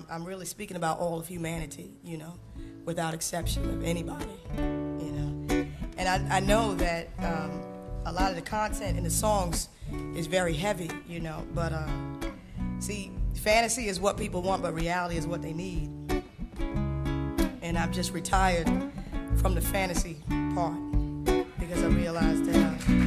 I'm, I'm really speaking about all of humanity, you know, without exception of anybody, you know. And I, I know that um, a lot of the content in the songs is very heavy, you know, but uh, see, fantasy is what people want, but reality is what they need. And I've just retired from the fantasy part because I realized that. Now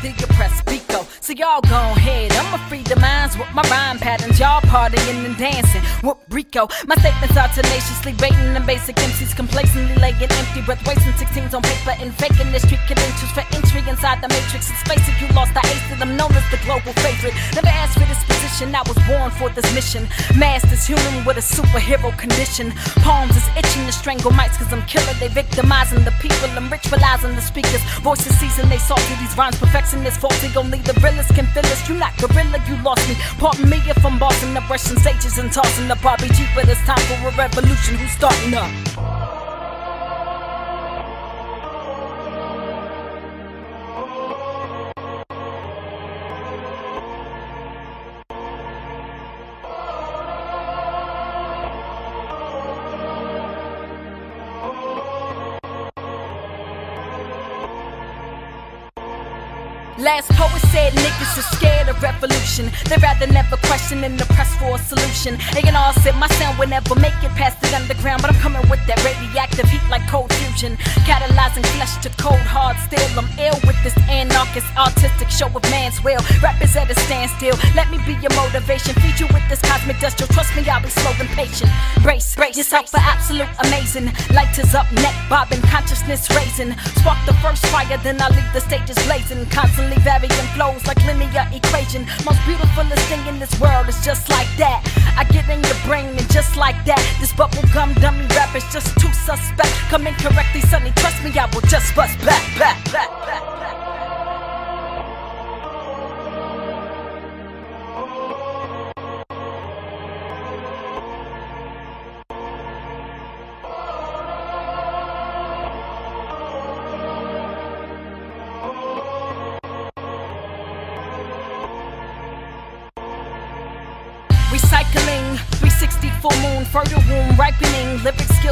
the oppressed. Biko. So y'all go ahead, I'ma free the minds with my rhyme patterns. Y'all partying and dancing with Rico. My statements are tenaciously baiting the basic MCs complacently laying empty breath, wasting 16s on paper and faking the street credentials for entry inside the matrix. It's basic, you lost the ace that I'm known as the global favorite. Never asked for this position, I was born for this mission. Masked as human with a superhero condition. Palms is itching to strangle mics cause I'm killer. They victimizing the people, I'm ritualizing the speakers. Voices season, they salty, these rhymes perfection is faulty. Only the realest can feel this. You're not gorilla, you lost me. Pardon me if I'm bossing the Russian stages and tossing the RPG, but it's time for a revolution. Who's starting up? Last poet said niggas are scared of revolution. They'd rather never question and the press for a solution. Said my sound would never make it past the underground, but I'm coming with that radioactive heat like cold fusion. Catalyzing flesh to cold hard steel. I'm ill with this anarchist artistic show of man's will. Rappers at a standstill. Let me be your motivation. Feed you with this cosmic dust. You'll trust me, I'll be slow and patient. Brace, brace yourself for absolute amazing. Light is up, neck bobbing, consciousness raising. Spark the first fire, then I leave the stages blazing. Constantly varying flows like linear equation. Most beautifulest thing in this world is just like that. I get in your brain and just like that. This bubblegum dummy rap is just too suspect. Come incorrectly, sonny, trust me, I will just bust back, back, back, back.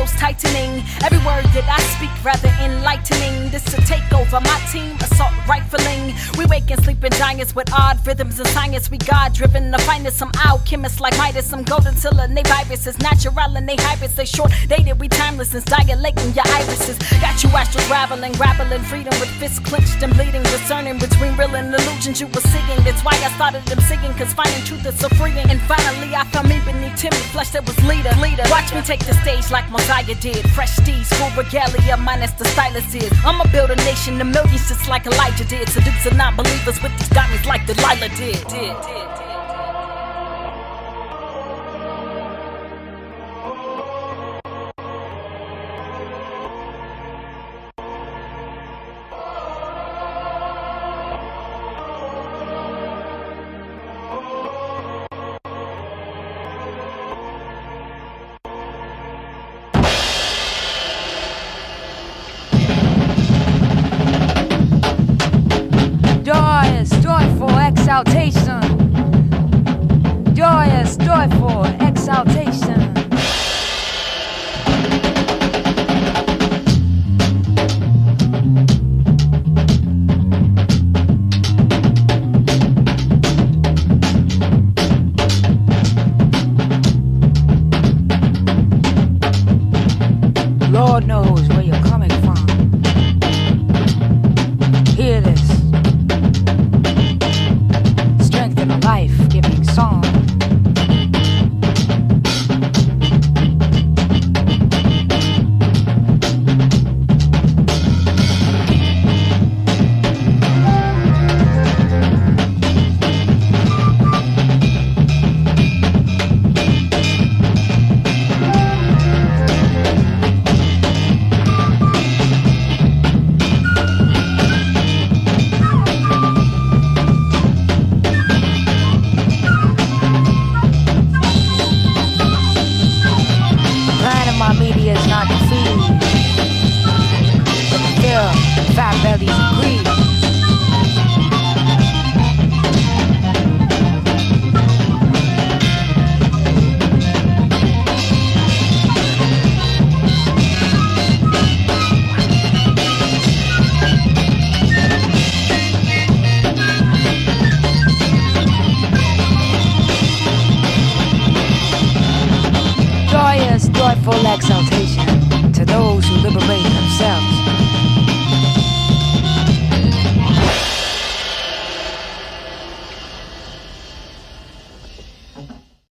Skills tightening. Every word that I speak rather enlightening. This to take over my team assault rifling. We waking sleeping giants with odd rhythms and science. We God driven, the finest. Some alchemists like Midas, some golden cylinder. They viruses, natural and they hybrids. They short dated, we timeless and dilating your irises. Got you astral raveling, grappling freedom with fists clenched and bleeding, discerning between real and illusions you were seeing. That's why I started them singing, cause finding truth is so freeing. And finally, I found me beneath timid flesh that was leader. leader. Watch me take the stage like Mosiah did. Fresh steez, full regalia, minus the stylus is. I'ma build a nation of millions just like Elijah did. Seduce the non believers with these diamonds like Delilah did. did, did,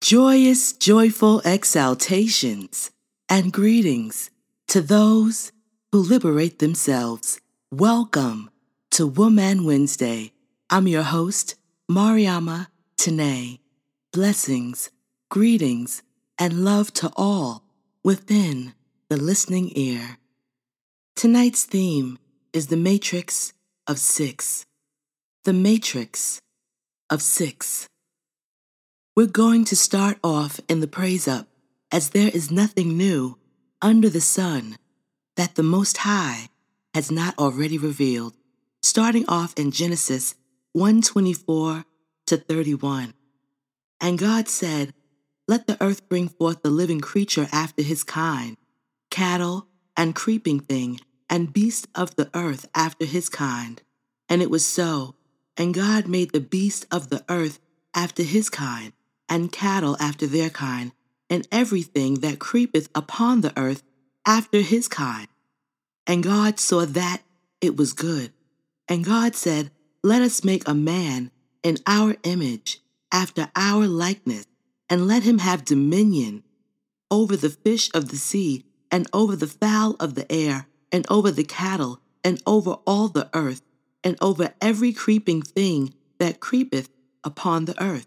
Joyous, joyful exaltations and greetings to those who liberate themselves. Welcome to Wombman Wednesday. I'm your host, Mariama Tene. Blessings, greetings, and love to all within the listening ear. Tonight's theme is the Matrix of Six. The Matrix of Six. We're going to start off in the praise up, as there is nothing new under the sun that the Most High has not already revealed, starting off in Genesis 124 to 31. And God said, Let the earth bring forth the living creature after his kind, cattle and creeping thing, and beast of the earth after his kind. And it was so. And God made the beast of the earth after his kind, and cattle after their kind, and everything that creepeth upon the earth after his kind. And God saw that it was good. And God said, Let us make a man in our image, after our likeness, and let him have dominion over the fish of the sea, and over the fowl of the air, and over the cattle, and over all the earth, and over every creeping thing that creepeth upon the earth.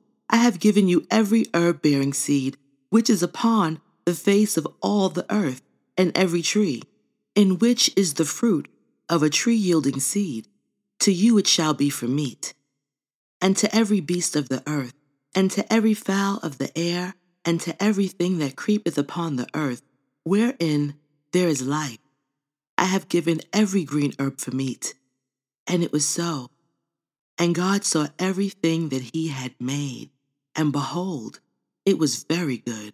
I have given you every herb bearing seed, which is upon the face of all the earth, and every tree, in which is the fruit of a tree yielding seed. To you it shall be for meat. And to every beast of the earth, and to every fowl of the air, and to everything that creepeth upon the earth, wherein there is life, I have given every green herb for meat. And it was so. And God saw everything that he had made, and behold, it was very good.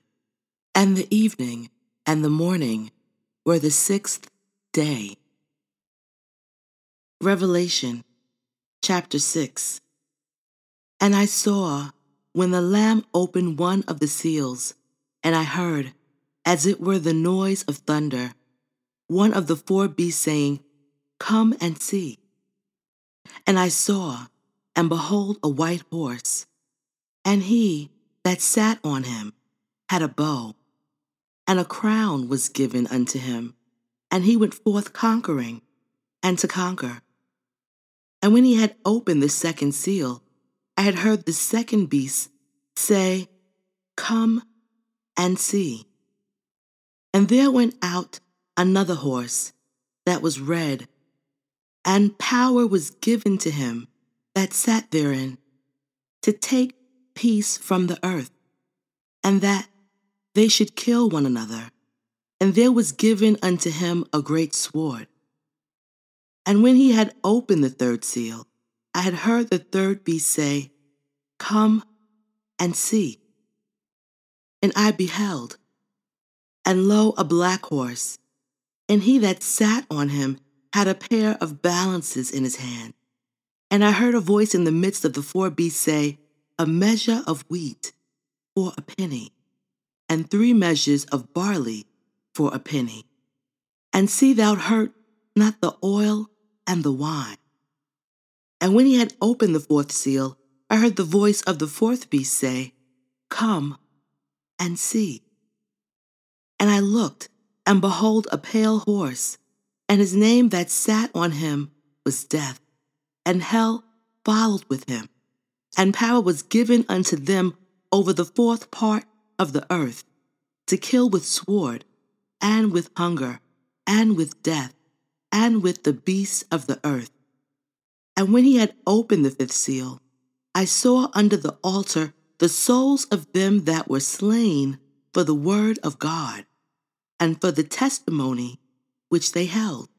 And the evening and the morning were the sixth day. Revelation chapter 6 And I saw when the Lamb opened one of the seals, and I heard, as it were the noise of thunder, one of the four beasts saying, Come and see. And I saw, and behold, a white horse, and he that sat on him had a bow, and a crown was given unto him, and he went forth conquering, and to conquer. And when he had opened the second seal, I had heard the second beast say, Come and see. And there went out another horse that was red, and power was given to him that sat therein to take peace from the earth, and that they should kill one another. And there was given unto him a great sword. And when he had opened the third seal, I had heard the third beast say, Come and see. And I beheld, and lo, a black horse, and he that sat on him had a pair of balances in his hand. And I heard a voice in the midst of the four beasts say, A measure of wheat for a penny, and three measures of barley for a penny. And see thou hurt not the oil and the wine. And when he had opened the fourth seal, I heard the voice of the fourth beast say, Come and see. And I looked, and behold, a pale horse, and his name that sat on him was Death, and hell followed with him. And power was given unto them over the fourth part of the earth, to kill with sword, and with hunger, and with death, and with the beasts of the earth. And when he had opened the fifth seal, I saw under the altar the souls of them that were slain for the word of God and for the testimony which they held.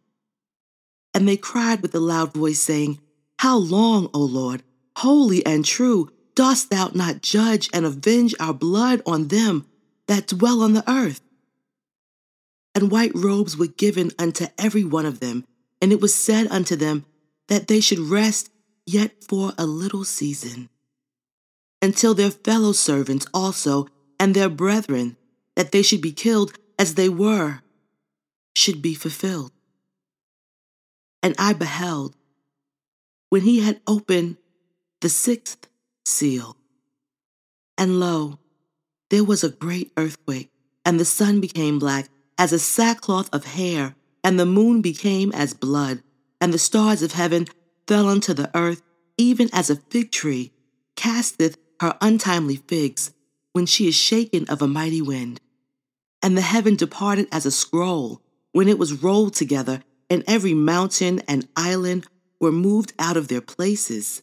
And they cried with a loud voice, saying, How long, O Lord, holy and true, dost thou not judge and avenge our blood on them that dwell on the earth? And white robes were given unto every one of them, and it was said unto them that they should rest yet for a little season, until their fellow servants also and their brethren, that they should be killed as they were, should be fulfilled. And I beheld, when he had opened the sixth seal, and lo, there was a great earthquake, and the sun became black as a sackcloth of hair, and the moon became as blood, and the stars of heaven fell unto the earth, even as a fig tree casteth her untimely figs when she is shaken of a mighty wind. And the heaven departed as a scroll when it was rolled together, and every mountain and island were moved out of their places.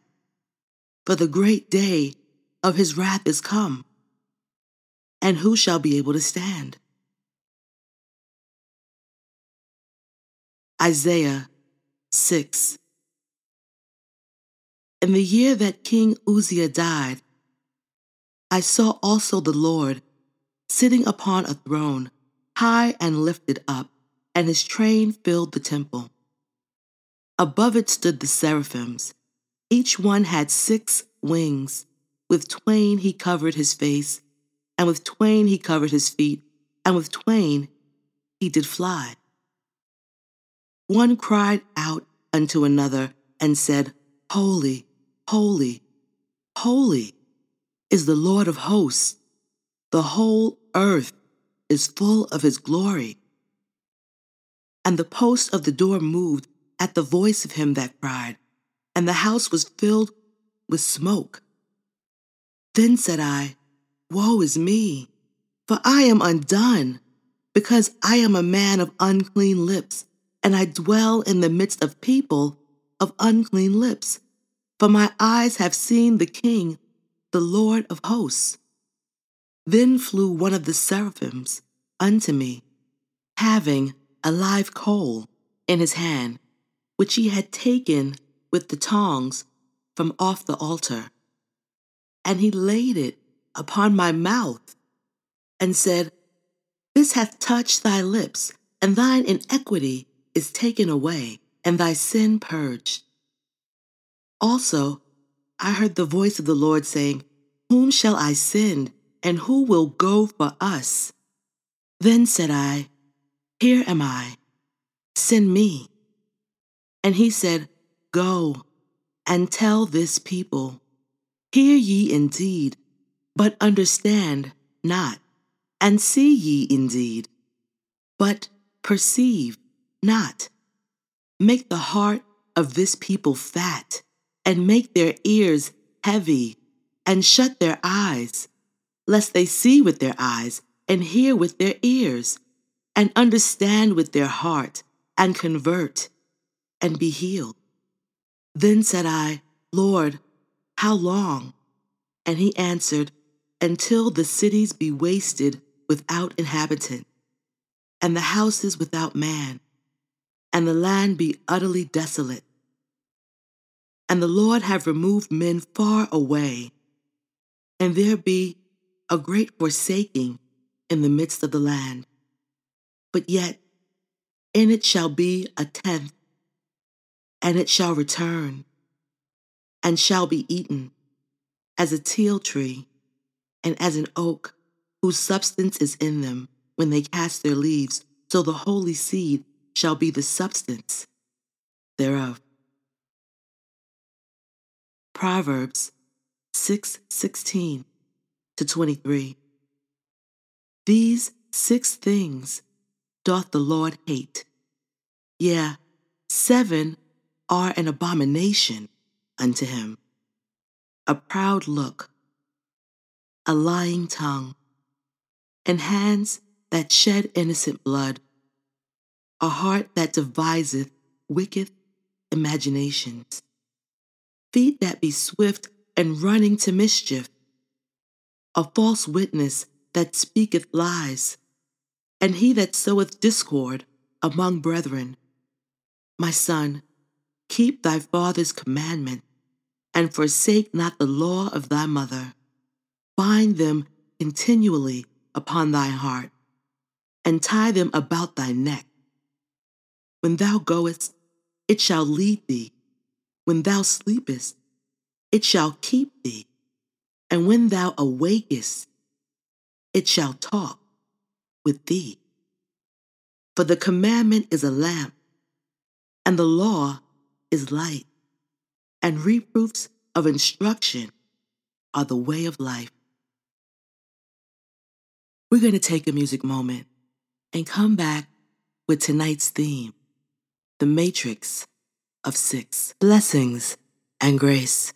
For the great day of his wrath is come, and who shall be able to stand? Isaiah 6 In the year that King Uzziah died, I saw also the Lord sitting upon a throne, high and lifted up, and his train filled the temple. Above it stood the seraphims. Each one had six wings. With twain he covered his face, and with twain he covered his feet, and with twain he did fly. One cried out unto another and said, Holy, holy, holy is the Lord of hosts. The whole earth is full of his glory. And the post of the door moved at the voice of him that cried, and the house was filled with smoke. Then said I, Woe is me, for I am undone, because I am a man of unclean lips, and I dwell in the midst of people of unclean lips. For my eyes have seen the King, the Lord of hosts. Then flew one of the seraphims unto me, having a live coal in his hand, which he had taken with the tongs from off the altar. And he laid it upon my mouth, and said, This hath touched thy lips, and thine iniquity is taken away, and thy sin purged. Also, I heard the voice of the Lord saying, Whom shall I send? and who will go for us? Then said I, Here am I, send me. And he said, Go and tell this people, Hear ye indeed, but understand not, and see ye indeed, but perceive not. Make the heart of this people fat, and make their ears heavy, and shut their eyes lest they see with their eyes and hear with their ears and understand with their heart and convert and be healed. Then said I, Lord, how long? And he answered, Until the cities be wasted without inhabitant, and the houses without man, and the land be utterly desolate. And the Lord have removed men far away, and there be a great forsaking in the midst of the land. But yet, in it shall be a tenth, and it shall return, and shall be eaten, as a teil tree, and as an oak, whose substance is in them when they cast their leaves, so the holy seed shall be the substance thereof. Proverbs 6:16 to 23. These six things doth the Lord hate. Yea, seven are an abomination unto him a proud look, a lying tongue, and hands that shed innocent blood, a heart that deviseth wicked imaginations, feet that be swift and running to mischief, a false witness that speaketh lies, and he that soweth discord among brethren. My son, keep thy father's commandment, and forsake not the law of thy mother. Bind them continually upon thy heart, and tie them about thy neck. When thou goest, it shall lead thee. When thou sleepest, it shall keep thee. And when thou awakest, it shall talk with thee. For the commandment is a lamp, and the law is light, and reproofs of instruction are the way of life. We're going to take a music moment and come back with tonight's theme The Matrix of Six Blessings and Grace.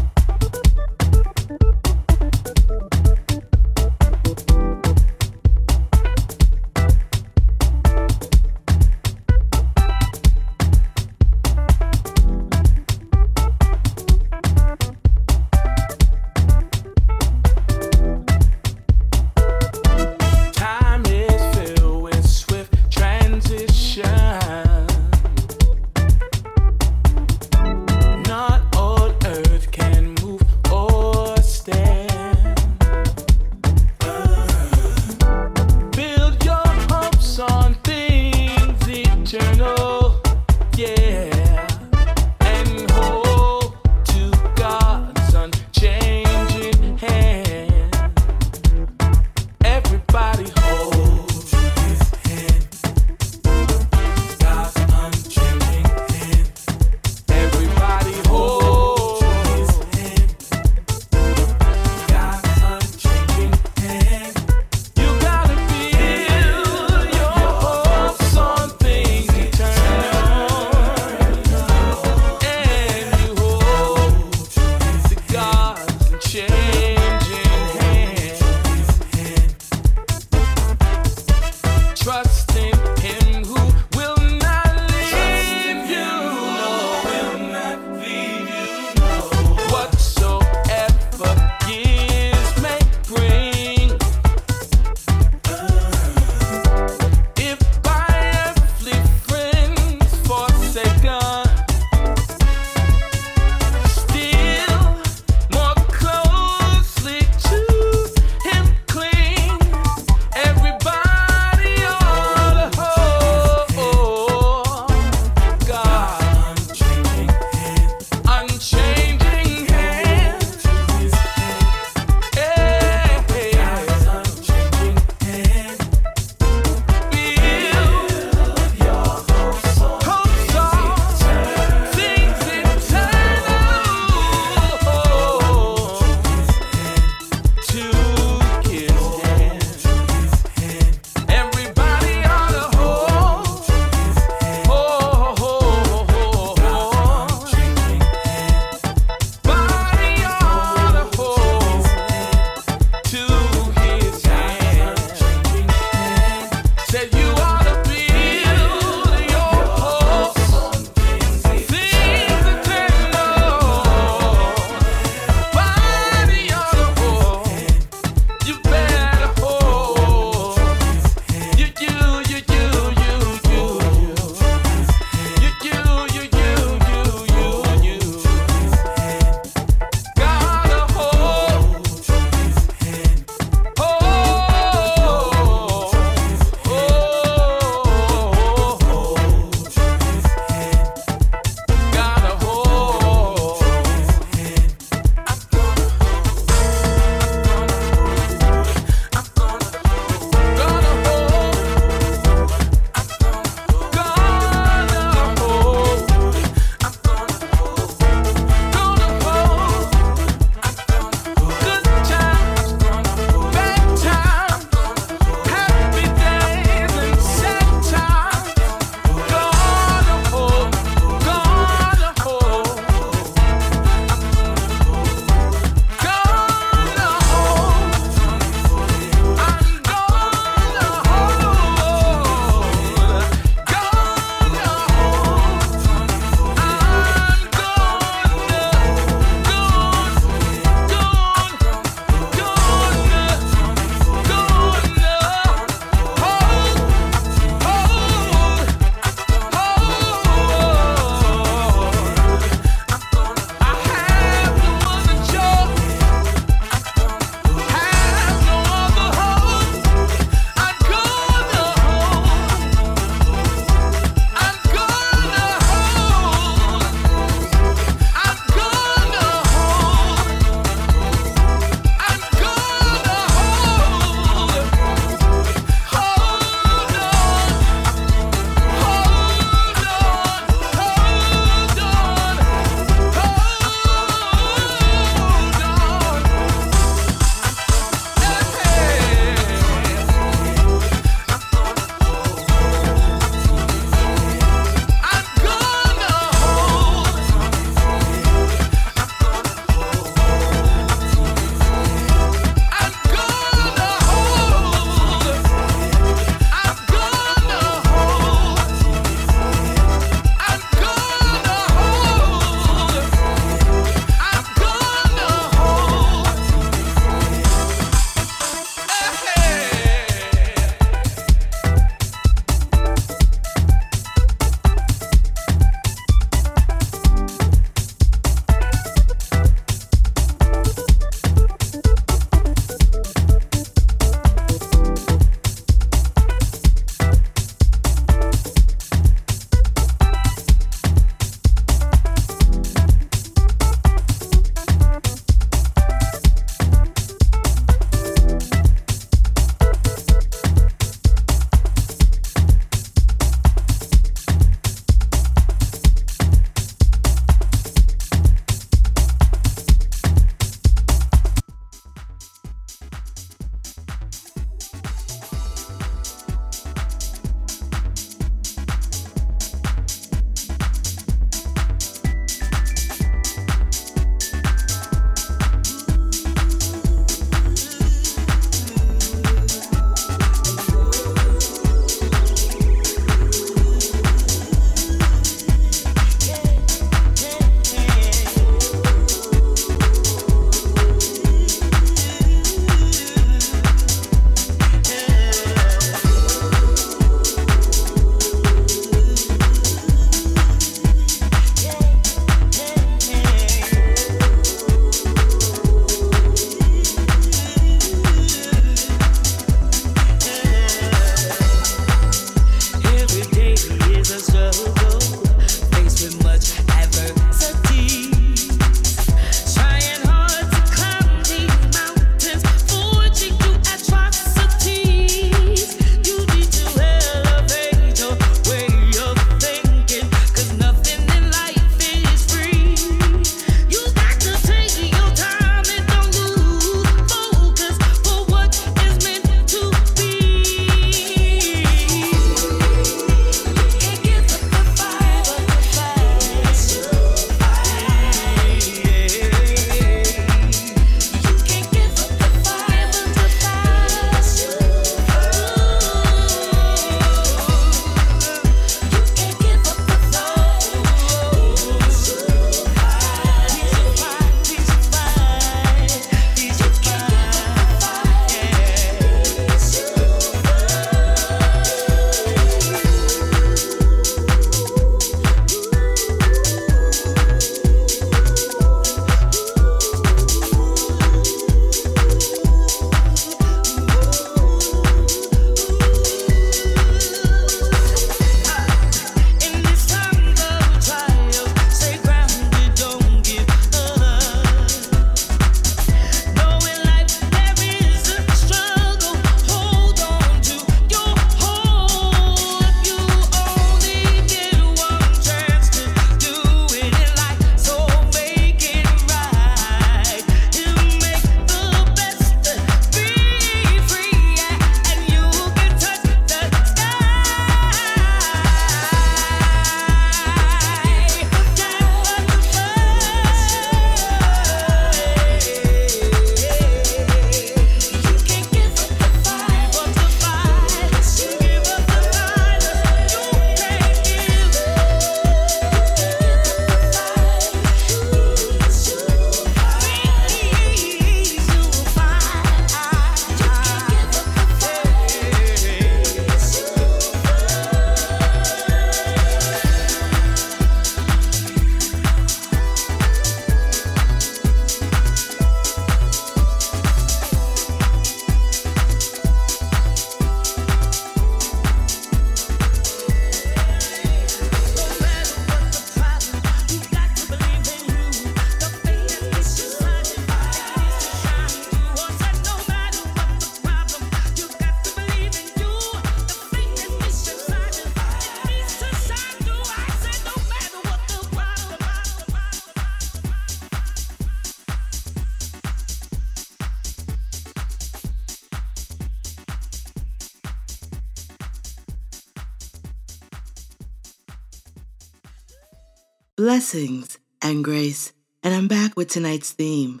Blessings and grace, and I'm back with tonight's theme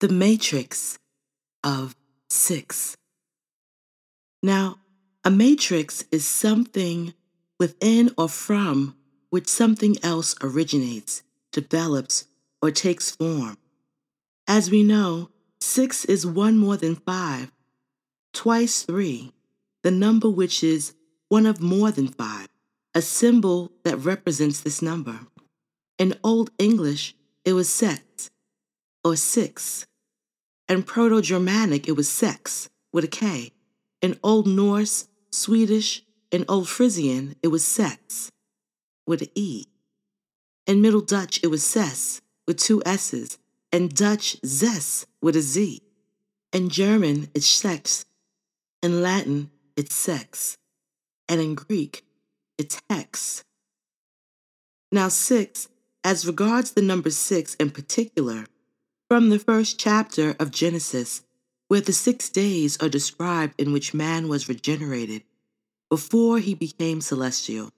The Matrix of Six. Now, a matrix is something within or from which something else originates, develops, or takes form. As we know, six is one more than five, twice three, the number which is one of more than five, a symbol that represents this number. In Old English, it was sex, or six. In Proto Germanic, it was sex, with a K. In Old Norse, Swedish, and Old Frisian, it was sex, with an E. In Middle Dutch, it was ses, with two S's, and Dutch zes, with a Z. In German, it's sex. In Latin, it's sex. And in Greek, it's hex. Now, six, as regards the number six in particular, from the first chapter of Genesis, where the six days are described in which man was regenerated before he became celestial,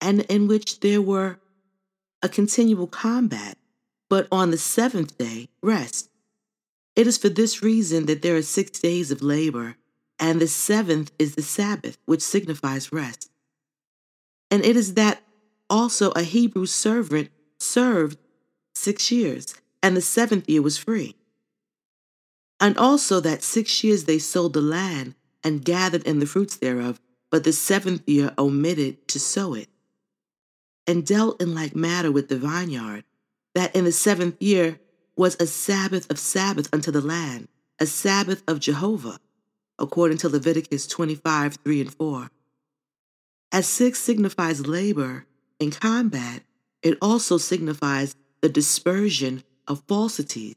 and in which there were a continual combat, but on the seventh day, rest. It is for this reason that there are six days of labor, and the seventh is the Sabbath, which signifies rest. And it is that also a Hebrew servant served six years, and the seventh year was free. And also that six years they sowed the land and gathered in the fruits thereof, but the seventh year omitted to sow it. And dealt in like matter with the vineyard, that in the seventh year was a Sabbath of Sabbath unto the land, a Sabbath of Jehovah, according to Leviticus 25 3 and 4. As six signifies labor in combat, it also signifies the dispersion of falsities,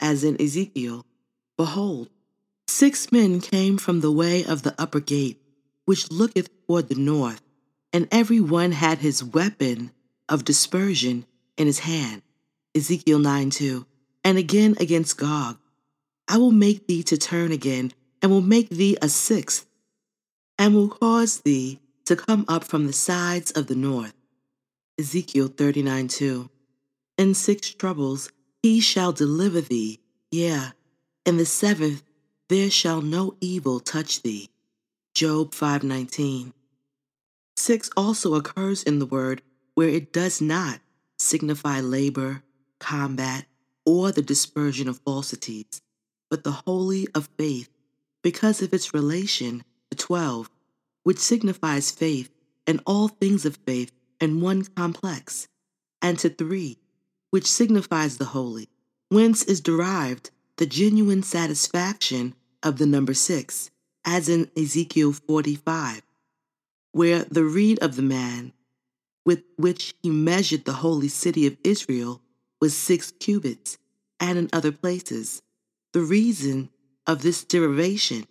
as in Ezekiel Behold, six men came from the way of the upper gate, which looketh toward the north, and every one had his weapon of dispersion in his hand. Ezekiel 9 2. And again against Gog, I will make thee to turn again, and will make thee a sixth, and will cause thee to come up from the sides of the north. Ezekiel 39 2. In six troubles he shall deliver thee, yea, in the seventh there shall no evil touch thee. Job 5:19. 6 also occurs in the word where it does not signify labor, combat, or the dispersion of falsities, but the holy of faith because of its relation to 12, which signifies faith and all things of faith in one complex, and to 3, which signifies the holy, whence is derived the genuine satisfaction of the number 6, as in Ezekiel 45, where the reed of the man with which he measured the holy city of Israel was six cubits, and in other places. The reason of this derivation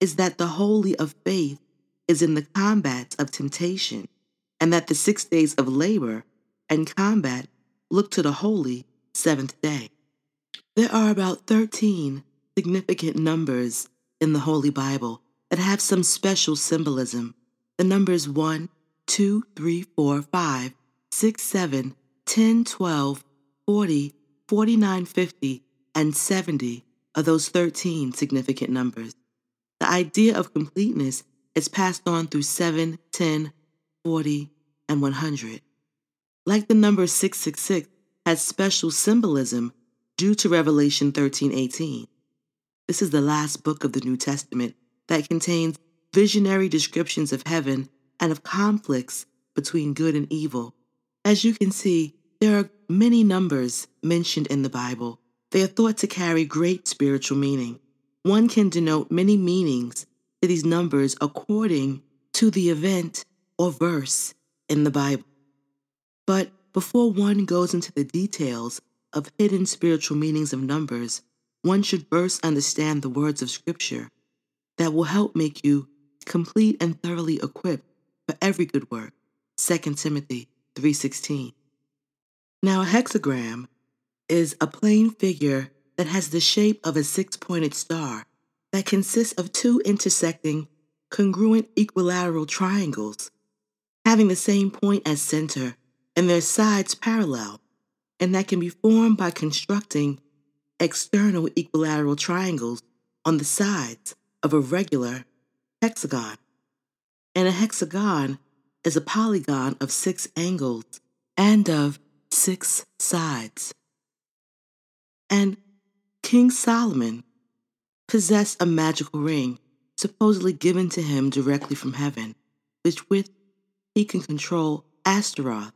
is that the holy of faith is in the combat of temptation, and that the six days of labor and combat look to the holy seventh day. There are about 13 significant numbers in the Holy Bible that have some special symbolism. The numbers 1, 2, 3, 4, 5, 6, 7, 10, 12, 40, 49, 50, and 70 are those 13 significant numbers. The idea of completeness is passed on through 7, 10, 40, and 100. Like the number 666 has special symbolism due to Revelation 13:18. This is the last book of the New Testament that contains visionary descriptions of heaven and of conflicts between good and evil. As you can see, there are many numbers mentioned in the Bible. They are thought to carry great spiritual meaning. One can denote many meanings to these numbers according to the event or verse in the Bible. But before one goes into the details of hidden spiritual meanings of numbers, one should first understand the words of Scripture that will help make you complete and thoroughly equipped for every good work. 2 Timothy 3:16. Now a hexagram is a plane figure that has the shape of a six-pointed star that consists of two intersecting congruent equilateral triangles having the same point as center and their sides parallel, and that can be formed by constructing external equilateral triangles on the sides of a regular hexagon. And a hexagon is a polygon of six angles and of six sides. And King Solomon possessed a magical ring supposedly given to him directly from heaven, which with he can control Astaroth,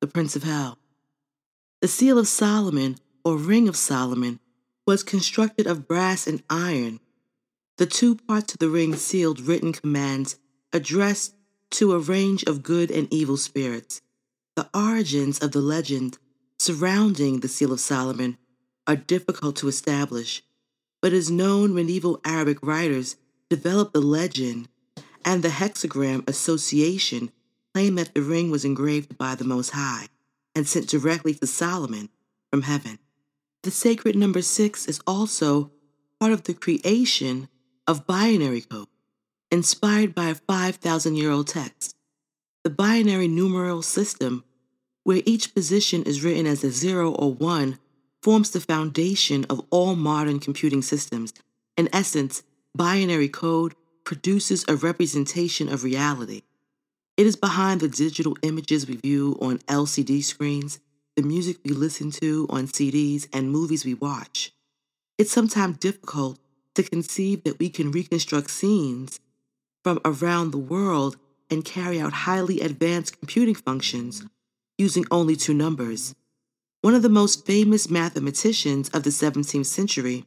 the prince of hell. The seal of Solomon, or ring of Solomon, was constructed of brass and iron. The two parts of the ring sealed written commands addressed to a range of good and evil spirits. The origins of the legend surrounding the Seal of Solomon are difficult to establish, but is known medieval Arabic writers developed the legend, and the hexagram association claim that the ring was engraved by the Most High and sent directly to Solomon from heaven. The sacred number six is also part of the creation of binary code, inspired by a 5,000 year old text. The binary numeral system, where each position is written as a zero or one, forms the foundation of all modern computing systems. In essence, binary code produces a representation of reality. It is behind the digital images we view on LCD screens, the music we listen to on CDs, and movies we watch. It's sometimes difficult to conceive that we can reconstruct scenes from around the world and carry out highly advanced computing functions using only two numbers. One of the most famous mathematicians of the 17th century,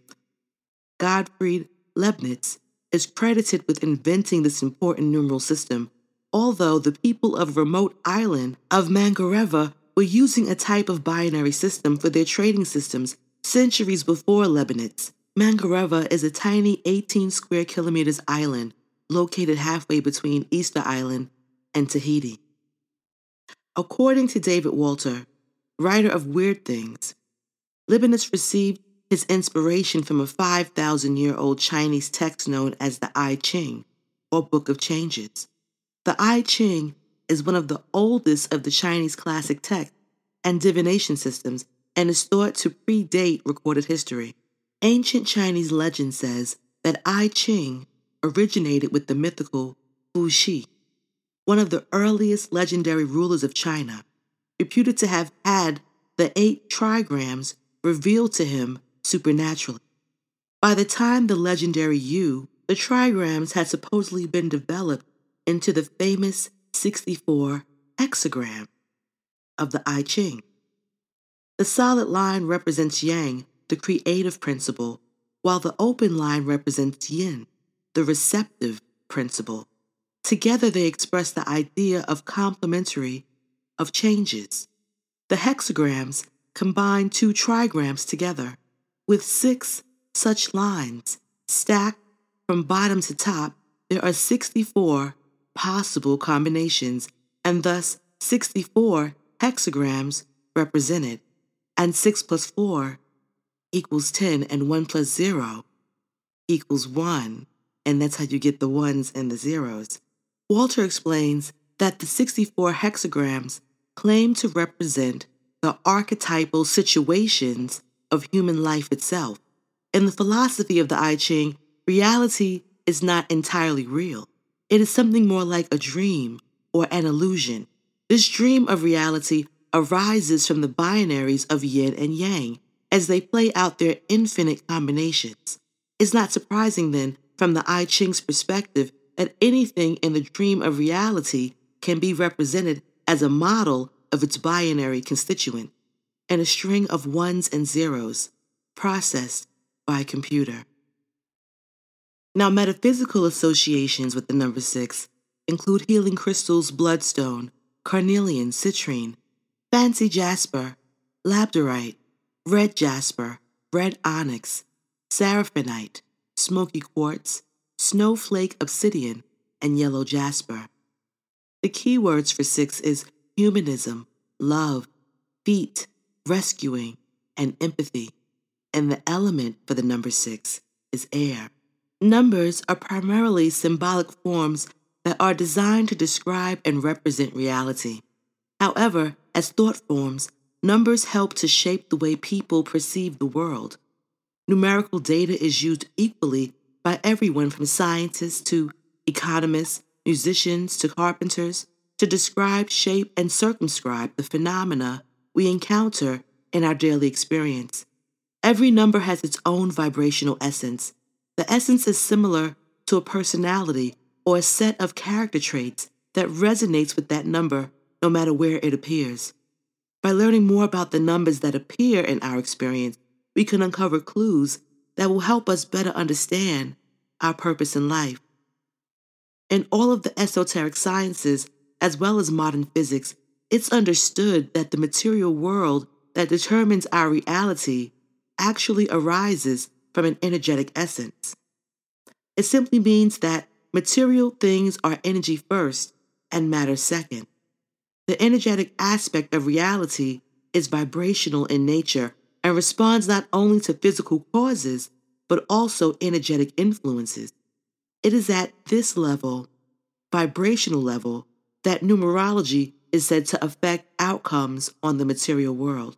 Gottfried Leibniz, is credited with inventing this important numeral system, although the people of remote island of Mangareva were using a type of binary system for their trading systems centuries before Leibniz. Mangareva is a tiny 18 square kilometers island located halfway between Easter Island and Tahiti. According to David Walter, writer of Weird Things, Leibniz received his inspiration from a 5,000 year old Chinese text known as the I Ching, or Book of Changes. The I Ching is one of the oldest of the Chinese classic texts and divination systems and is thought to predate recorded history. Ancient Chinese legend says that I Ching originated with the mythical Fu Shi, one of the earliest legendary rulers of China reputed to have had the eight trigrams revealed to him supernaturally. By the time the legendary Yu, the trigrams had supposedly been developed into the famous 64 hexagram of the I Ching. The solid line represents Yang, the creative principle, while the open line represents Yin, the receptive principle. Together they express the idea of complementary of changes. The hexagrams combine two trigrams together, with six such lines stacked from bottom to top. There are 64 possible combinations, and thus 64 hexagrams represented, and 6 plus 4 equals 10, and 1 plus 0 equals 1, and that's how you get the ones and the zeros. Walter explains that the 64 hexagrams claim to represent the archetypal situations of human life itself. In the philosophy of the I Ching, reality is not entirely real. It is something more like a dream or an illusion. This dream of reality arises from the binaries of yin and yang as they play out their infinite combinations. It's not surprising then, from the I Ching's perspective, that anything in the dream of reality can be represented as a model of its binary constituent and a string of ones and zeros processed by a computer. Now, metaphysical associations with the number six include healing crystals, bloodstone, carnelian, citrine, fancy jasper, labradorite, red jasper, red onyx, seraphinite, smoky quartz, snowflake obsidian, and yellow jasper. The keywords for six is humanism, love, feet, rescuing, and empathy. And the element for the number six is air. Numbers are primarily symbolic forms that are designed to describe and represent reality. However, As thought forms, numbers help to shape the way people perceive the world. Numerical data is used equally by everyone from scientists to economists, musicians to carpenters, to describe, shape, and circumscribe the phenomena we encounter in our daily experience. Every number has its own vibrational essence. The essence is similar to a personality or a set of character traits that resonates with that number no matter where it appears. By learning more about the numbers that appear in our experience, we can uncover clues that will help us better understand our purpose in life. In all of the esoteric sciences, as well as modern physics, it's understood that the material world that determines our reality actually arises from an energetic essence. It simply means that material things are energy first and matter second. The energetic aspect of reality is vibrational in nature and responds not only to physical causes, but also energetic influences. It is at this level, vibrational level, that numerology is said to affect outcomes on the material world.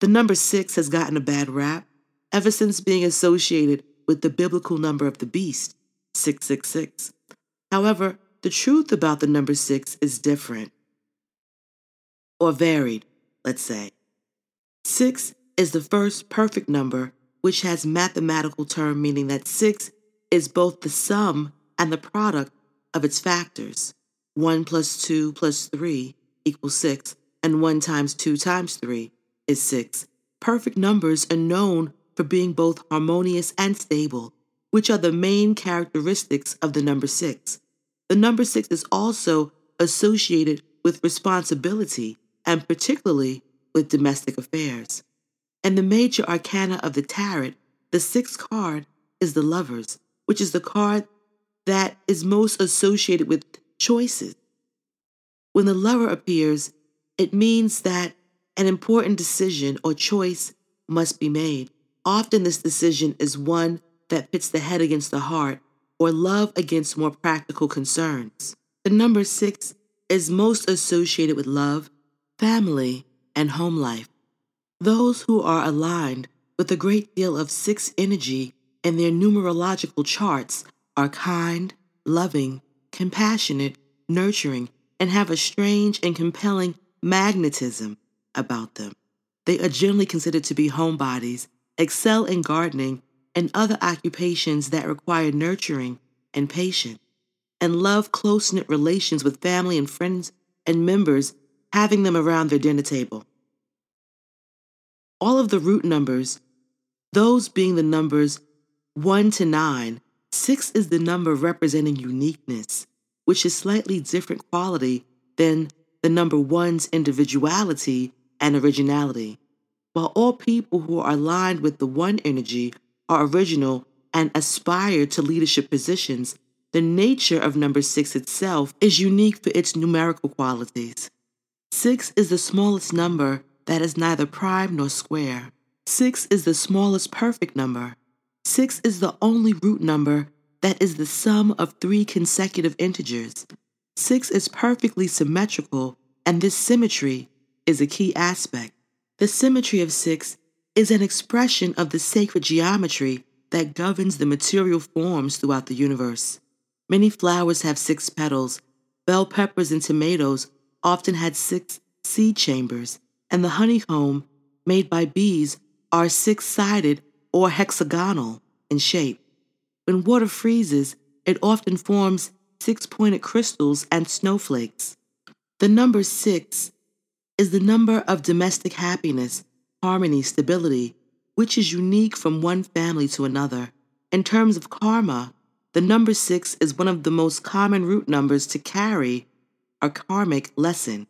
The number six has gotten a bad rap ever since being associated with the biblical number of the beast, 666. However, the truth about the number six is different, or varied, let's say. Six is the first perfect number, which has mathematical term meaning that six is both the sum and the product of its factors. 1 plus 2 plus 3 equals 6, and 1 times 2 times 3 is 6. Perfect numbers are known for being both harmonious and stable, which are the main characteristics of the number 6. The number 6 is also associated with responsibility and particularly with domestic affairs. And the major arcana of the tarot, the sixth card, is the lovers, which is the card that is most associated with choices. When the lover appears, it means that an important decision or choice must be made. Often, this decision is one that pits the head against the heart or love against more practical concerns. The number six is most associated with love, family, and home life. Those who are aligned with a great deal of six energy in their numerological charts are kind, loving, compassionate, nurturing, and have a strange and compelling magnetism about them. They are generally considered to be homebodies, excel in gardening and other occupations that require nurturing and patience, and love close knit relations with family and friends and members, having them around their dinner table. All of the root numbers, those being the numbers 1 to 9, 6 is the number representing uniqueness, which is slightly different quality than the number 1's individuality and originality. While all people who are aligned with the one energy are original and aspire to leadership positions, the nature of number six itself is unique for its numerical qualities. Six is the smallest number that is neither prime nor square. Six is the smallest perfect number. Six is the only root number that is the sum of three consecutive integers. Six is perfectly symmetrical, and this symmetry is a key aspect. The symmetry of six is an expression of the sacred geometry that governs the material forms throughout the universe. Many flowers have six petals. Bell peppers and tomatoes often had six seed chambers, and the honeycomb made by bees are six sided or hexagonal in shape. When water freezes, it often forms six pointed crystals and snowflakes. The number six is the number of domestic happiness harmony, stability, which is unique from one family to another. In terms of karma, the number six is one of the most common root numbers to carry a karmic lesson.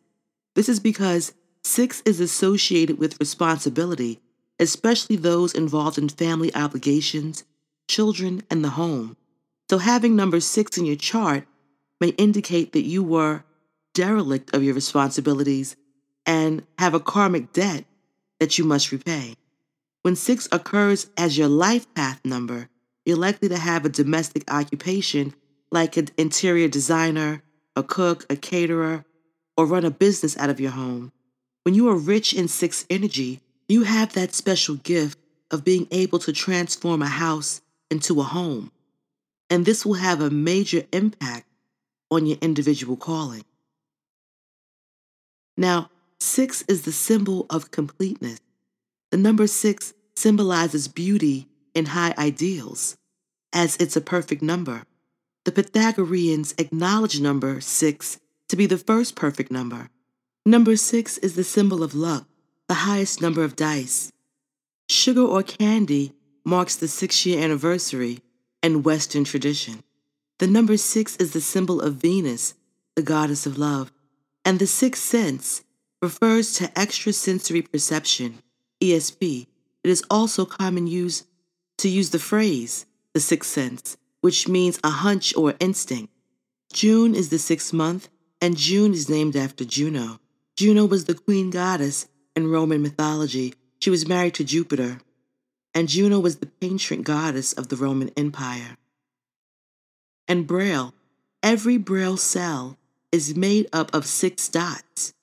This is because six is associated with responsibility, especially those involved in family obligations, children, and the home. So, having number six in your chart may indicate that you were derelict of your responsibilities and have a karmic debt that you must repay. When six occurs as your life path number, you're likely to have a domestic occupation like an interior designer, a cook, a caterer, or run a business out of your home. When you are rich in six energy, you have that special gift of being able to transform a house into a home. And this will have a major impact on your individual calling. Now, six is the symbol of completeness. The number six symbolizes beauty and high ideals, as it's a perfect number. The Pythagoreans acknowledge number six to be the first perfect number. Number six is the symbol of luck, the highest number of dice. Sugar or candy marks the six year anniversary in Western tradition. The number six is the symbol of Venus, the goddess of love, and the sixth sense refers to extrasensory perception, ESP. It is also common use to use the phrase the sixth sense, which means a hunch or instinct. June is the sixth month, and June is named after Juno. Juno was the queen goddess in Roman mythology. She was married to Jupiter, and Juno was the patron goddess of the Roman Empire. And Braille, every Braille cell is made up of six dots,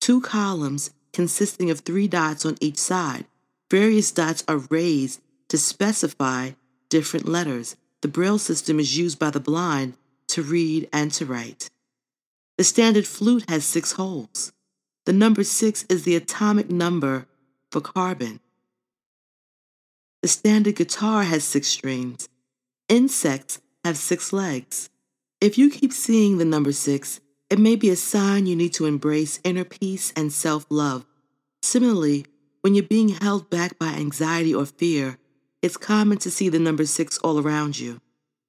two columns consisting of three dots on each side. Various dots are raised to specify different letters. The Braille system is used by the blind to read and to write. The standard flute has six holes. The number six is the atomic number for carbon. The standard guitar has six strings. Insects have six legs. If you keep seeing the number six, it may be a sign you need to embrace inner peace and self love. Similarly, when you're being held back by anxiety or fear, it's common to see the number six all around you.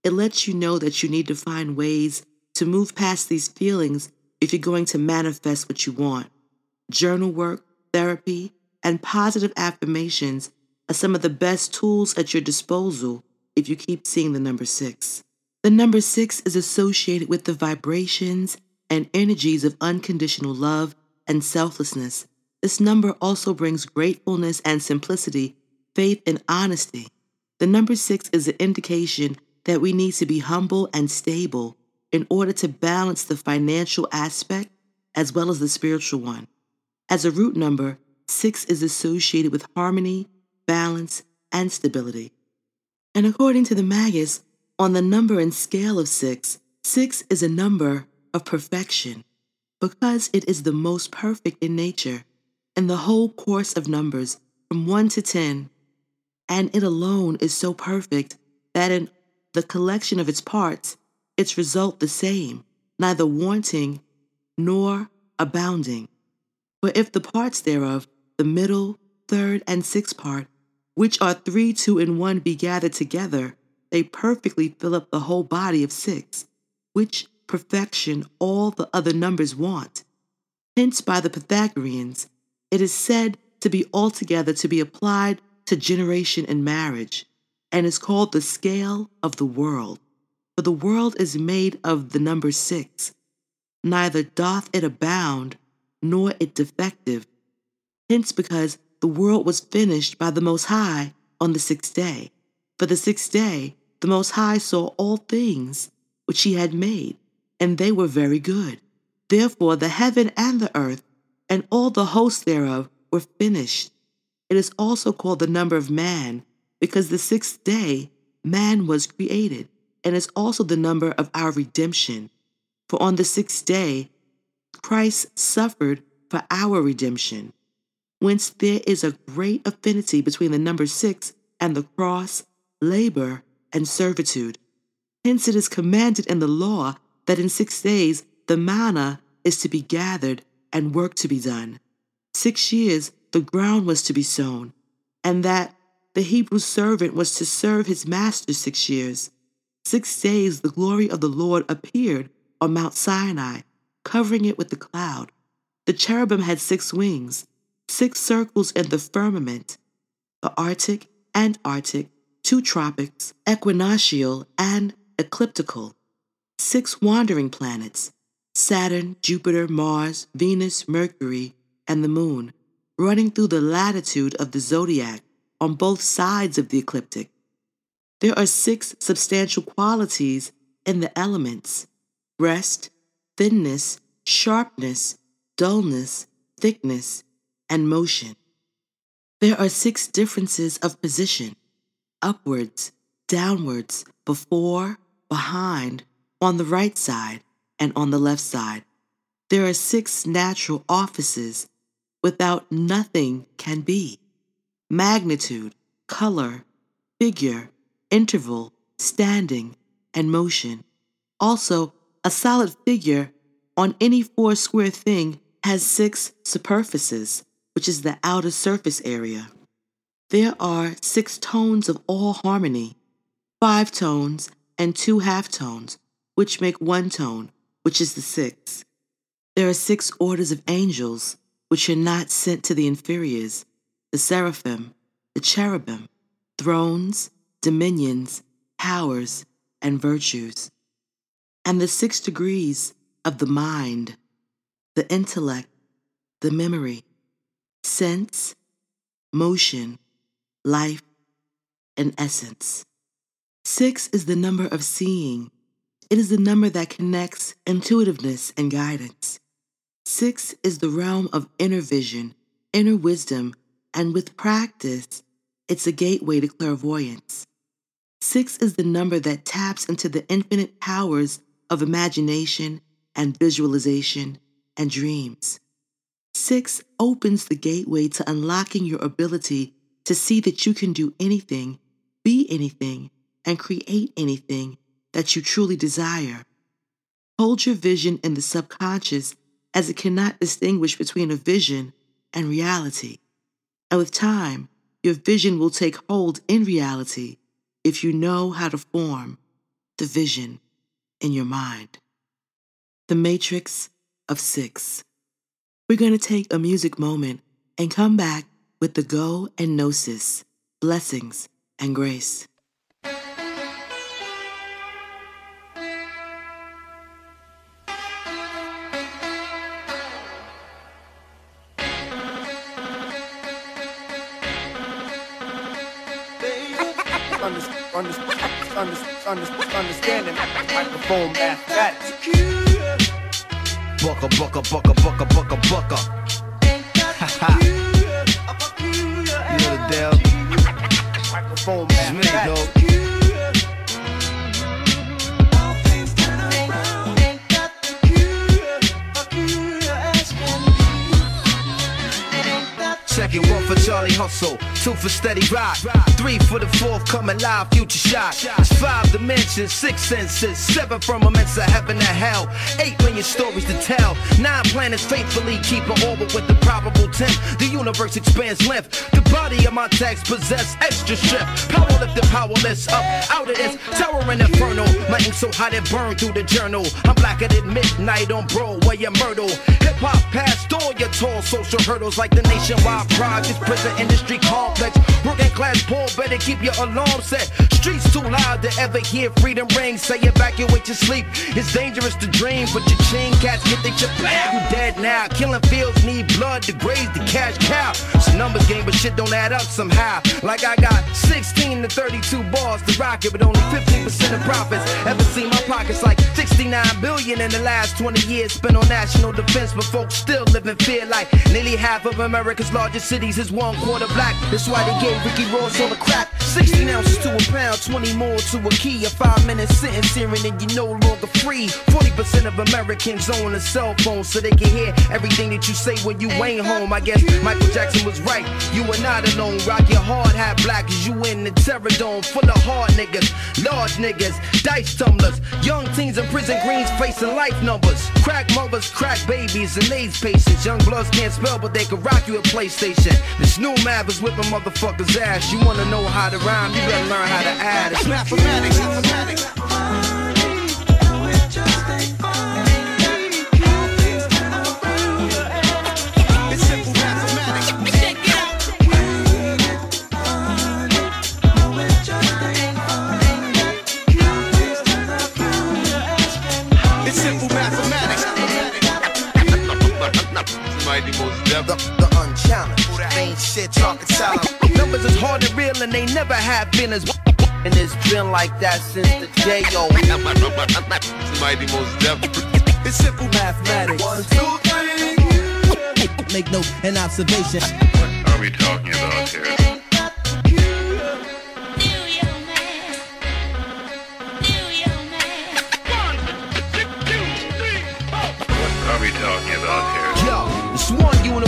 It lets you know that you need to find ways to move past these feelings if you're going to manifest what you want. Journal work, therapy, and positive affirmations are some of the best tools at your disposal if you keep seeing the number six. The number six is associated with the vibrations and energies of unconditional love and selflessness. This number also brings gratefulness and simplicity, faith and honesty. The number six is an indication that we need to be humble and stable in order to balance the financial aspect as well as the spiritual one. As a root number, six is associated with harmony, balance, and stability. And according to the Magus, on the number and scale of six, six is a number of perfection because it is the most perfect in nature and the whole course of numbers from 1 to 10. And it alone is so perfect that in the collection of its parts, its result the same, neither wanting nor abounding. For if the parts thereof, the middle, third, and sixth part, which are three, two, and one, be gathered together, they perfectly fill up the whole body of six, which perfection all the other numbers want. Hence, by the Pythagoreans, it is said to be altogether to be applied to generation and marriage, and is called the scale of the world. For the world is made of the number six, neither doth it abound, nor it defective. Hence, because the world was finished by the Most High on the sixth day. For the sixth day, the Most High saw all things which he had made, and they were very good. Therefore, the heaven and the earth, and all the hosts thereof, were finished. It is also called the number of man, because the sixth day man was created, and is also the number of our redemption. For on the sixth day, Christ suffered for our redemption. Whence there is a great affinity between the number six and the cross, labor, and servitude. Hence it is commanded in the law that in six days the manna is to be gathered and work to be done. Six years the ground was to be sown, and that the Hebrew servant was to serve his master six years. Six days the glory of the Lord appeared on Mount Sinai, covering it with the cloud. The cherubim had six wings, six circles in the firmament, the Arctic, Antarctic, two tropics, equinoctial and ecliptical, six wandering planets, Saturn, Jupiter, Mars, Venus, Mercury, and the Moon, running through the latitude of the zodiac on both sides of the ecliptic. There are six substantial qualities in the elements rest, thinness, sharpness, dullness, thickness, and motion. There are six differences of position upwards, downwards, before, behind, on the right side, and on the left side. There are six natural offices without nothing can be magnitude, color, figure, interval, standing, and motion. Also, a solid figure on any four square thing has six superficies, which is the outer surface area. There are six tones of all harmony, five tones and two half tones, which make one tone, which is the sixth. There are six orders of angels, which are not sent to the inferiors, the seraphim, the cherubim, thrones, dominions, powers, and virtues. And the six degrees of the mind, the intellect, the memory, sense, motion, life, and essence. Six is the number of seeing. It is the number that connects intuitiveness and guidance. Six is the realm of inner vision, inner wisdom, and with practice, it's a gateway to clairvoyance. Six is the number that taps into the infinite powers of imagination and visualization and dreams. Six opens the gateway to unlocking your ability to see that you can do anything, be anything, and create anything that you truly desire. Hold your vision in the subconscious as it cannot distinguish between a vision and reality. And with time, your vision will take hold in reality if you know how to form the vision in your mind. The Matrix of Six. We're going to take a music moment and come back with the Go and Know Sis, Blessings and Grace. Understanding microphone mathematics. Bucka, bucka, bucka, bucka, bucka, bucka. you know the deal. Microphone mathematics. Second one for Charlie Hustle, two for Steady Rock, three for the fourth coming live, future shot. It's five dimensions, six senses, seven from firmaments of heaven to hell, eight million stories to tell, nine planets faithfully keep an orbit with the probable tenth. The universe expands length. The body of my text possess extra strength. Power lifted, powerless, up out of this towering inferno. My ink so hot it burned through the journal. I'm blacker than midnight on Broadway and Myrtle. Hip hop past all your tall social hurdles like the nationwide projects, prison industry complex. Working class poor, better keep your alarm set. Streets too loud to ever hear freedom ring. Say evacuate your sleep. It's dangerous to dream, but your chain cats get they chip. You dead now. Killing fields need blood to graze the cash cow. It's a numbers game, but shit don't add up somehow. Like I got 16 to 32 bars to rock it, but only 15% of profits. Ever seen my pockets like 69 billion in the last 20 years spent on national defense, but folks still live in fear like nearly half of America's largest cities is one quarter black. That's why they gave Ricky Ross all the crack. 16 ounces to a pound, 20 more to a key. A five minute sentence hearing and you no longer free. 40% of Americans own a cell phone so they can hear everything that you say when you ain't home. I guess Michael Jackson was right. You are not alone. Rock your hard hat black as you in the terror dome full of hard niggas, large niggas, dice tumblers, young teens in prison greens facing life numbers. Crack mothers, crack babies, and AIDS patients. Young bloods can't spell, but they can rock you at PlayStation. This new map is whipping motherfuckers' ass. You wanna know how to rhyme? You better learn how to add. It's Mathematics, mathematics. Simple mathematics. It's simple mathematics. Mighty Mos Def, the unchallenged. Ain't shit talking salad. Numbers is hard and real and they never have been as and it's been like that since the day old. Mighty most definitely. It's simple mathematics. One, two, three. make note and observation. What are we talking about here?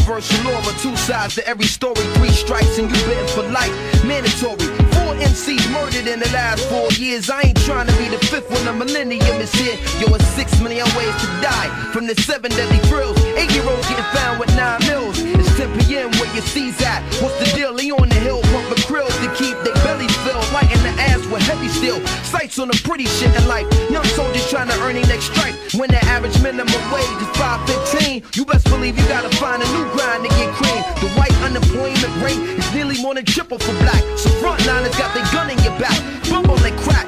Universal but two sides to every story. Three strikes and you bitten for life. Mandatory. Four MCs murdered in the last four years. I ain't trying to be the fifth when the millennium is here. Yo, it's six million ways to die. From the seven deadly thrills. Eight year olds getting found with nine mils. It's 10 p.m. where your C's at. What's the deal? He on the hill pumping krills to keep their bellies filled. Lighting the ass with heavy steel. Sights on the pretty shit in life. Young soldiers trying to earn their next stripe. When the average minimum wage is 515, you best believe you gotta find a new grind to get cream. The white unemployment rate is nearly more than triple for black. So frontliners got their gun in your back. Bumble and crack,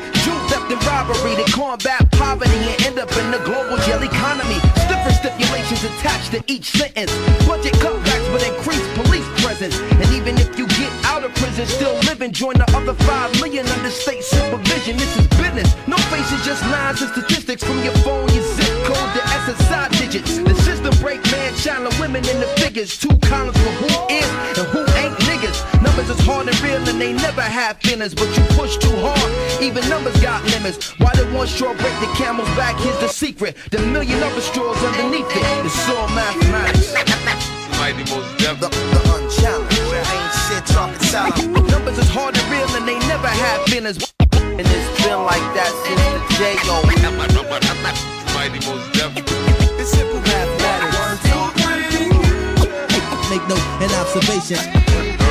and robbery to combat poverty and end up in the global jail economy. Different stipulations attached to each sentence. Budget cutbacks but increased police presence. And even if you get out of prison, still living, join the other five million under state supervision. This is business. No faces, just lines and statistics from your phone, your zip code, the SSI digits. The system break man, and women in the figures. Two columns for who is and who ain't niggas. Numbers is hard and real and they never have feelings, but you push too hard. Even numbers got limits. Why did one straw break the camel's back? Here's the secret. The million other straws underneath it. It's all mathematics. Mighty most. The, the unchallenged. Ain't shit talking silent. Numbers is hard and real and they never have feelings. And it's been like that since the J.O. Mighty most deaf. It's simple mathematics. Make note and observation.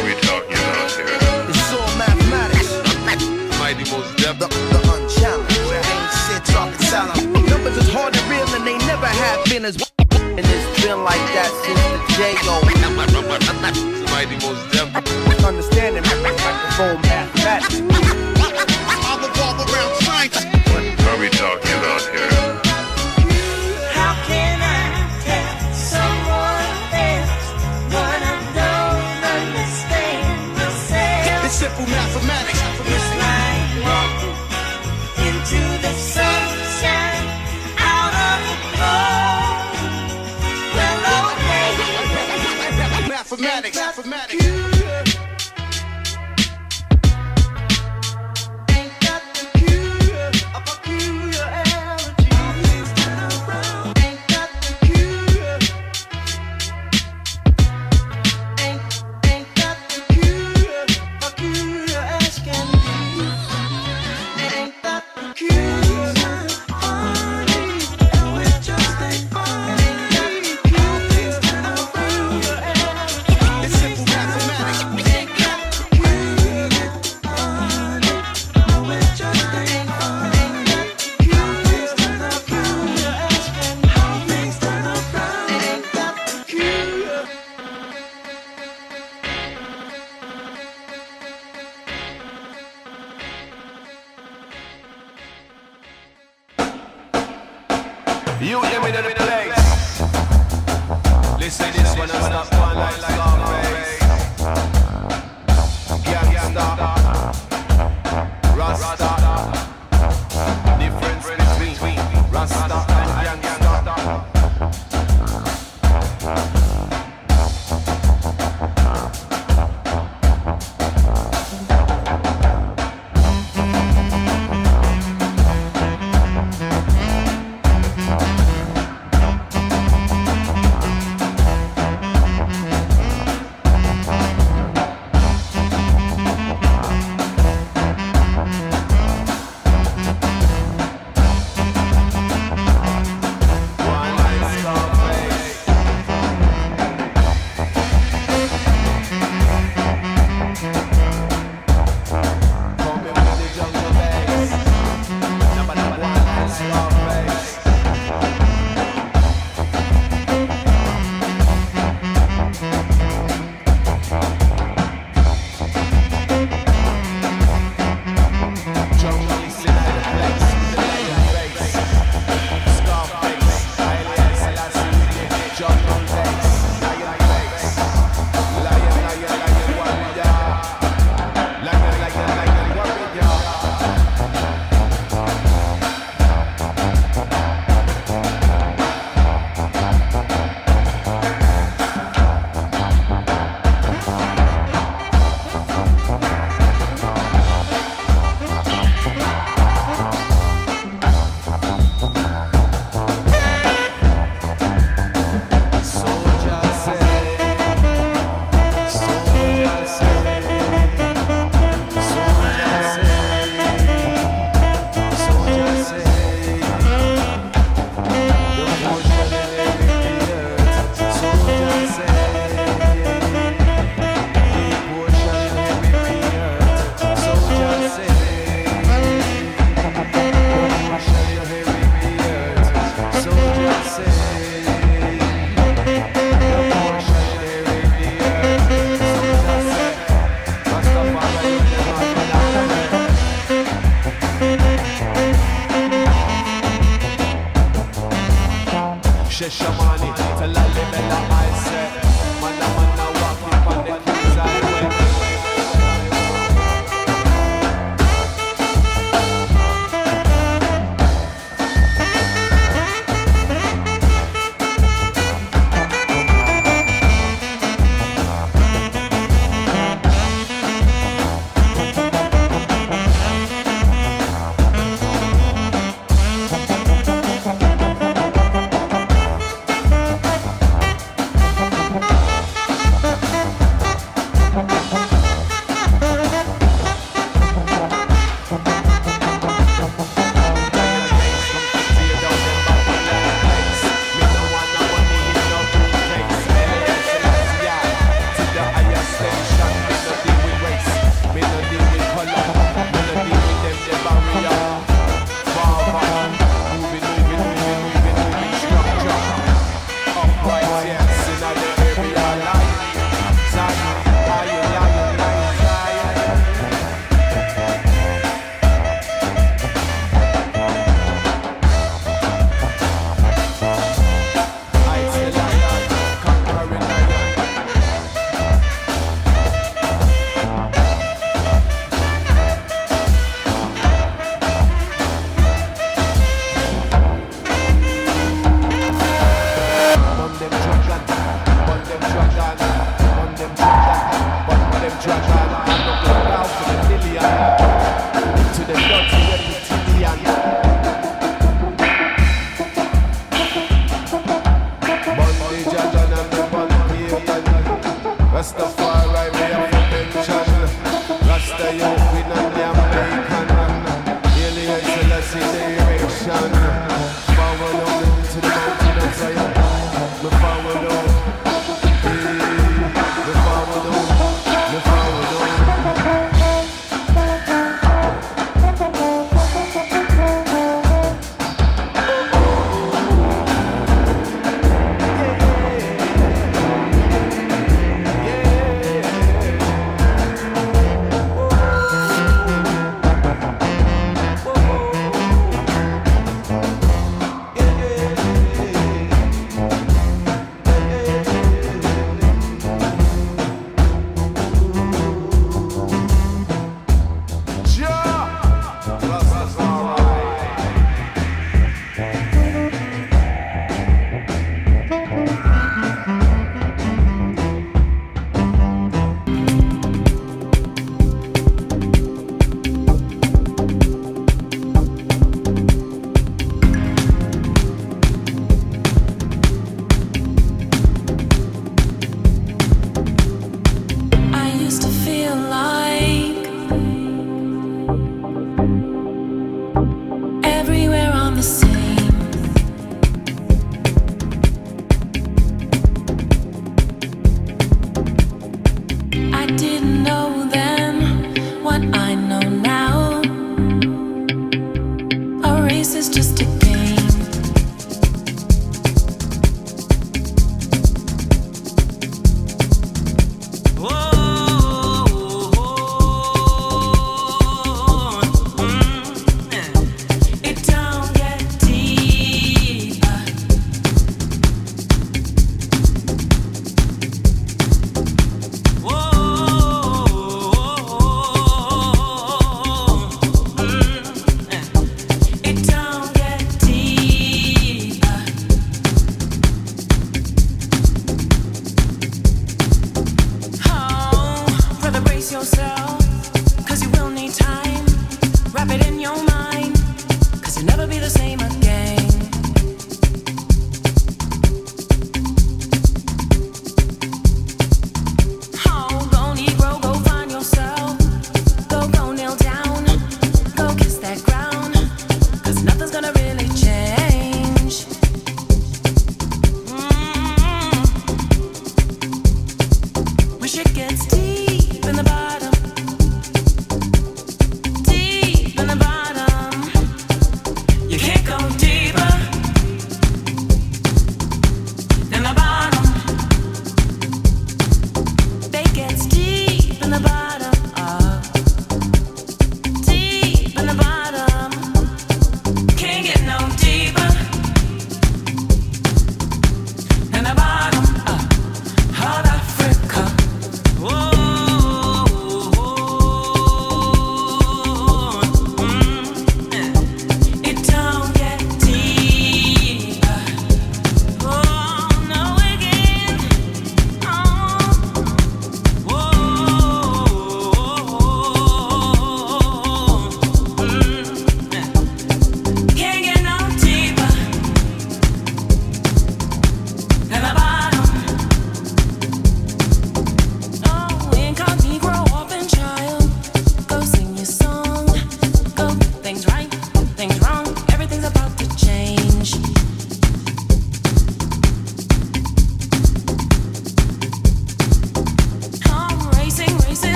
Have feelings. And it's been like that since the J.O. Mighty most deaf. Understanding microphone mathematics.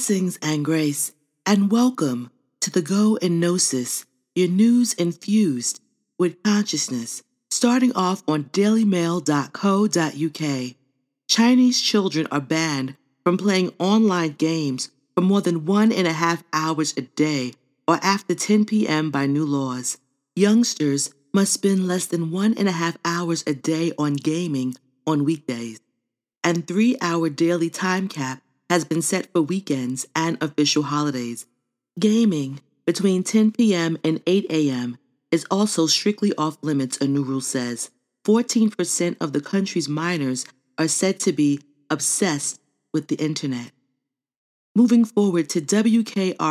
Blessings and grace, and welcome to the Go and Gnosis, your news infused with consciousness, starting off on dailymail.co.uk. Chinese children are banned from playing online games for more than one and a half hours a day or after 10 p.m. by new laws. Youngsters must spend less than one and a half hours a day on gaming on weekdays and three hour daily time cap has been set for weekends and official holidays. Gaming between 10 p.m. and 8 a.m. is also strictly off limits, a new rule says. 14% of the country's minors are said to be obsessed with the internet. Moving forward to WKRN.com,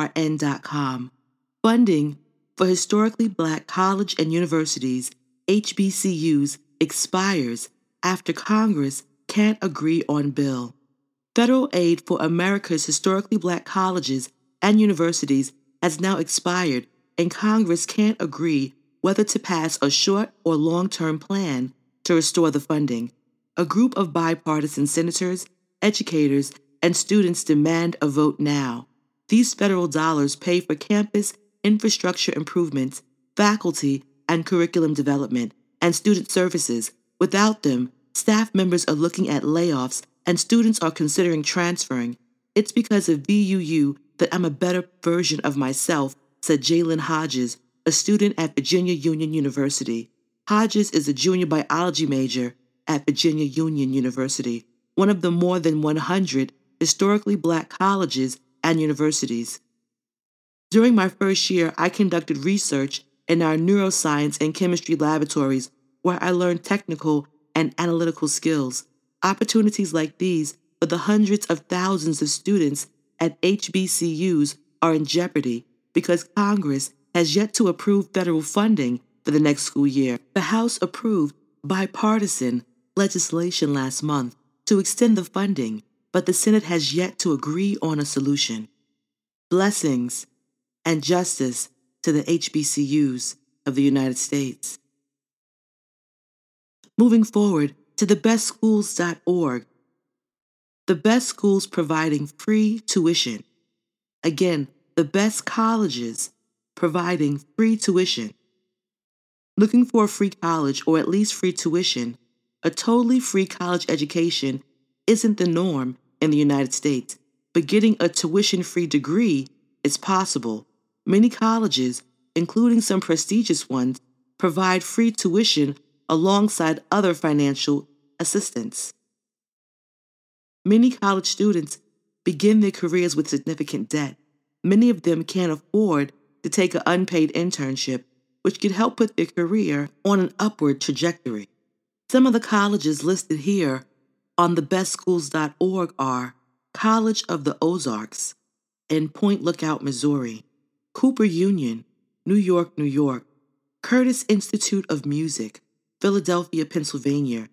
funding for historically black college and universities, HBCUs, expires after Congress can't agree on bill. Federal aid for America's historically black colleges and universities has now expired, and Congress can't agree whether to pass a short or long term plan to restore the funding. A group of bipartisan senators, educators, and students demand a vote now. These federal dollars pay for campus infrastructure improvements, faculty and curriculum development, and student services. Without them, staff members are looking at layoffs and students are considering transferring. It's because of VUU that I'm a better version of myself, said Jalen Hodges, a student at Virginia Union University. Hodges is a junior biology major at Virginia Union University, one of the more than 100 historically black colleges and universities. During my first year, I conducted research in our neuroscience and chemistry laboratories where I learned technical and analytical skills. Opportunities like these for the hundreds of thousands of students at HBCUs are in jeopardy because Congress has yet to approve federal funding for the next school year. The House approved bipartisan legislation last month to extend the funding, but the Senate has yet to agree on a solution. Blessings and justice to the HBCUs of the United States. Moving forward to thebestschools.org. The best schools providing free tuition. Again, the best colleges providing free tuition. Looking for a free college or at least free tuition, a totally free college education isn't the norm in the United States, but getting a tuition free degree is possible. Many colleges, including some prestigious ones, provide free tuition alongside other financial assistance. Many college students begin their careers with significant debt. Many of them can't afford to take an unpaid internship, which could help put their career on an upward trajectory. Some of the colleges listed here on thebestschools.org are College of the Ozarks in Point Lookout, Missouri, Cooper Union, New York, New York, Curtis Institute of Music, Philadelphia, Pennsylvania,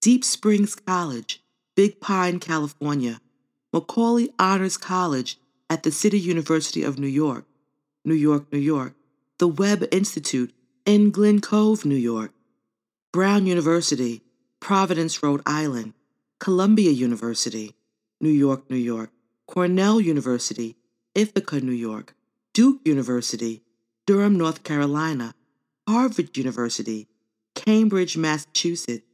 Deep Springs College, Big Pine, California, Macaulay Honors College at the City University of New York, New York, New York, the Webb Institute in Glen Cove, New York, Brown University, Providence, Rhode Island, Columbia University, New York, New York, Cornell University, Ithaca, New York, Duke University, Durham, North Carolina, Harvard University, Cambridge, Massachusetts,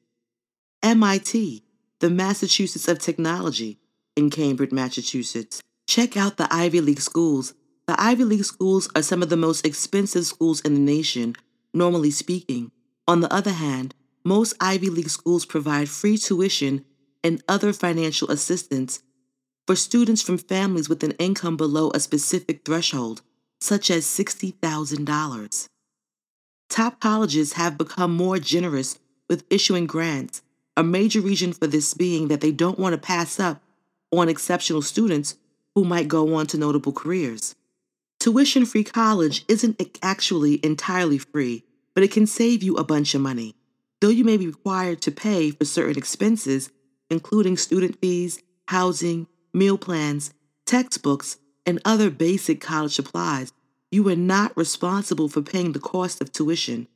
MIT, the Massachusetts of Technology, in Cambridge, Massachusetts. Check out the Ivy League schools. The Ivy League schools are some of the most expensive schools in the nation, normally speaking. On the other hand, most Ivy League schools provide free tuition and other financial assistance for students from families with an income below a specific threshold, such as $60,000. Top colleges have become more generous with issuing grants, a major reason for this being that they don't want to pass up on exceptional students who might go on to notable careers. Tuition free college isn't actually entirely free, but it can save you a bunch of money. Though you may be required to pay for certain expenses, including student fees, housing, meal plans, textbooks, and other basic college supplies, you are not responsible for paying the cost of tuition.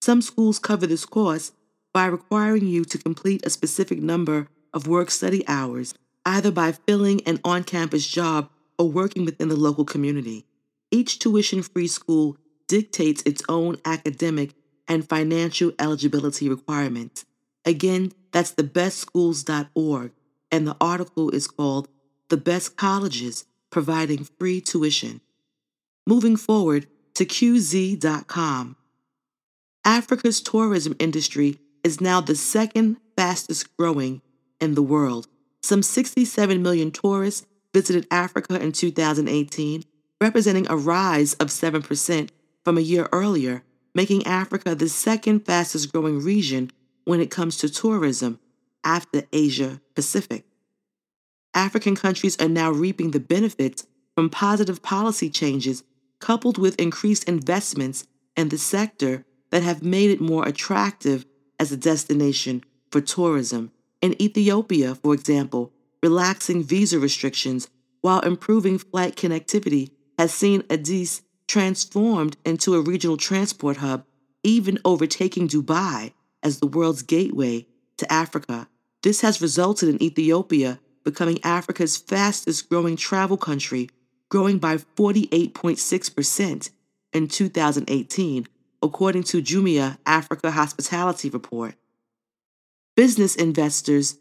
Some schools cover this cost by requiring you to complete a specific number of work study hours, either by filling an on campus job or working within the local community. Each tuition free school dictates its own academic and financial eligibility requirements. Again, that's thebestschools.org, and the article is called The Best Colleges Providing Free Tuition. Moving forward to QZ.com. Africa's tourism industry is now the second fastest growing in the world. Some 67 million tourists visited Africa in 2018, representing a rise of 7% from a year earlier, making Africa the second fastest growing region when it comes to tourism after Asia Pacific. African countries are now reaping the benefits from positive policy changes coupled with increased investments in the sector that have made it more attractive as a destination for tourism. In Ethiopia, for example, relaxing visa restrictions while improving flight connectivity has seen Addis transformed into a regional transport hub, even overtaking Dubai as the world's gateway to Africa. This has resulted in Ethiopia becoming Africa's fastest growing travel country, growing by 48.6% in 2018, according to Jumia Africa Hospitality Report. Business investors,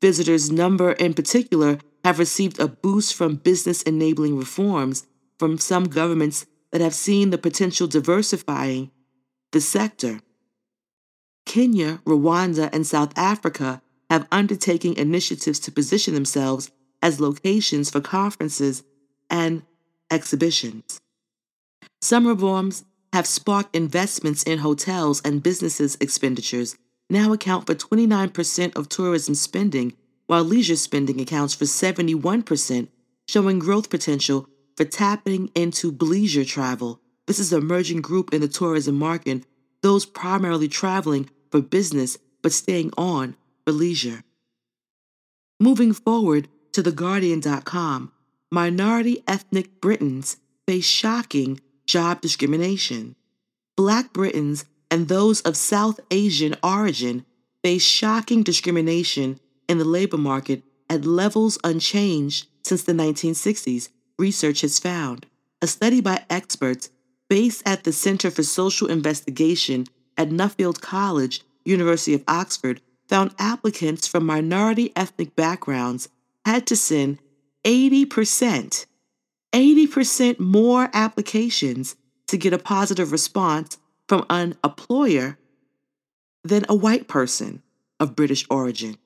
visitors number in particular, have received a boost from business enabling reforms from some governments that have seen the potential diversifying the sector. Kenya, Rwanda, and South Africa have undertaken initiatives to position themselves as locations for conferences and exhibitions. Some reforms have sparked investments in hotels and businesses' expenditures, now account for 29% of tourism spending, while leisure spending accounts for 71%, showing growth potential for tapping into leisure travel. This is an emerging group in the tourism market, those primarily traveling for business but staying on for leisure. Moving forward to TheGuardian.com, minority ethnic Britons face shocking job discrimination. Black Britons and those of South Asian origin face shocking discrimination in the labor market at levels unchanged since the 1960s, research has found. A study by experts based at the Center for Social Investigation at Nuffield College, University of Oxford, found applicants from minority ethnic backgrounds had to send 80%, 80% more applications to get a positive response from an employer than a white person of British origin.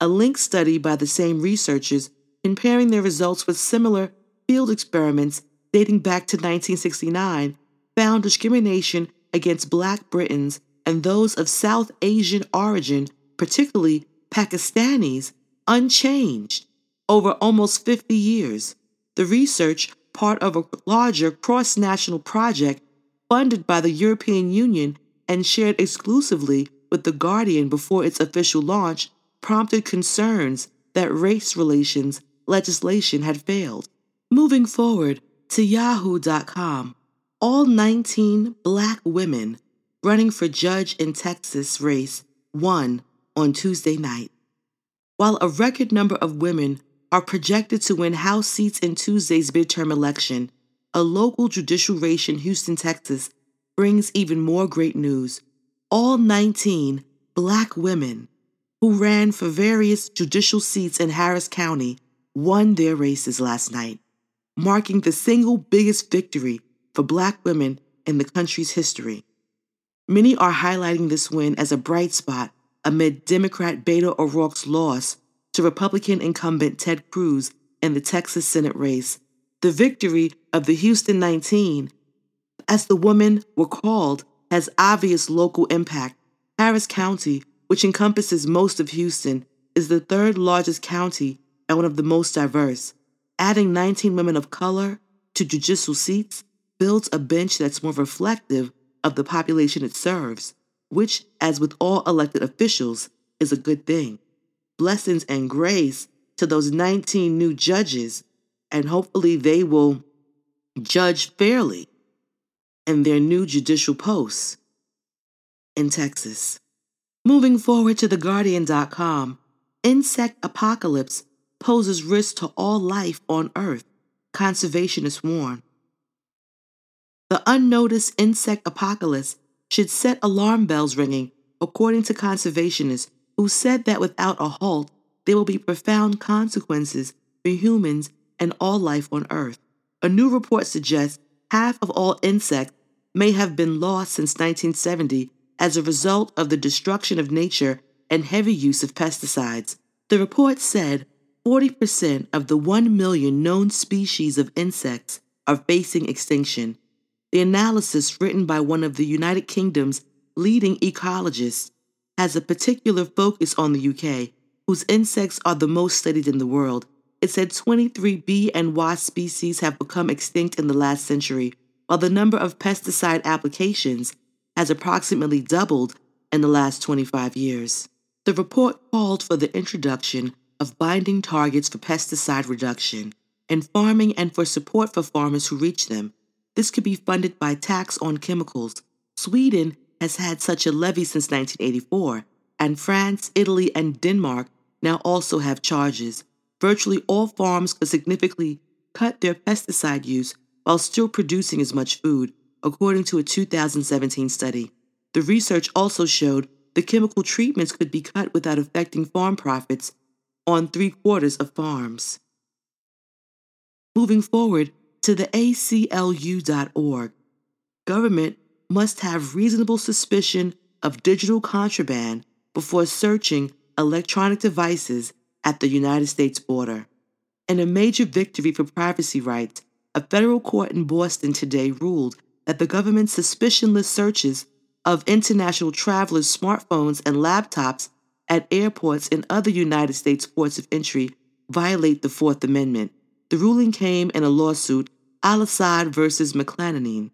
A linked study by the same researchers comparing their results with similar field experiments dating back to 1969 found discrimination against black Britons and those of South Asian origin, particularly Pakistanis, unchanged over almost 50 years. The research, part of a larger cross national project funded by the European Union and shared exclusively with The Guardian before its official launch, prompted concerns that race relations legislation had failed. Moving forward to Yahoo.com, all 19 black women running for judge in Texas race won on Tuesday night. While a record number of women are projected to win House seats in Tuesday's midterm election, a local judicial race in Houston, Texas brings even more great news. All 19 black women who ran for various judicial seats in Harris County won their races last night, marking the single biggest victory for black women in the country's history. Many are highlighting this win as a bright spot amid Democrat Beto O'Rourke's loss to Republican incumbent Ted Cruz in the Texas Senate race. The victory of the Houston 19, as the women were called, has obvious local impact. Harris County, which encompasses most of Houston, is the third largest county and one of the most diverse. Adding 19 women of color to judicial seats builds a bench that's more reflective of the population it serves, which, as with all elected officials, is a good thing. Blessings and grace to those 19 new judges, and hopefully they will judge fairly in their new judicial posts in Texas. Moving forward to TheGuardian.com, insect apocalypse poses risk to all life on Earth, conservationists warn. The unnoticed insect apocalypse should set alarm bells ringing, according to conservationists who said that without a halt, there will be profound consequences for humans and all life on Earth. A new report suggests half of all insects may have been lost since 1970 as a result of the destruction of nature and heavy use of pesticides. The report said 40% of the 1 million known species of insects are facing extinction. The analysis, written by one of the United Kingdom's leading ecologists, has a particular focus on the UK, whose insects are the most studied in the world. It said 23 bee and wasp species have become extinct in the last century, while the number of pesticide applications has approximately doubled in the last 25 years. The report called for the introduction of binding targets for pesticide reduction in farming and for support for farmers who reach them. This could be funded by tax on chemicals. Sweden has had such a levy since 1984, and France, Italy, and Denmark now also have charges. Virtually all farms could significantly cut their pesticide use while still producing as much food, according to a 2017 study. The research also showed the chemical treatments could be cut without affecting farm profits on three quarters of farms. Moving forward to the ACLU.org, government must have reasonable suspicion of digital contraband before searching electronic devices at the United States border. In a major victory for privacy rights, a federal court in Boston today ruled that the government's suspicionless searches of international travelers' smartphones and laptops at airports and other United States ports of entry violate the Fourth Amendment. The ruling came in a lawsuit, Al Assad versus McClanahan,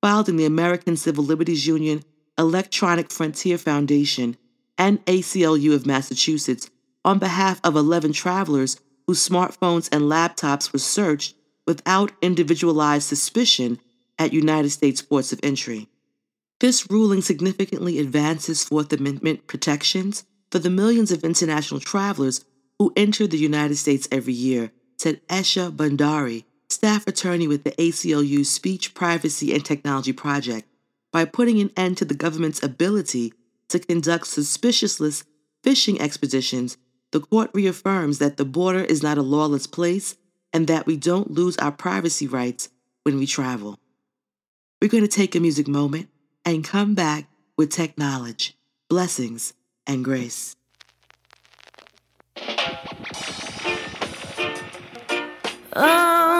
filed in the American Civil Liberties Union, Electronic Frontier Foundation, and ACLU of Massachusetts on behalf of 11 travelers whose smartphones and laptops were searched without individualized suspicion at United States ports of entry. This ruling significantly advances Fourth Amendment protections for the millions of international travelers who enter the United States every year, said Esha Bandari, staff attorney with the ACLU's Speech Privacy and Technology Project, by putting an end to the government's ability to conduct suspiciousless fishing expeditions, the court reaffirms that the border is not a lawless place and that we don't lose our privacy rights when we travel. We're going to take a music moment and come back with tech knowledge, blessings, and grace. Oh.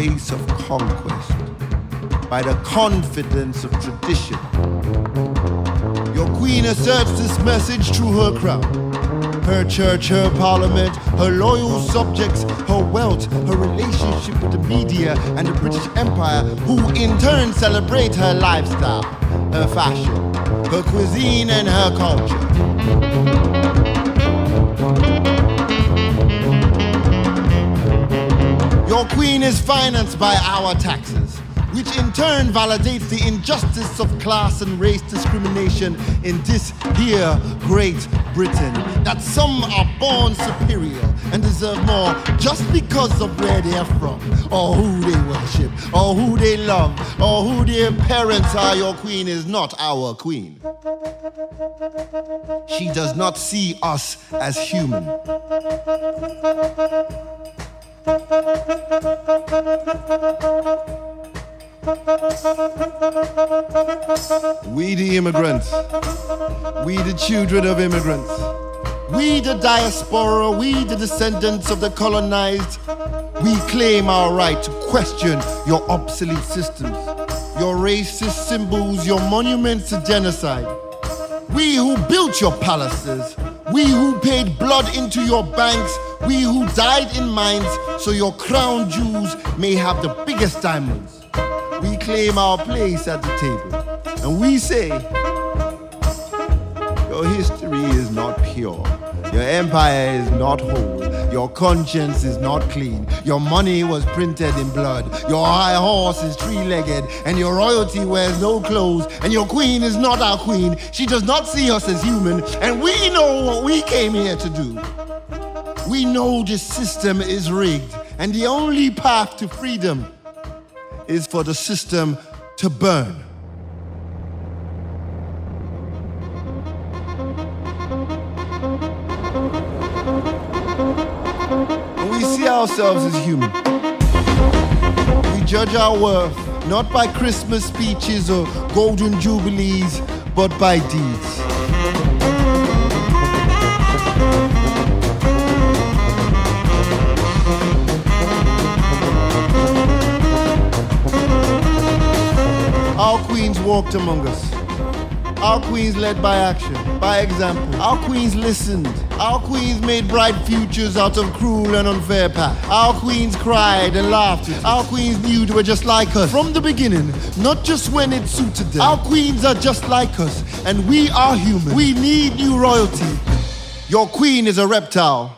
Of conquest, by the confidence of tradition. Your queen asserts this message through her crown her church, her parliament, her loyal subjects, her wealth, her relationship with the media and the British Empire, who in turn celebrate her lifestyle, her fashion, her cuisine, and her culture. Queen is financed by our taxes, which in turn validates the injustice of class and race discrimination in this here great Britain. That some are born superior and deserve more just because of where they are from, or who they worship, or who they love, or who their parents are. Your queen is not our queen. She does not see us as human. We the immigrants, we the children of immigrants, we the diaspora, we the descendants of the colonized, we claim our right to question your obsolete systems, your racist symbols, your monuments to genocide. We who built your palaces, we who paid blood into your banks, we who died in mines so your crown jewels may have the biggest diamonds. We claim our place at the table. And we say, your history is not pure. Your empire is not whole. Your conscience is not clean. Your money was printed in blood. Your high horse is three legged. And your royalty wears no clothes. And your queen is not our queen. She does not see us as human. And we know what we came here to do. We know this system is rigged. And the only path to freedom is for the system to burn. Ourselves as human. We judge our worth not by Christmas speeches or golden jubilees, but by deeds. Our queens walked among us. Our queens led by action, by example. Our queens listened. Our queens made bright futures out of cruel and unfair past. Our queens cried and laughed. Our queens knew they were just like us from the beginning, not just when it suited them. Our queens are just like us, and we are human. We need new royalty. Your queen is a reptile.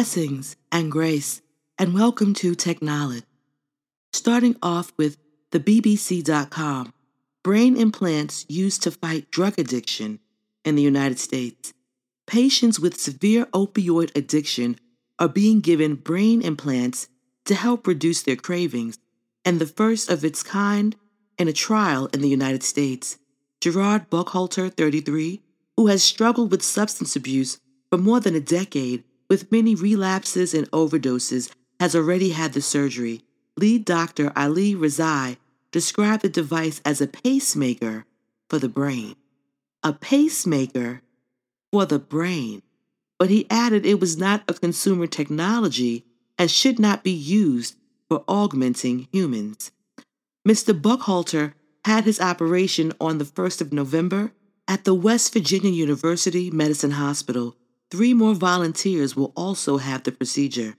Blessings and grace, and welcome to Teknowledge. Starting off with the BBC.com, brain implants used to fight drug addiction in the United States. Patients with severe opioid addiction are being given brain implants to help reduce their cravings, and the first of its kind in a trial in the United States. Gerod Buckhalter, 33, who has struggled with substance abuse for more than a decade with many relapses and overdoses, has already had the surgery. Lead doctor Ali Rezai described the device as a pacemaker for the brain. A pacemaker for the brain. But he added it was not a consumer technology and should not be used for augmenting humans. Mr. Buckhalter had his operation on the 1st of November at the West Virginia University Medicine Hospital. Three more volunteers will also have the procedure.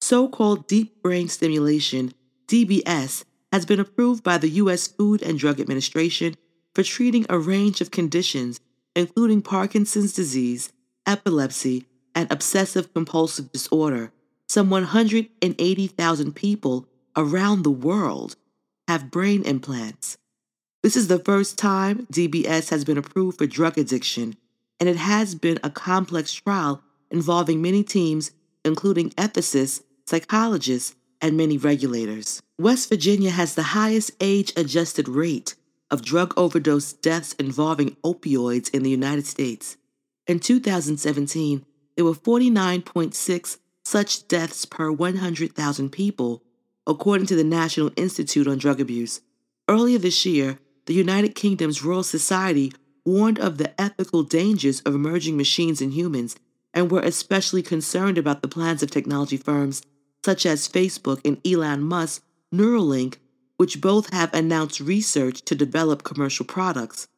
So called deep brain stimulation, DBS, has been approved by the U.S. Food and Drug Administration for treating a range of conditions, including Parkinson's disease, epilepsy, and obsessive compulsive disorder. Some 180,000 people around the world have brain implants. This is the first time DBS has been approved for drug addiction, and it has been a complex trial involving many teams, including ethicists, psychologists, and many regulators. West Virginia has the highest age adjusted rate of drug overdose deaths involving opioids in the United States. In 2017, there were 49.6 such deaths per 100,000 people, according to the National Institute on Drug Abuse. Earlier this year, the United Kingdom's Royal Society warned of the ethical dangers of emerging machines in humans and were especially concerned about the plans of technology firms such as Facebook and Elon Musk's Neuralink, which both have announced research to develop commercial products.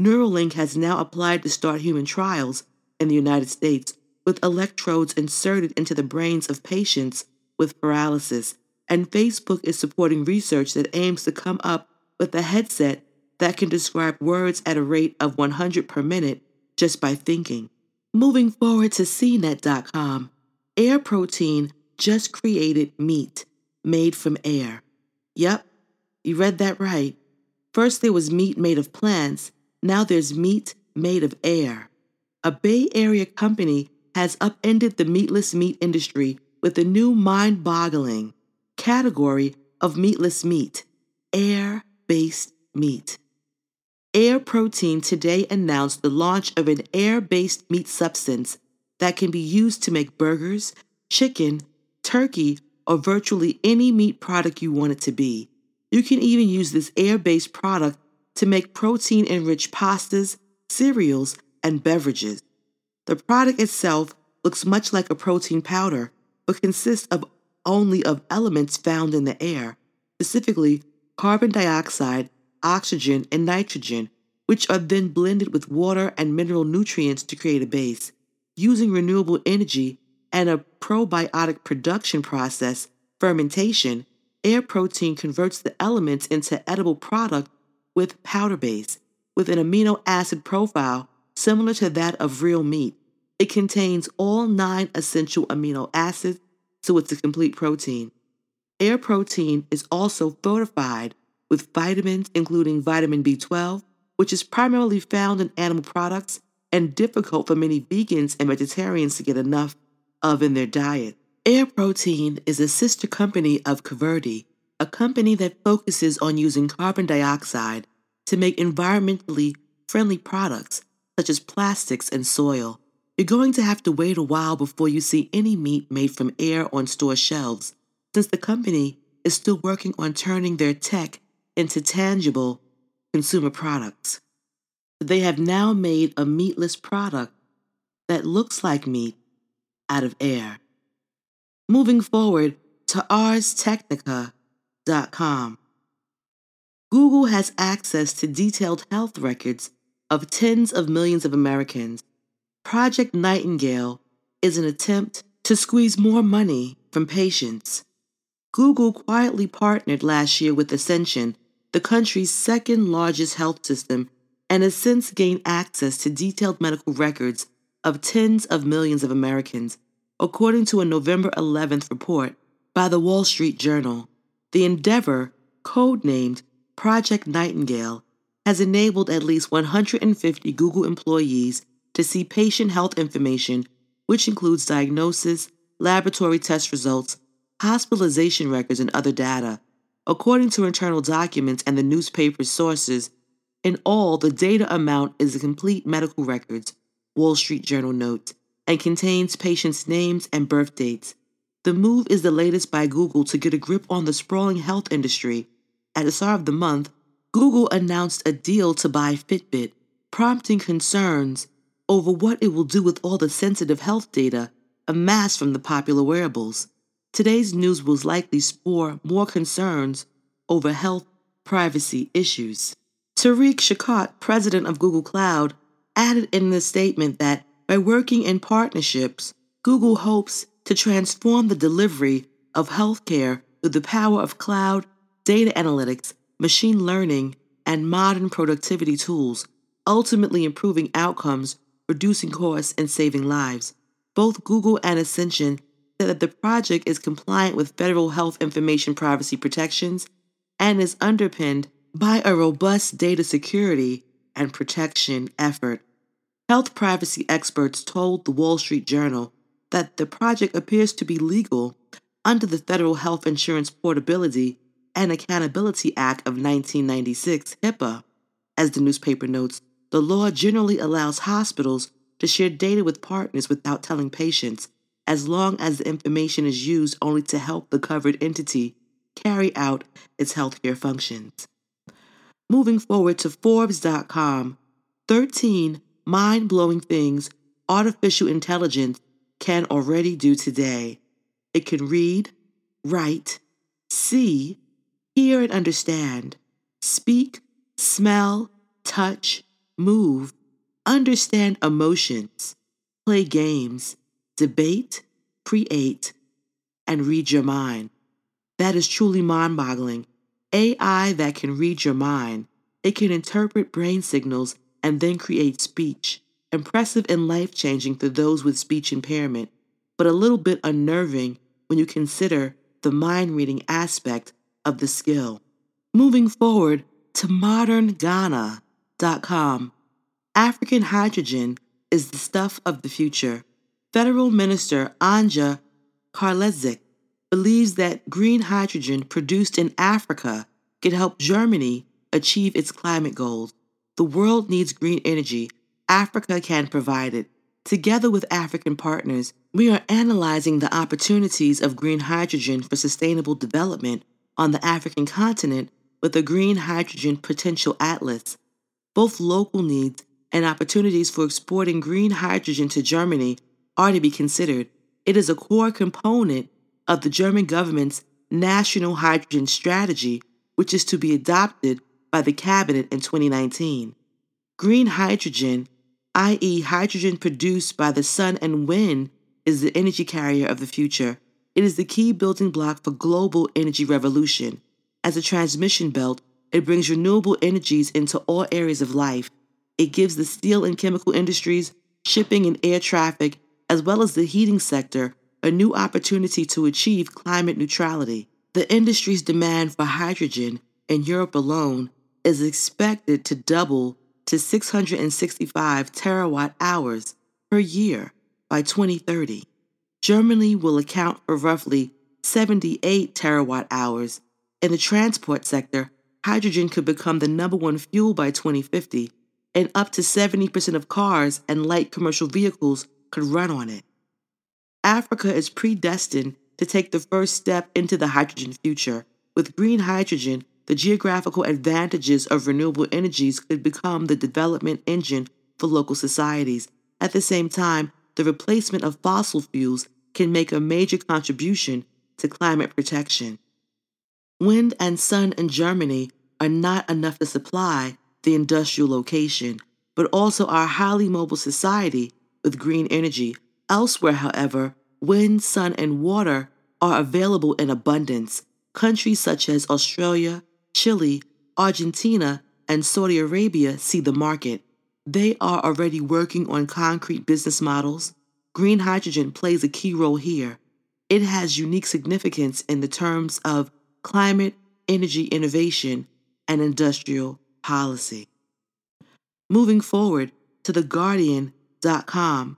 Neuralink has now applied to start human trials in the United States with electrodes inserted into the brains of patients with paralysis, and Facebook is supporting research that aims to come up with a headset that can describe words at a rate of 100 per minute just by thinking. Moving forward to CNET.com, Air Protein just created meat made from air. Yep, you read that right. First there was meat made of plants, now there's meat made of air. A Bay Area company has upended the meatless meat industry with a new mind boggling category of meatless meat air based meat. Air Protein today announced the launch of an air based meat substance that can be used to make burgers, chicken, turkey, or virtually any meat product you want it to be. You can even use this air based product to make protein enriched pastas, cereals, and beverages. The product itself looks much like a protein powder, but consists of only of elements found in the air, specifically carbon dioxide, oxygen, and nitrogen, which are then blended with water and mineral nutrients to create a base. Using renewable energy and a probiotic production process, fermentation, air protein converts the elements into edible product with powder base, with an amino acid profile similar to that of real meat. It contains all nine essential amino acids, so it's a complete protein. Air protein is also fortified with vitamins, including vitamin B12, which is primarily found in animal products and difficult for many vegans and vegetarians to get enough of in their diet. Air Protein is a sister company of Kiverdi, a company that focuses on using carbon dioxide to make environmentally friendly products such as plastics and soil. You're going to have to wait a while before you see any meat made from air on store shelves, since the company is still working on turning their tech into tangible consumer products. They have now made a meatless product that looks like meat out of air. Moving forward to ArsTechnica.com. Google has access to detailed health records of tens of millions of Americans. Project Nightingale is an attempt to squeeze more money from patients. Google quietly partnered last year with Ascension, the country's second largest health system, and has since gained access to detailed medical records of tens of millions of Americans according to a November 11th report by the Wall Street Journal. The endeavor, codenamed Project Nightingale, has enabled at least 150 Google employees to see patient health information, which includes diagnosis, laboratory test results, hospitalization records, and other data. According to internal documents and the newspaper's sources, in all, the data amount is the complete medical records, Wall Street Journal notes, and contains patients' names and birth dates. The move is the latest by Google to get a grip on the sprawling health industry. At the start of the month, Google announced a deal to buy Fitbit, prompting concerns over what it will do with all the sensitive health data amassed from the popular wearables. Today's news will likely spore more concerns over health privacy issues. Tariq Shaukat, president of Google Cloud, added in the statement that by working in partnerships, Google hopes to transform the delivery of healthcare through the power of cloud, data analytics, machine learning, and modern productivity tools, ultimately improving outcomes, reducing costs, and saving lives. Both Google and Ascension that the project is compliant with federal health information privacy protections and is underpinned by a robust data security and protection effort. Health privacy experts told the Wall Street Journal that the project appears to be legal under the Federal Health Insurance Portability and Accountability Act of 1996, HIPAA. As the newspaper notes, the law generally allows hospitals to share data with partners without telling patients, as long as the information is used only to help the covered entity carry out its healthcare functions. Moving forward to Forbes.com, 13 mind blowing things artificial intelligence can already do today. It can read, write, see, hear and understand, speak, smell, touch, move, understand emotions, play games, debate, create, and read your mind. That is truly mind boggling. AI that can read your mind. It can interpret brain signals and then create speech. Impressive and life changing for those with speech impairment, but a little bit unnerving when you consider the mind reading aspect of the skill. Moving forward to modernghana.com. African hydrogen is the stuff of the future. Federal Minister Anja Karliczek believes that green hydrogen produced in Africa can help Germany achieve its climate goals. The world needs green energy. Africa can provide it. Together with African partners, we are analyzing the opportunities of green hydrogen for sustainable development on the African continent with a Green Hydrogen Potential Atlas. Both local needs and opportunities for exporting green hydrogen to Germany are to be considered. It is a core component of the German government's National Hydrogen Strategy, which is to be adopted by the Cabinet in 2019. Green hydrogen, i.e., hydrogen produced by the sun and wind, is the energy carrier of the future. It is the key building block for global energy revolution. As a transmission belt, it brings renewable energies into all areas of life. It gives the steel and chemical industries, shipping and air traffic, as well as the heating sector, a new opportunity to achieve climate neutrality. The industry's demand for hydrogen in Europe alone is expected to double to 665 terawatt hours per year by 2030. Germany will account for roughly 78 terawatt hours. In the transport sector, hydrogen could become the number one fuel by 2050, and up to 70% of cars and light commercial vehicles could run on it. Africa is predestined to take the first step into the hydrogen future. With green hydrogen, the geographical advantages of renewable energies could become the development engine for local societies. At the same time, the replacement of fossil fuels can make a major contribution to climate protection. Wind and sun in Germany are not enough to supply the industrial location, but also our highly mobile society with green energy. Elsewhere, however, wind, sun, and water are available in abundance. Countries such as Australia, Chile, Argentina, and Saudi Arabia see the market. They are already working on concrete business models, green hydrogen plays a key role here. It has unique significance in the terms of climate, energy innovation, and industrial policy. Moving forward to theguardian.com.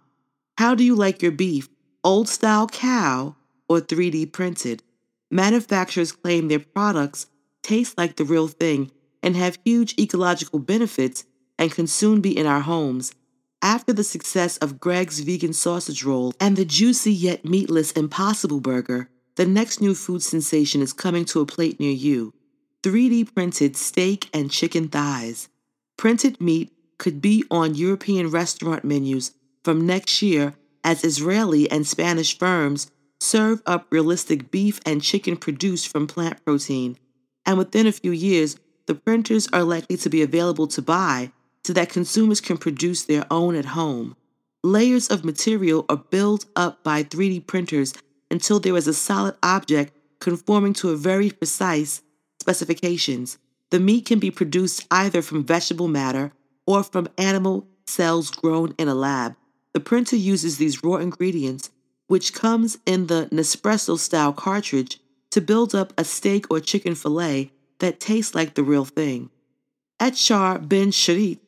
How do you like your beef? Old style cow or 3D printed? Manufacturers claim their products taste like the real thing and have huge ecological benefits and can soon be in our homes. After the success of Greggs vegan sausage roll and the juicy yet meatless Impossible Burger, the next new food sensation is coming to a plate near you 3D printed steak and chicken thighs. Printed meat could be on European restaurant menus from next year as Israeli and Spanish firms serve up realistic beef and chicken produced from plant protein. And within a few years, the printers are likely to be available to buy so that consumers can produce their own at home. Layers of material are built up by 3D printers until there is a solid object conforming to a very precise specifications. The meat can be produced either from vegetable matter or from animal cells grown in a lab. The printer uses these raw ingredients, which comes in the Nespresso style cartridge, to build up a steak or chicken fillet that tastes like the real thing. Eshchar Ben Shitrit,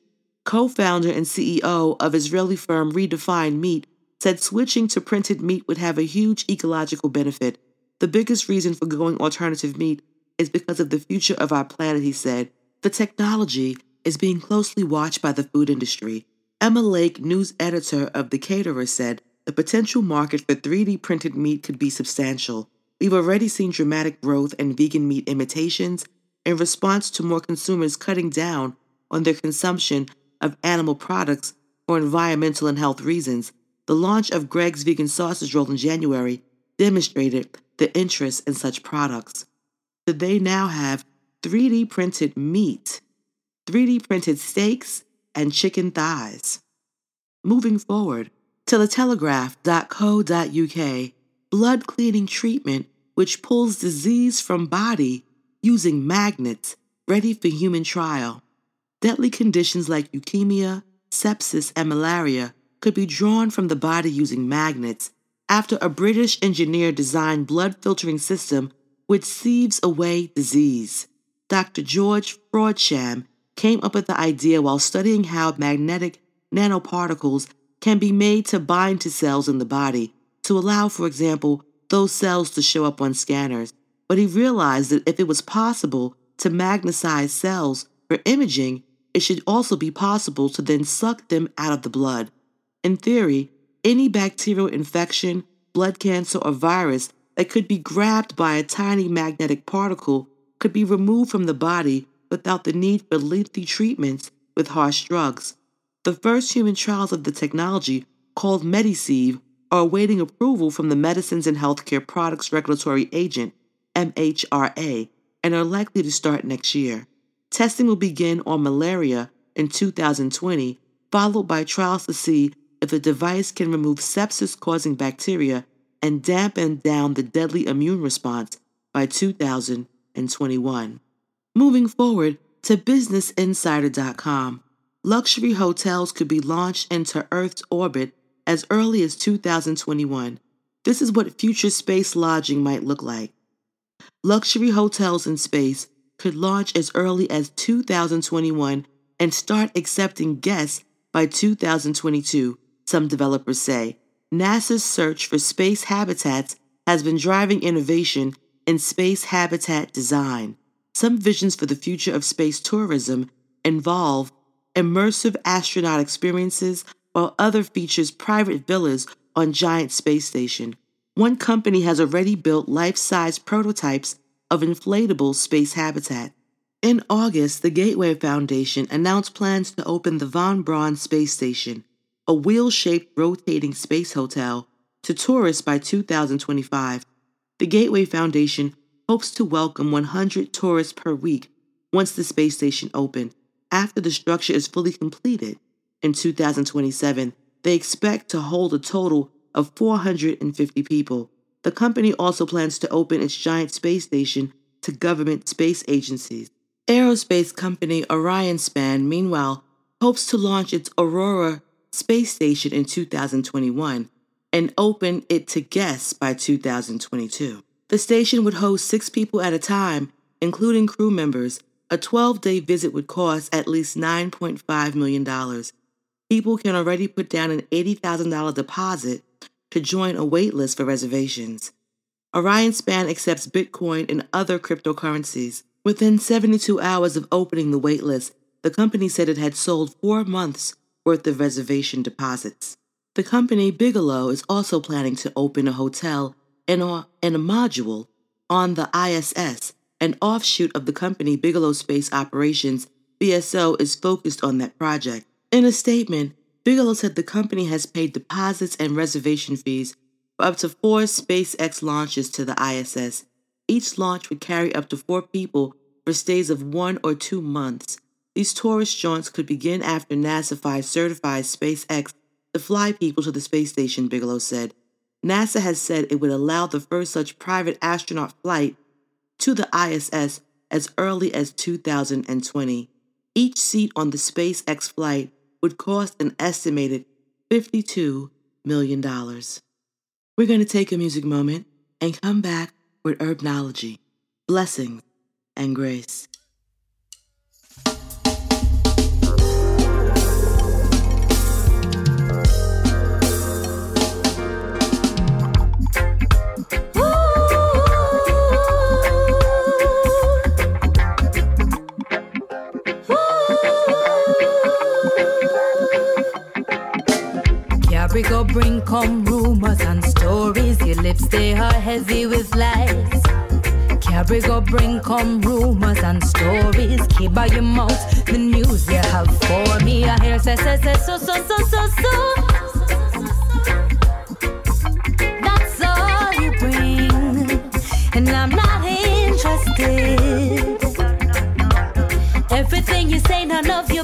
co founder and CEO of Israeli firm Redefined Meat, said switching to printed meat would have a huge ecological benefit. The biggest reason for going alternative meat is because of the future of our planet, he said. The technology is being closely watched by the food industry. Emma Lake, news editor of The Caterer, said the potential market for 3D printed meat could be substantial. We've already seen dramatic growth in vegan meat imitations in response to more consumers cutting down on their consumption of animal products for environmental and health reasons. The launch of Greggs vegan sausage roll in January demonstrated the interest in such products. So they now have 3D printed meat, 3D printed steaks, and chicken thighs. Moving forward, teletelegraph.co.uk, blood cleaning treatment which pulls disease from body using magnets ready for human trial. Deadly conditions like leukemia, sepsis, and malaria could be drawn from the body using magnets after a British engineer designed blood filtering system which sieves away disease. Dr. George Frodsham came up with the idea while studying how magnetic nanoparticles can be made to bind to cells in the body to allow, for example, those cells to show up on scanners. But he realized that if it was possible to magnetize cells for imaging, it should also be possible to then suck them out of the blood. In theory, any bacterial infection, blood cancer, or virus that could be grabbed by a tiny magnetic particle could be removed from the body without the need for lengthy treatments with harsh drugs. The first human trials of the technology, called MediSieve, are awaiting approval from the Medicines and Healthcare Products Regulatory Agent, MHRA, and are likely to start next year. Testing will begin on malaria in 2020, followed by trials to see if the device can remove sepsis causing bacteria and dampen down the deadly immune response by 2021. Moving forward to BusinessInsider.com, luxury hotels could be launched into Earth's orbit as early as 2021. This is what future space lodging might look like. Luxury hotels in space could launch as early as 2021 and start accepting guests by 2022, some developers say. NASA's search for space habitats has been driving innovation in space habitat design. Some visions for the future of space tourism involve immersive astronaut experiences, while other features private villas on giant space station. One company has already built life-size prototypes of inflatable space habitat. In August, the Gateway Foundation announced plans to open the Von Braun Space Station, a wheel shaped rotating space hotel, to tourists by 2025. The Gateway Foundation hopes to welcome 100 tourists per week once the space station opens. After the structure is fully completed in 2027, they expect to hold a total of 450 people. The company also plans to open its giant space station to government space agencies. Aerospace company Orion Span, meanwhile, hopes to launch its Aurora space station in 2021. and open it to guests by 2022. The station would host six people at a time, including crew members. A 12 day visit would cost at least $9.5 million. People can already put down an $80,000 deposit to join a waitlist for reservations. Orion Span accepts Bitcoin and other cryptocurrencies. Within 72 hours of opening the waitlist, the company said it had sold four months' worth of reservation deposits. The company, Bigelow, is also planning to open a hotel and a, and a module on the ISS. An offshoot of the company, Bigelow Space Operations, BSO, is focused on that project. In a statement, Bigelow said the company has paid deposits and reservation fees for up to four SpaceX launches to the ISS. Each launch would carry up to four people for stays of one or two months. These tourist jaunts could begin after NASA certifies SpaceX to fly people to the space station, Bigelow said. NASA has said it would allow the first such private astronaut flight to the ISS as early as 2020. Each seat on the SpaceX flight would cost an estimated $52 million. We're going to take a music moment and come back with herbnology, blessings, and grace. Carry go bring come rumors and stories. Your lips they are heavy with lies. Carry go bring come rumors and stories. Keep by your mouth the news you have for me. I hear say say say so so so so so. That's all you bring, and I'm not interested. Everything you say, none of your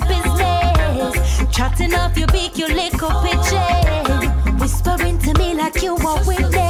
Chatting off your beak, your little pigeon. Whispering to me like you a witness. And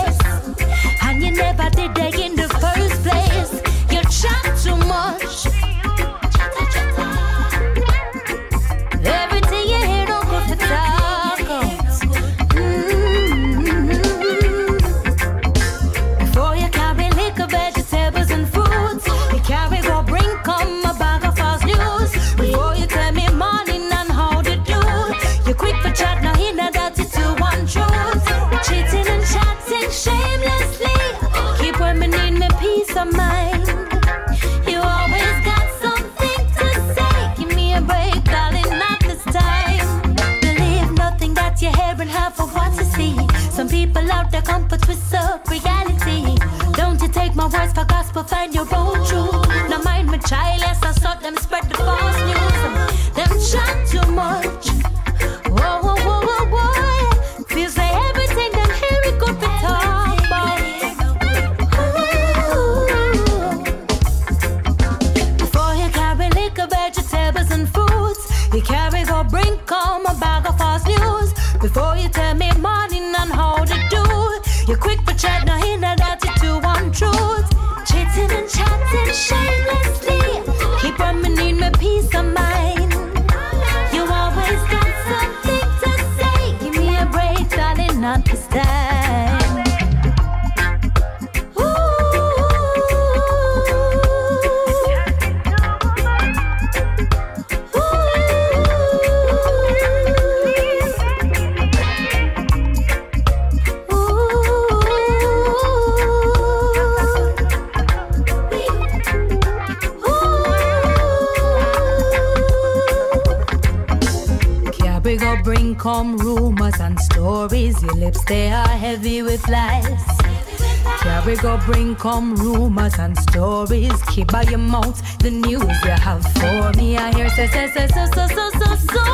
bring come rumors and stories. Keep by your mouth the news you have for me. I hear say say say so so so so so.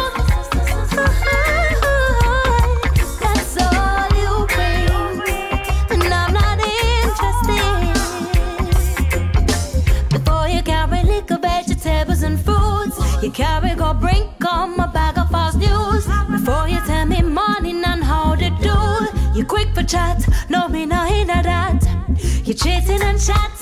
That's all you bring, and I'm not interested. Before you carry liquor, vegetables, and fruits, you carry go bring come a bag of false news. Before you tell me morning and how to do, you quick for chat, chasing and chatting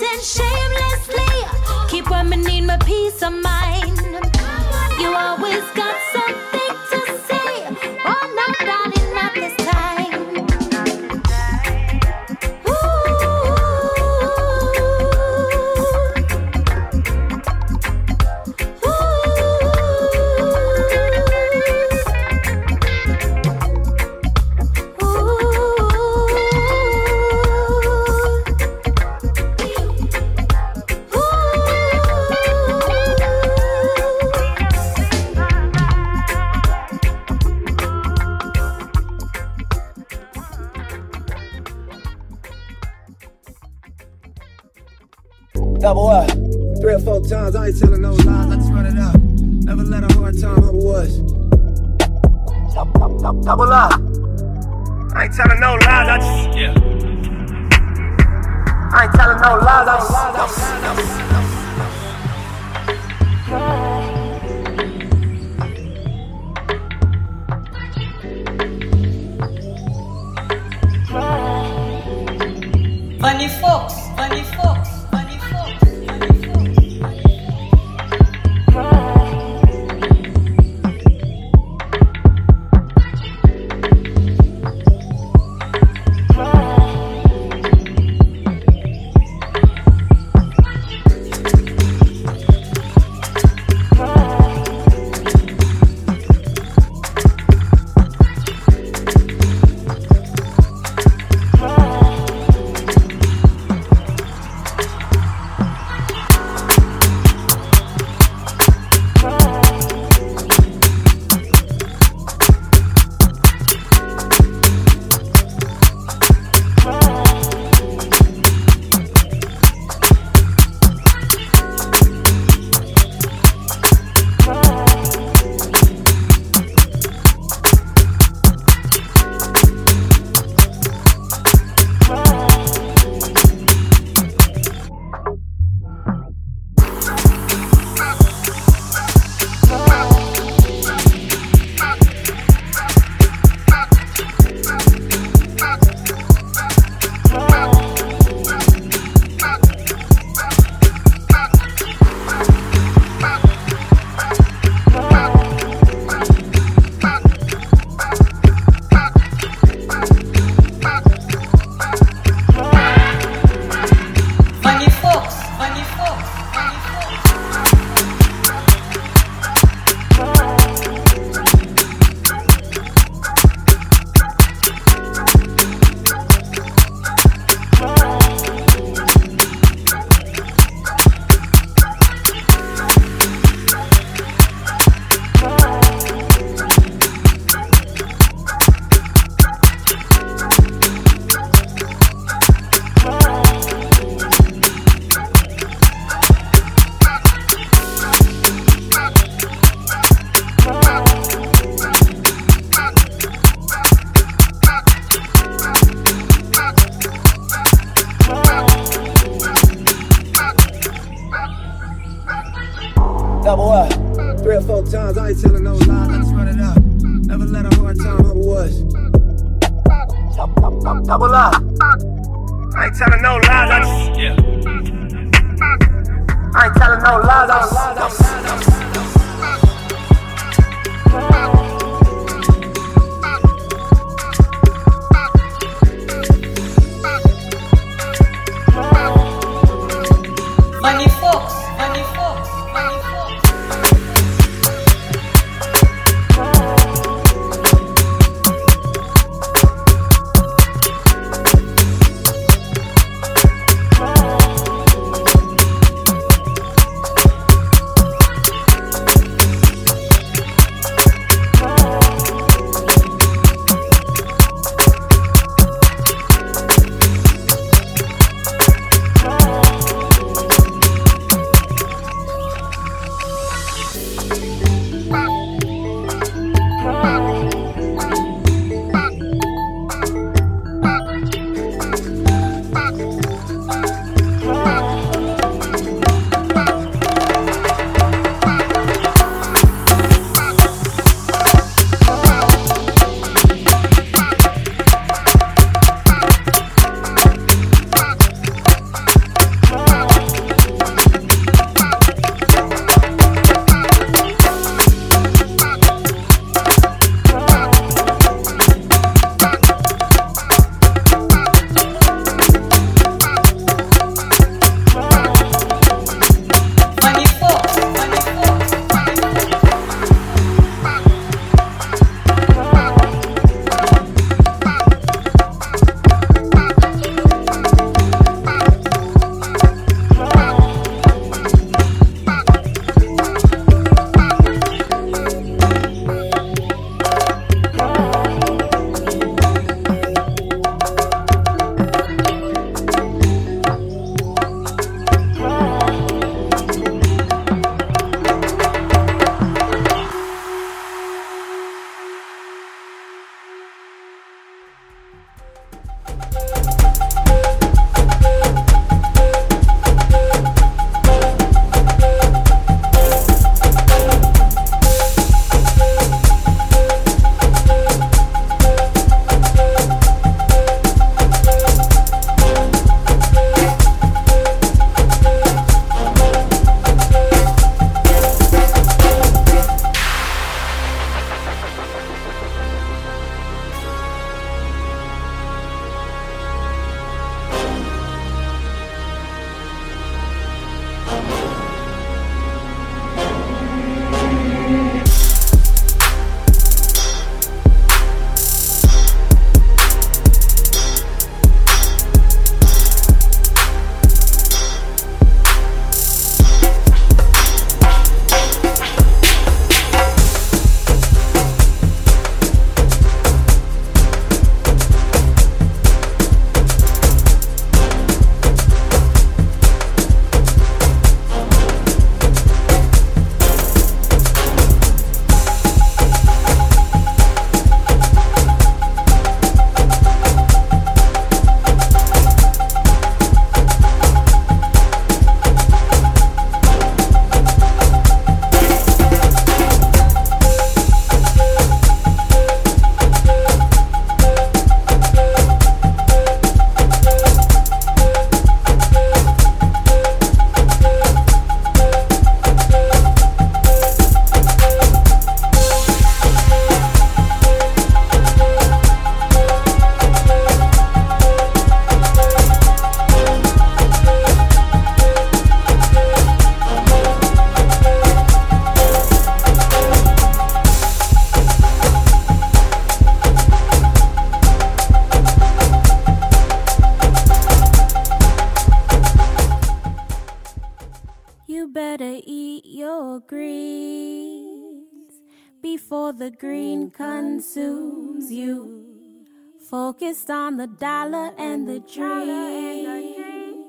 Focused on the dollar and the dream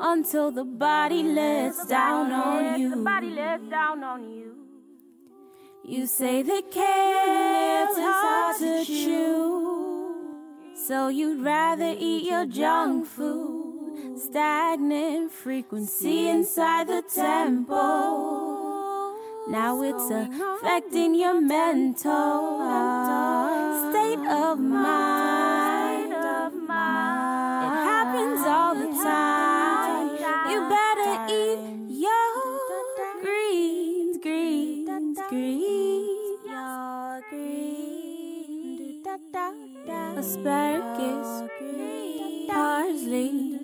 until the body lets down on you. You say the is hard to chew, so you'd rather eat your junk food. Stagnant frequency inside the temple. Now it's affecting your mental state of mind. Happens all the time. You better eat your greens, greens, greens. Your greens. Asparagus, parsley,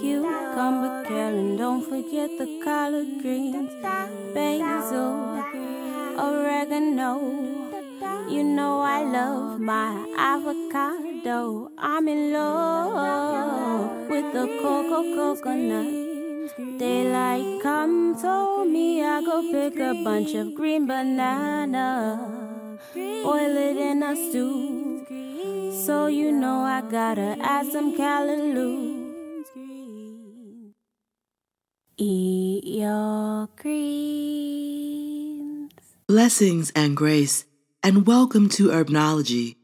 cucumber, kale, don't forget the collard greens, basil, oregano. You know I love my avocado. I'm in love with the cocoa coconut. Daylight come told me I go pick a bunch of green banana, boil it in a stew. So you know I gotta add some callaloo. Eat your greens. Blessings and grace, and welcome to Herbnology.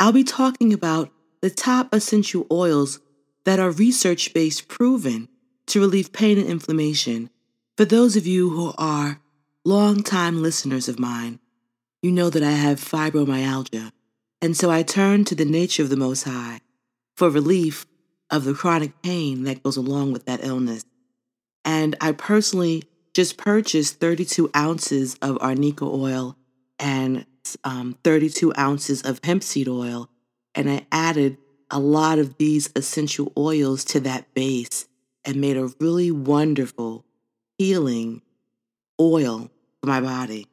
I'll be talking about the top essential oils that are research based proven to relieve pain and inflammation. For those of you who are long-time listeners of mine, you know that I have fibromyalgia, and so I turn to the nature of the Most High for relief of the chronic pain that goes along with that illness. And I personally just purchased 32 ounces of arnica oil and um, 32 ounces of hemp seed oil, and I added a lot of these essential oils to that base and made a really wonderful healing oil for my body.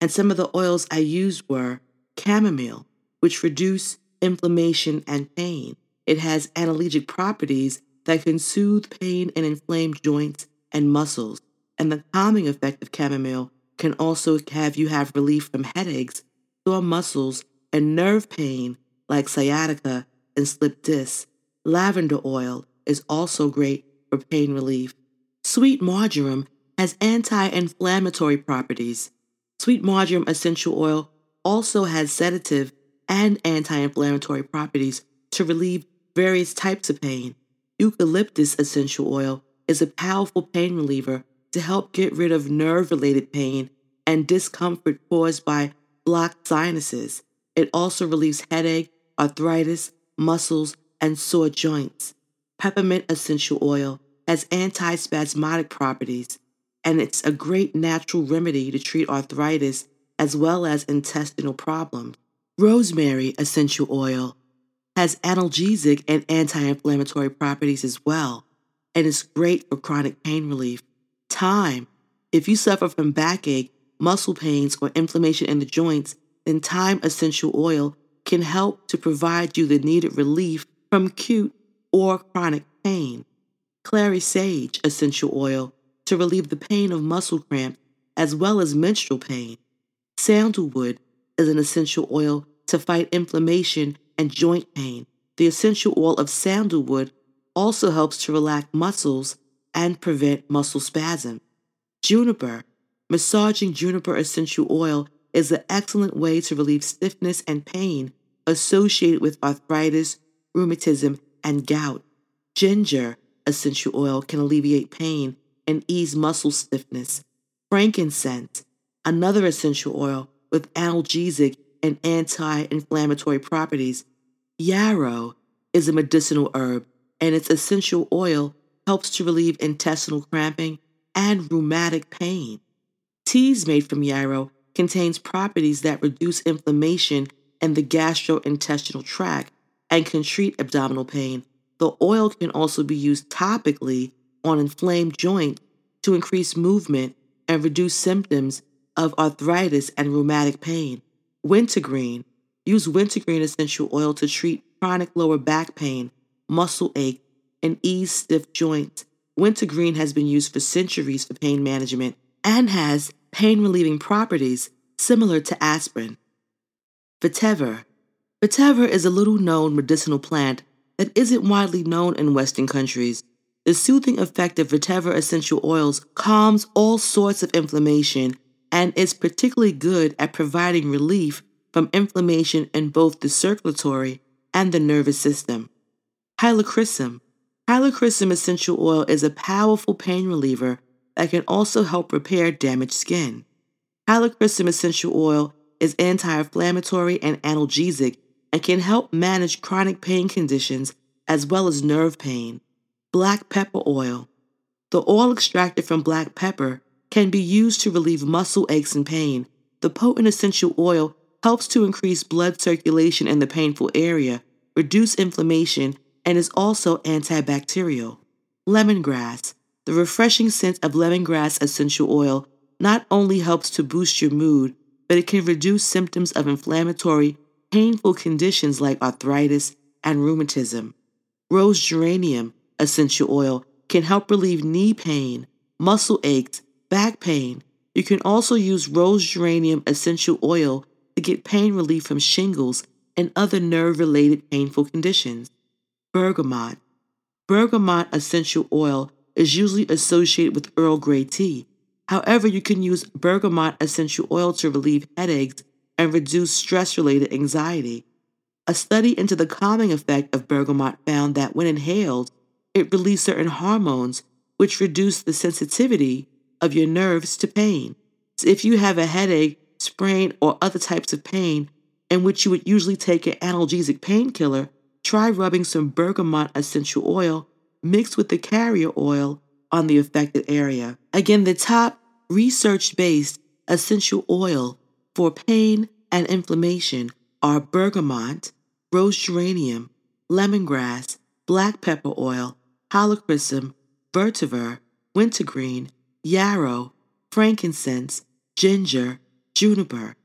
And some of the oils I used were chamomile, which reduce inflammation and pain. It has analgesic properties that can soothe pain and inflamed joints and muscles. And the calming effect of chamomile can also have you have relief from headaches, sore muscles, and nerve pain like sciatica and slip disc. Lavender oil is also great for pain relief. Sweet marjoram has anti inflammatory properties. Sweet marjoram essential oil also has sedative and anti inflammatory properties to relieve various types of pain. Eucalyptus essential oil is a powerful pain reliever to help get rid of nerve related pain and discomfort caused by blocked sinuses. It also relieves headache, arthritis, muscles, and sore joints. Peppermint essential oil has antispasmodic properties, and it's a great natural remedy to treat arthritis as well as intestinal problems. Rosemary essential oil has analgesic and anti inflammatory properties as well, and is great for chronic pain relief. Thyme. If you suffer from backache, muscle pains, or inflammation in the joints, then thyme essential oil can help to provide you the needed relief from acute or chronic pain. Clary sage essential oil to relieve the pain of muscle cramp as well as menstrual pain. Sandalwood is an essential oil to fight inflammation and joint pain. The essential oil of sandalwood also helps to relax muscles and prevent muscle spasm. Juniper. Massaging juniper essential oil is an excellent way to relieve stiffness and pain associated with arthritis, rheumatism, and gout. Ginger essential oil can alleviate pain and ease muscle stiffness. Frankincense, another essential oil with analgesic and anti inflammatory properties. Yarrow is a medicinal herb, and its essential oil helps to relieve intestinal cramping and rheumatic pain. Teas made from yarrow contains properties that reduce inflammation in the gastrointestinal tract and can treat abdominal pain. The oil can also be used topically on inflamed joints to increase movement and reduce symptoms of arthritis and rheumatic pain. Wintergreen. Use wintergreen essential oil to treat chronic lower back pain, muscle ache, and ease stiff joints. wintergreen has been used for centuries for pain management and has pain relieving properties similar to aspirin. Vetiver. Vetiver is a little known medicinal plant that isn't widely known in Western countries. The soothing effect of vetiver essential oils calms all sorts of inflammation and is particularly good at providing relief from inflammation in both the circulatory and the nervous system. Helichrysum. Helichrysum essential oil is a powerful pain reliever that can also help repair damaged skin. Helichrysum essential oil is anti inflammatory and analgesic and can help manage chronic pain conditions as well as nerve pain. Black pepper oil. The oil extracted from black pepper can be used to relieve muscle aches and pain. The potent essential oil helps to increase blood circulation in the painful area, reduce inflammation, and is also antibacterial. Lemongrass. The refreshing scent of lemongrass essential oil not only helps to boost your mood, but it can reduce symptoms of inflammatory, painful conditions like arthritis and rheumatism. Rose geranium essential oil can help relieve knee pain, muscle aches, back pain. You can also use rose geranium essential oil to get pain relief from shingles and other nerve related painful conditions. Bergamot. Bergamot essential oil is usually associated with Earl Grey tea. However, you can use bergamot essential oil to relieve headaches and reduce stress related anxiety. A study into the calming effect of bergamot found that when inhaled, it released certain hormones which reduce the sensitivity of your nerves to pain. So if you have a headache, sprain, or other types of pain in which you would usually take an analgesic painkiller, try rubbing some bergamot essential oil mixed with the carrier oil on the affected area. Again, the top research based essential oil for pain and inflammation are bergamot, rose geranium, lemongrass, black pepper oil, helichrysum, vetiver, wintergreen, yarrow, frankincense, ginger, juniper,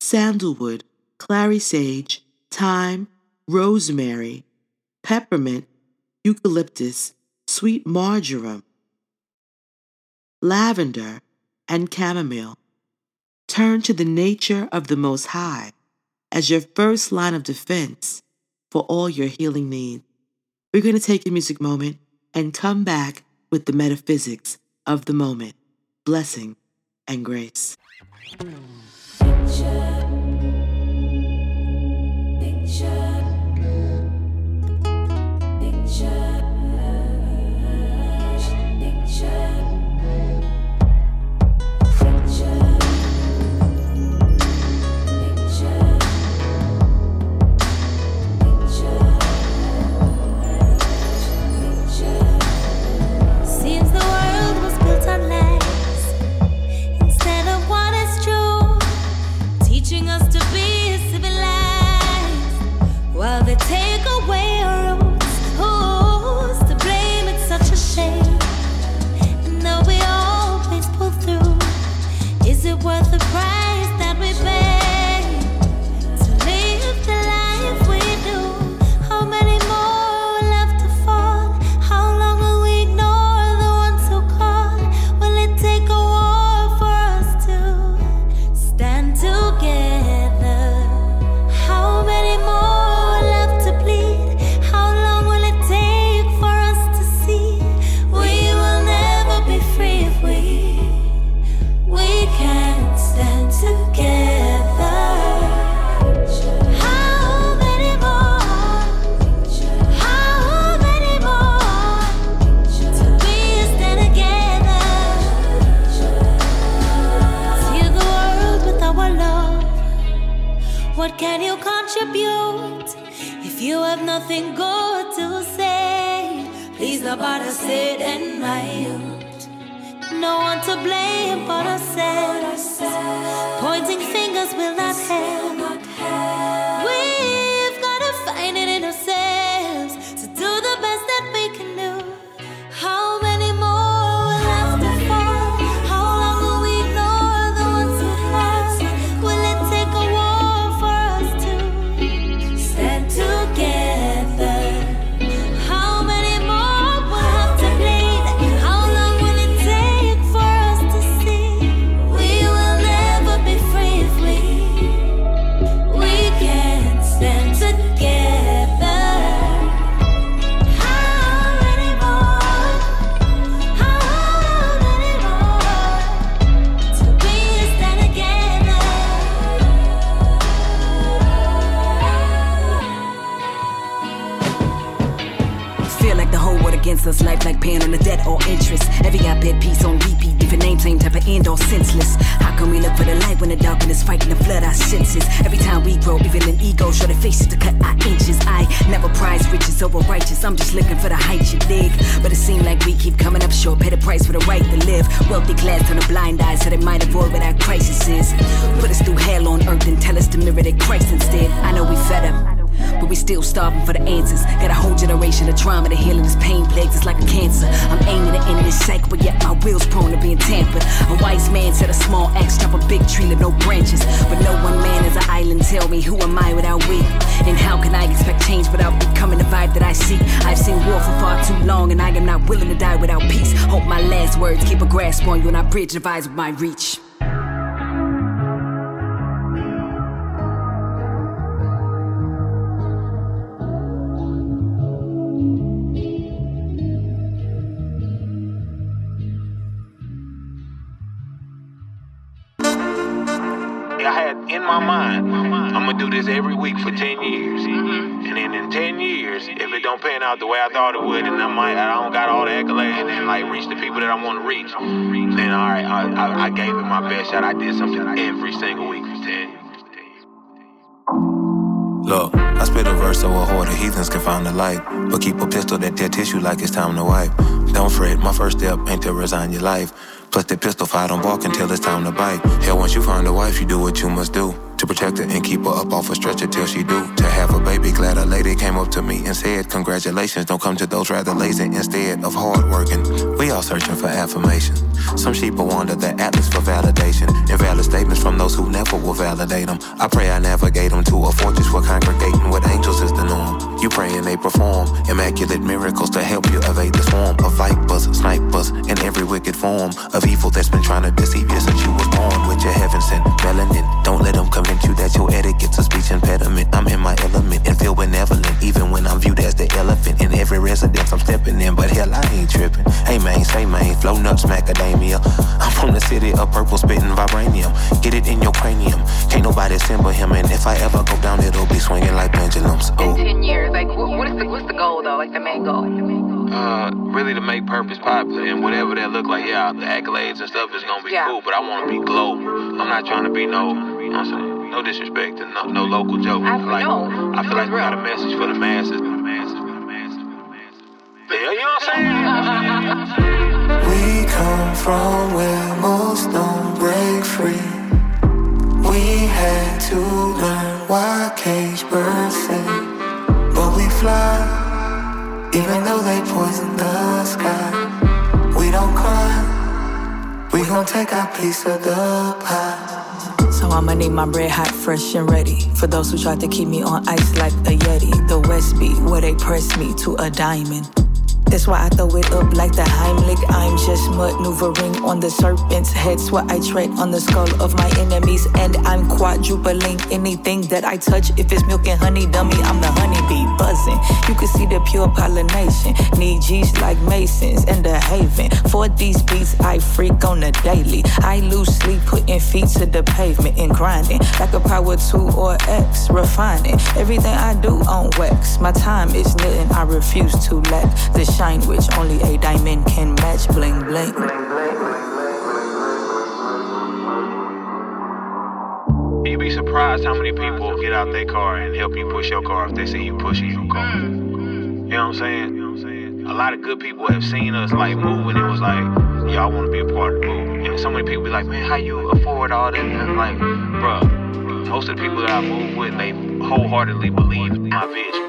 sandalwood, clary sage, thyme, rosemary, peppermint, eucalyptus, sweet marjoram, lavender, and chamomile. Turn to the nature of the Most High as your first line of defense for all your healing needs. We're going to take a music moment and come back with the metaphysics of the moment, blessing, and grace. Seems is contribute if you have nothing good to say? Please nobody sit and write. No one to blame but ourselves. Pointing fingers will not help. We've gotta find it in ourselves to do the best that we can do. Life like paying on the debt or interest. Every op-ed piece on repeat, different name, same type of end or senseless. How can we look for the light when the darkness fighting the flood our senses? Every time we grow, evil an ego show their faces to cut our inches. I never prize riches over righteous. I'm just looking for the height you dig. But it seems like we keep coming up short. Pay the price for the right to live. Wealthy class turn a blind eye so they might avoid what our crisis is. Put us through hell on earth and tell us to mirror their Christ instead. I know we fed up. But we still starving for the answers. Got a whole generation of trauma to healing this pain plagues us like a cancer. I'm aiming to end this cycle, but yet my will's prone to being tampered. A wise man said a small axe chop a big tree leave no branches. But no one man is an island. Tell me, who am I without we? And how can I expect change without becoming the vibe that I seek? I've seen war for far too long, and I am not willing to die without peace. Hope my last words keep a grasp on you, and I bridge the divides with my reach. This every week for 10 years. Mm-hmm. And then in 10 years, if it don't pan out the way I thought it would, and I might, I don't got all the accolades and like reach the people that I want to reach, then all right, I, I, I gave it my best shot. I did something every single week for 10 years. Look, I spit a verse so a horde of heathens can find the light. But keep a pistol that tear tissue like it's time to wipe. Don't fret, my first step ain't to resign your life. Plus the pistol fight don't bark until it's time to bite. Hell, once you find a wife, you do what you must do. To protect her and keep her up off a stretcher till she do. To have a baby, glad a lady came up to me and said, Congratulations, don't come to those rather lazy instead of hard working. We all searching for affirmation. Some sheep will wander the atlas for validation. Invalid statements from those who never will validate them. I pray I navigate them to a fortress where congregating with angels is the norm. You pray and they perform immaculate miracles to help you evade the swarm of vipers, snipers, and every wicked form of evil that's been trying to deceive you since you was born with your heaven sent melanin. Don't let them convince you that your etiquette's a speech impediment. I'm in my element and feel benevolent, even when I'm viewed as the elephant in every residence I'm stepping in. But hell, I ain't tripping. Hey man, say man, flow nuts, macadamia. I'm from the city of purple spitting vibranium. Get it in your cranium. Can't nobody assemble him, and if I ever go down, it'll be swinging like pendulums. Oh. In 10 years, like, what, what is the, what's the goal though? Like the main goal? Uh, really to make purpose popular and whatever that look like. Yeah, the accolades and stuff is gonna be Yeah. cool, but I want to be global. I'm not trying to be no, you know what I'm saying? No disrespect to no, no local joke. I like, know. I feel like we got a message for the masses. Yeah, you know what I'm saying? We come from where most don't break free. We had to learn why cage birds sing, but we fly, even though they poison the sky. We don't cry, we gon' take our piece of the pie. So I'ma need my bread hot, fresh and ready. For those who tried to keep me on ice like a Yeti. The West Beat, where they press me to a diamond. That's why I throw it up like the Heimlich. I'm just maneuvering on the serpent's heads where I tread on the skull of my enemies. And I'm quadrupling anything that I touch. If it's milk and honey, dummy, I'm the honeybee buzzing. You can see the pure pollination. Need G's like Masons in the haven. For these beats, I freak on the daily. I lose sleep putting feet to the pavement and grinding like a power two or X. Refining everything I do on wax. My time is nothing I refuse to lack. The shine which only a diamond can match. Bling bling. You'd be surprised how many people get out their car and help you push your car if they see you pushing your car. You know what I'm saying? A lot of good people have seen us like moving and it was like, y'all want to be a part of the movement. And so many people be like, man, how you afford all that? And like, bruh, most of the people that I move with, they wholeheartedly believe in my vision.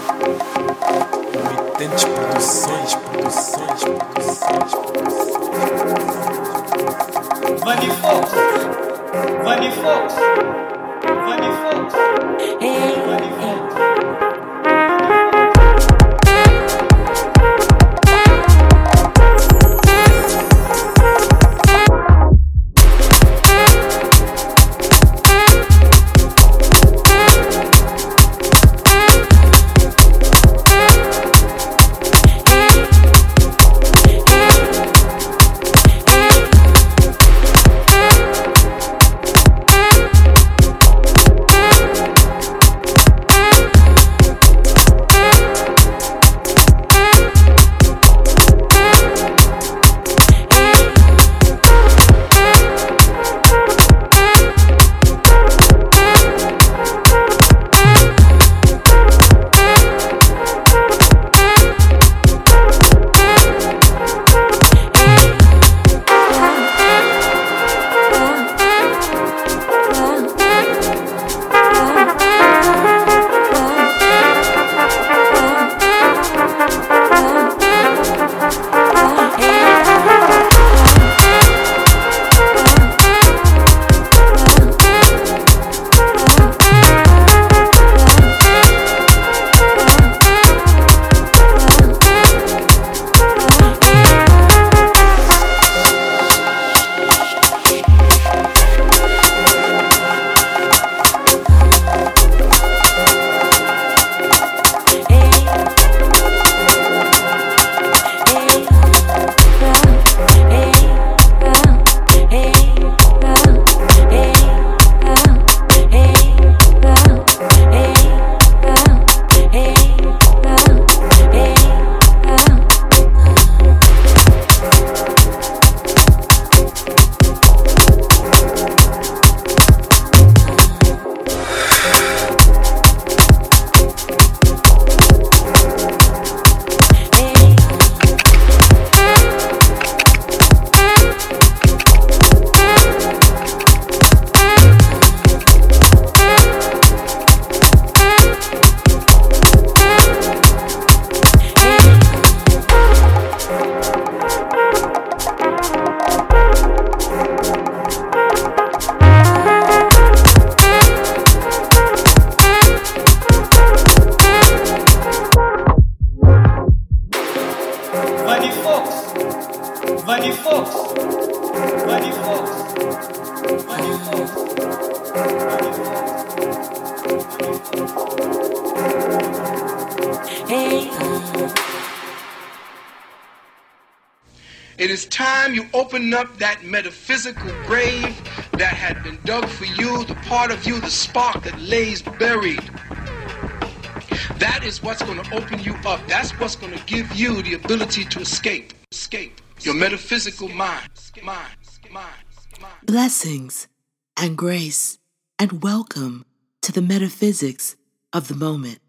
Mutantes produções, produções, produções, produções. Manifold! Manifold! Manifold! Manifold! Metaphysical grave that had been dug for you, the part of you, the spark that lays buried. That is what's going to open you up. That's what's going to give you the ability to escape. Escape. Your metaphysical mind. Mind. Mind. Blessings and grace and welcome to the metaphysics of the moment.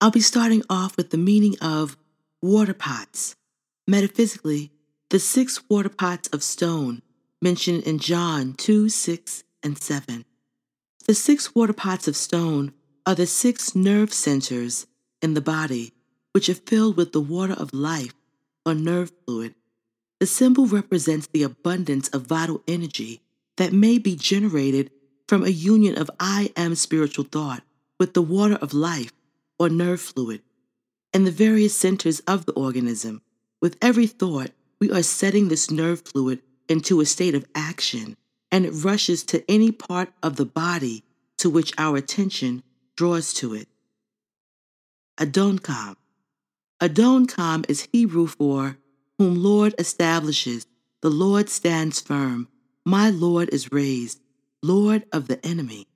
I'll be starting off with the meaning of water pots. Metaphysically, the six water pots of stone mentioned in John 2 6 and 7. The six water pots of stone are the six nerve centers in the body, which are filled with the water of life or nerve fluid. The symbol represents the abundance of vital energy that may be generated from a union of I am spiritual thought with the water of life or nerve fluid and the various centers of the organism. With every thought, we are setting this nerve fluid into a state of action, and it rushes to any part of the body to which our attention draws to it. Adonikam. Adonikam is Hebrew for whom Lord establishes, the Lord stands firm, my Lord is raised, Lord of the enemy.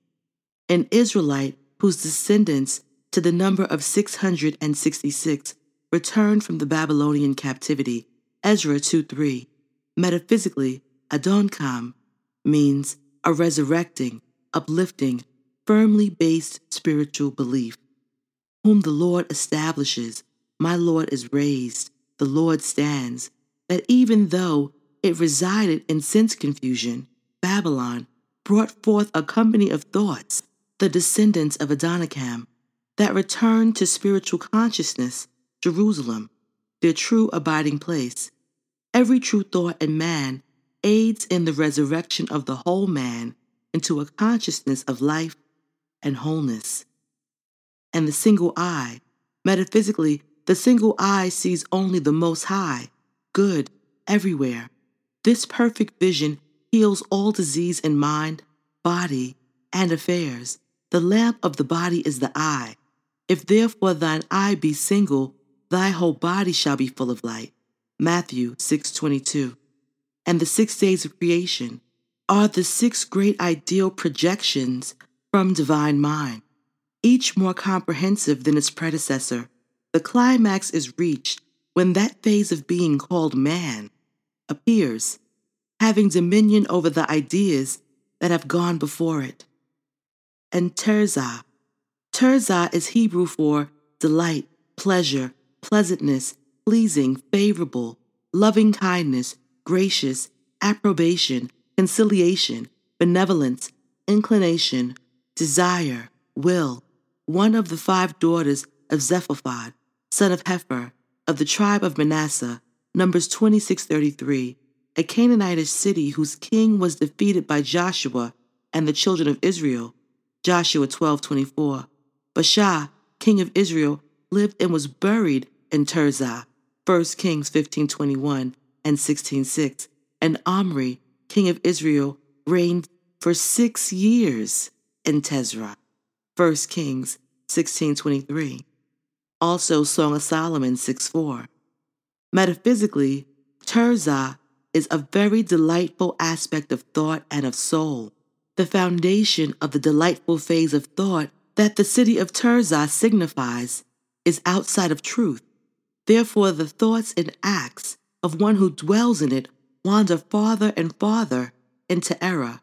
An Israelite whose descendants to the number of 666 returned from the Babylonian captivity, Ezra 2 3. Metaphysically, Adonikam means a resurrecting, uplifting, firmly based spiritual belief. Whom the Lord establishes, my Lord is raised, the Lord stands, that even though it resided in sense confusion, Babylon brought forth a company of thoughts, the descendants of Adonikam, that returned to spiritual consciousness, Jerusalem, their true abiding place. Every true thought in man aids in the resurrection of the whole man into a consciousness of life and wholeness. And the single eye, metaphysically, the single eye sees only the Most High, good, everywhere. This perfect vision heals all disease in mind, body, and affairs. The lamp of the body is the eye. If therefore thine eye be single, thy whole body shall be full of light. Matthew 6:22. And the 6 days of creation are the six great ideal projections from divine mind, each more comprehensive than its predecessor. The climax is reached when that phase of being called man appears, having dominion over the ideas that have gone before it. And Tirzah. Tirzah is Hebrew for delight, pleasure, pleasantness, pleasing, favorable, loving kindness, gracious, approbation, conciliation, benevolence, inclination, desire, will, one of the five daughters of Zephaphat, son of Hepher, of the tribe of Manasseh, Numbers 26:33, a Canaanitish city whose king was defeated by Joshua and the children of Israel, Joshua 12:24. Baasha, king of Israel, lived and was buried in Tirzah, 1 Kings 15:21 and 16:6, and Omri, king of Israel, reigned for 6 years in Tirzah, 1 Kings 16:23. Also Song of Solomon 6:4. Metaphysically, Tirzah is a very delightful aspect of thought and of soul, the foundation of the delightful phase of thought that the city of Tirzah signifies is outside of truth. Therefore, the thoughts and acts of one who dwells in it wander farther and farther into error.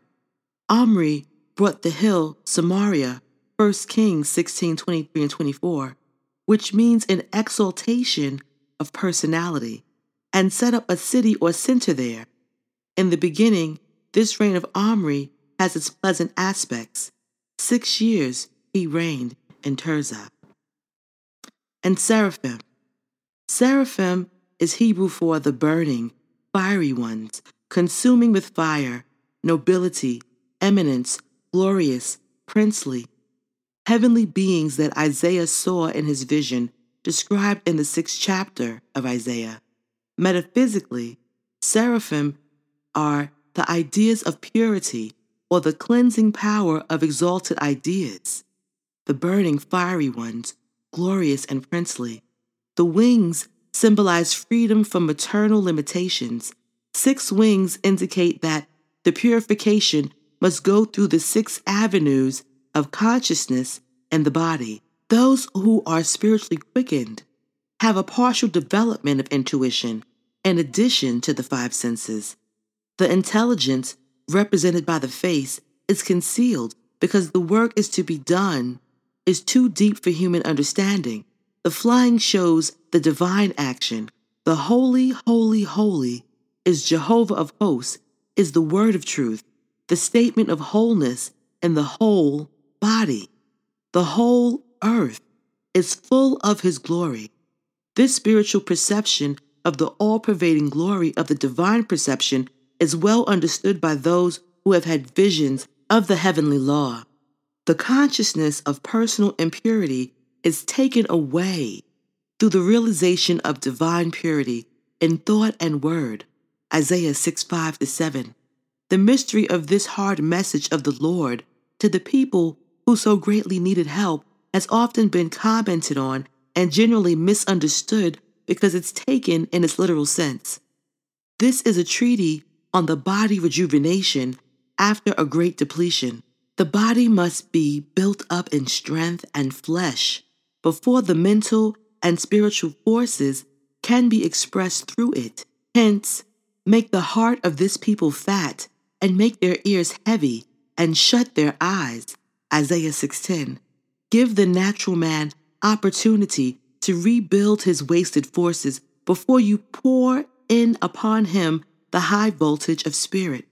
Omri brought the hill Samaria, 1 Kings 16 23 and 24, which means an exaltation of personality, and set up a city or center there. In the beginning, this reign of Omri has its pleasant aspects. Six years he reigned in Tirzah. And Seraphim. Seraphim is Hebrew for the burning, fiery ones, consuming with fire, nobility, eminence, glorious, princely. Heavenly beings that Isaiah saw in his vision, described in the sixth chapter of Isaiah. Metaphysically, seraphim are the ideas of purity or the cleansing power of exalted ideas. The burning fiery ones, glorious and princely. The wings symbolize freedom from maternal limitations. Six wings indicate that the purification must go through the six avenues of consciousness and the body. Those who are spiritually quickened have a partial development of intuition in addition to the five senses. The intelligence, represented by the face, is concealed because the work is to be done is too deep for human understanding. The flying shows the divine action. The holy, holy, holy is Jehovah of hosts, is the word of truth, the statement of wholeness in the whole body. The whole earth is full of his glory. This spiritual perception of the all pervading glory of the divine perception is well understood by those who have had visions of the heavenly law. The consciousness of personal impurity is taken away through the realization of divine purity in thought and word. Isaiah 6 5 7. The mystery of this hard message of the Lord to the people who so greatly needed help has often been commented on and generally misunderstood because it's taken in its literal sense. This is a treaty on the body rejuvenation after a great depletion. The body must be built up in strength and flesh before the mental and spiritual forces can be expressed through it. Hence, make the heart of this people fat and make their ears heavy and shut their eyes. Isaiah 6:10. Give the natural man opportunity to rebuild his wasted forces before you pour in upon him the high voltage of spirit.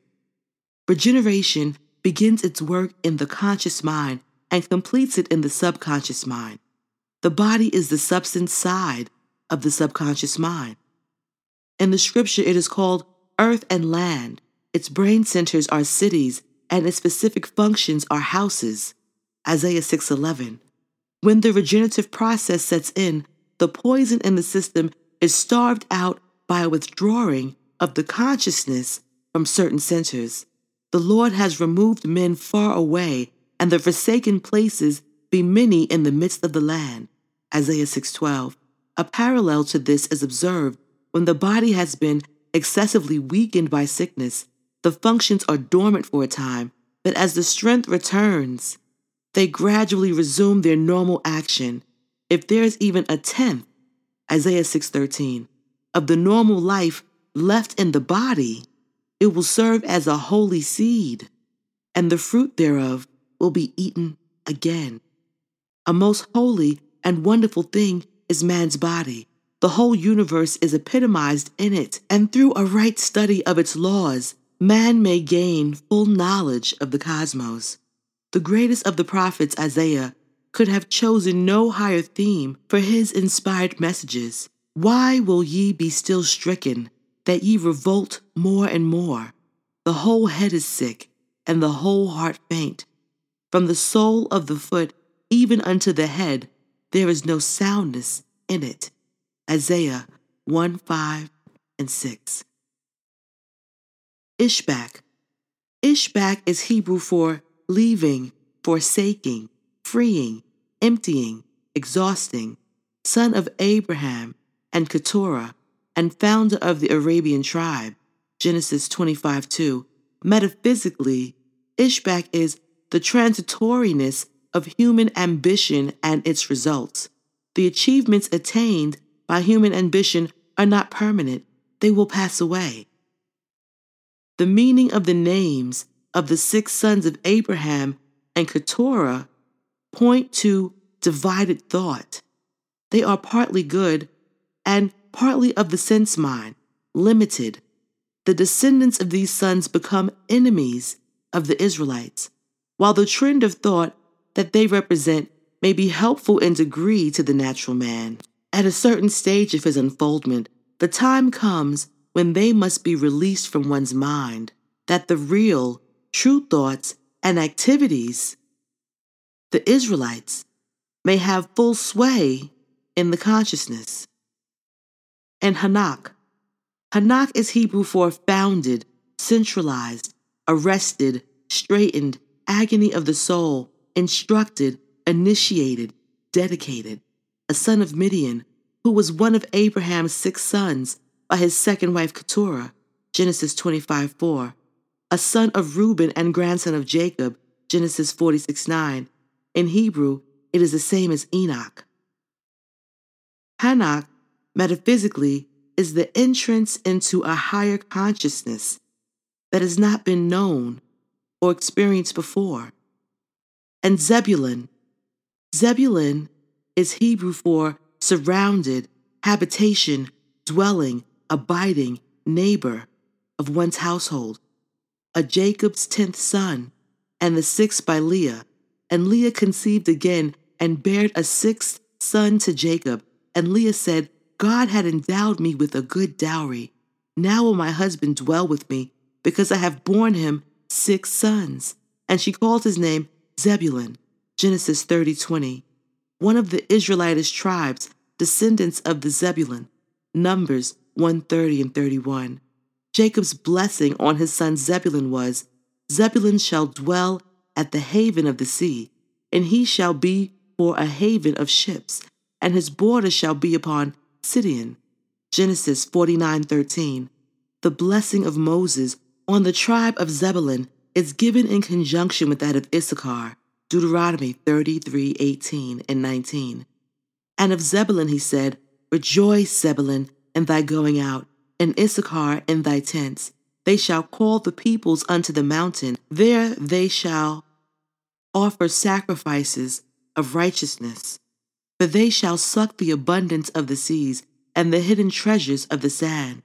Regeneration begins its work in the conscious mind and completes it in the subconscious mind. The body is the substance side of the subconscious mind. In the scripture, it is called earth and land. Its brain centers are cities, and its specific functions are houses. Isaiah 6:11. When the regenerative process sets in, the poison in the system is starved out by a withdrawing of the consciousness from certain centers. The Lord has removed men far away, and the forsaken places be many in the midst of the land. Isaiah 6:12. A parallel to this is observed when the body has been excessively weakened by sickness. The functions are dormant for a time, but as the strength returns, they gradually resume their normal action. If there is even a tenth, Isaiah 6:13, of the normal life left in the body, it will serve as a holy seed, and the fruit thereof will be eaten again. A most holy and wonderful thing is man's body. The whole universe is epitomized in it, and through a right study of its laws, man may gain full knowledge of the cosmos. The greatest of the prophets, Isaiah, could have chosen no higher theme for his inspired messages. Why will ye be still stricken, that ye revolt more and more? The whole head is sick, and the whole heart faint. From the sole of the foot even unto the head, there is no soundness in it. Isaiah 1 5 and 6. Ishbak. Ishbak is Hebrew for leaving, forsaking, freeing, emptying, exhausting, son of Abraham and Keturah, and founder of the Arabian tribe. Genesis 25 2. Metaphysically, Ishbak is the transitoriness of human ambition and its results. The achievements attained by human ambition are not permanent, they will pass away. The meaning of the names of the six sons of Abraham and Keturah point to divided thought. They are partly good and partly of the sense mind, limited. The descendants of these sons become enemies of the Israelites, while the trend of thought that they represent may be helpful in degree to the natural man. At a certain stage of his unfoldment, the time comes when they must be released from one's mind, that the real, true thoughts and activities, the Israelites, may have full sway in the consciousness. And Hanoch. Hanoch is Hebrew for founded, centralized, arrested, straightened, agony of the soul, instructed, initiated, dedicated, a son of Midian, who was one of Abraham's six sons by his second wife Keturah, Genesis 25 4, a son of Reuben and grandson of Jacob, Genesis 46 9. In Hebrew, it is the same as Enoch. Hanoch, metaphysically, is the entrance into a higher consciousness that has not been known or experienced before. And Zebulun, Zebulun is Hebrew for surrounded, habitation, dwelling, abiding, neighbor of one's household, a Jacob's tenth son, and the sixth by Leah. And Leah conceived again and bared a sixth son to Jacob. And Leah said, God had endowed me with a good dowry. Now will my husband dwell with me, because I have borne him six sons. And she called his name Zebulun. Genesis 30 20. One of the Israelitish tribes, descendants of the Zebulun. Numbers 130 and 31. Jacob's blessing on his son Zebulun was Zebulun shall dwell at the haven of the sea, and he shall be for a haven of ships, and his border shall be upon Sidon. Genesis 49:13. The blessing of Moses on the tribe of Zebulun is given in conjunction with that of Issachar. Deuteronomy 33:18 and 19. And of Zebulun he said, Rejoice, Zebulun, in thy going out, and Issachar in thy tents. They shall call the peoples unto the mountain. There they shall offer sacrifices of righteousness. For they shall suck the abundance of the seas and the hidden treasures of the sand.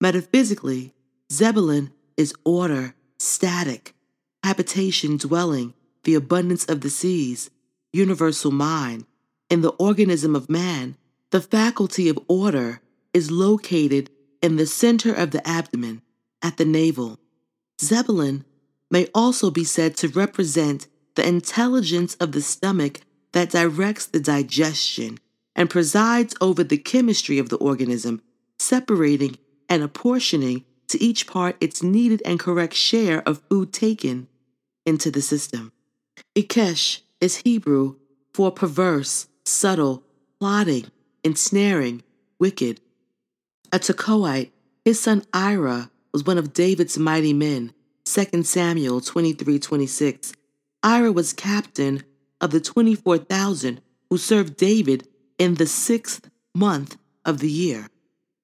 Metaphysically, Zebulun is order, static, habitation, dwelling, the abundance of the seas, universal mind. In the organism of man, the faculty of order is located in the center of the abdomen, at the navel. Zebulun may also be said to represent the intelligence of the stomach that directs the digestion and presides over the chemistry of the organism, separating and apportioning to each part its needed and correct share of food taken into the system. Ikesh is Hebrew for perverse, subtle, plotting, ensnaring, wicked. A Tekoite, his son Ira was one of David's mighty men. 2 Samuel 23:26. Ira was captain of the 24,000 who served David in the sixth month of the year.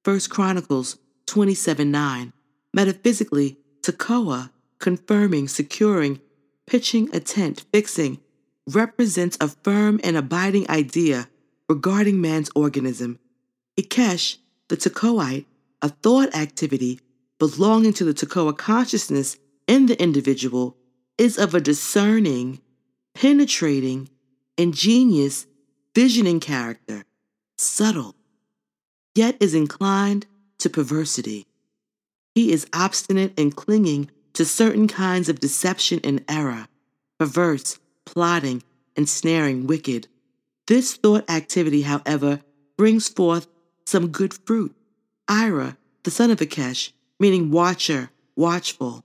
1 Chronicles 27 9. Metaphysically, Tekoa, confirming, securing, pitching a tent, fixing, represents a firm and abiding idea regarding man's organism. Ikesh, the Tekoite, a thought activity belonging to the Tekoa consciousness in the individual, is of a discerning, penetrating, ingenious, visioning character, subtle, yet is inclined to perversity. He is obstinate and clinging to certain kinds of deception and error, perverse, plotting, ensnaring, wicked. This thought activity, however, brings forth some good fruit. Ira, the son of Ikesh, meaning watcher, watchful,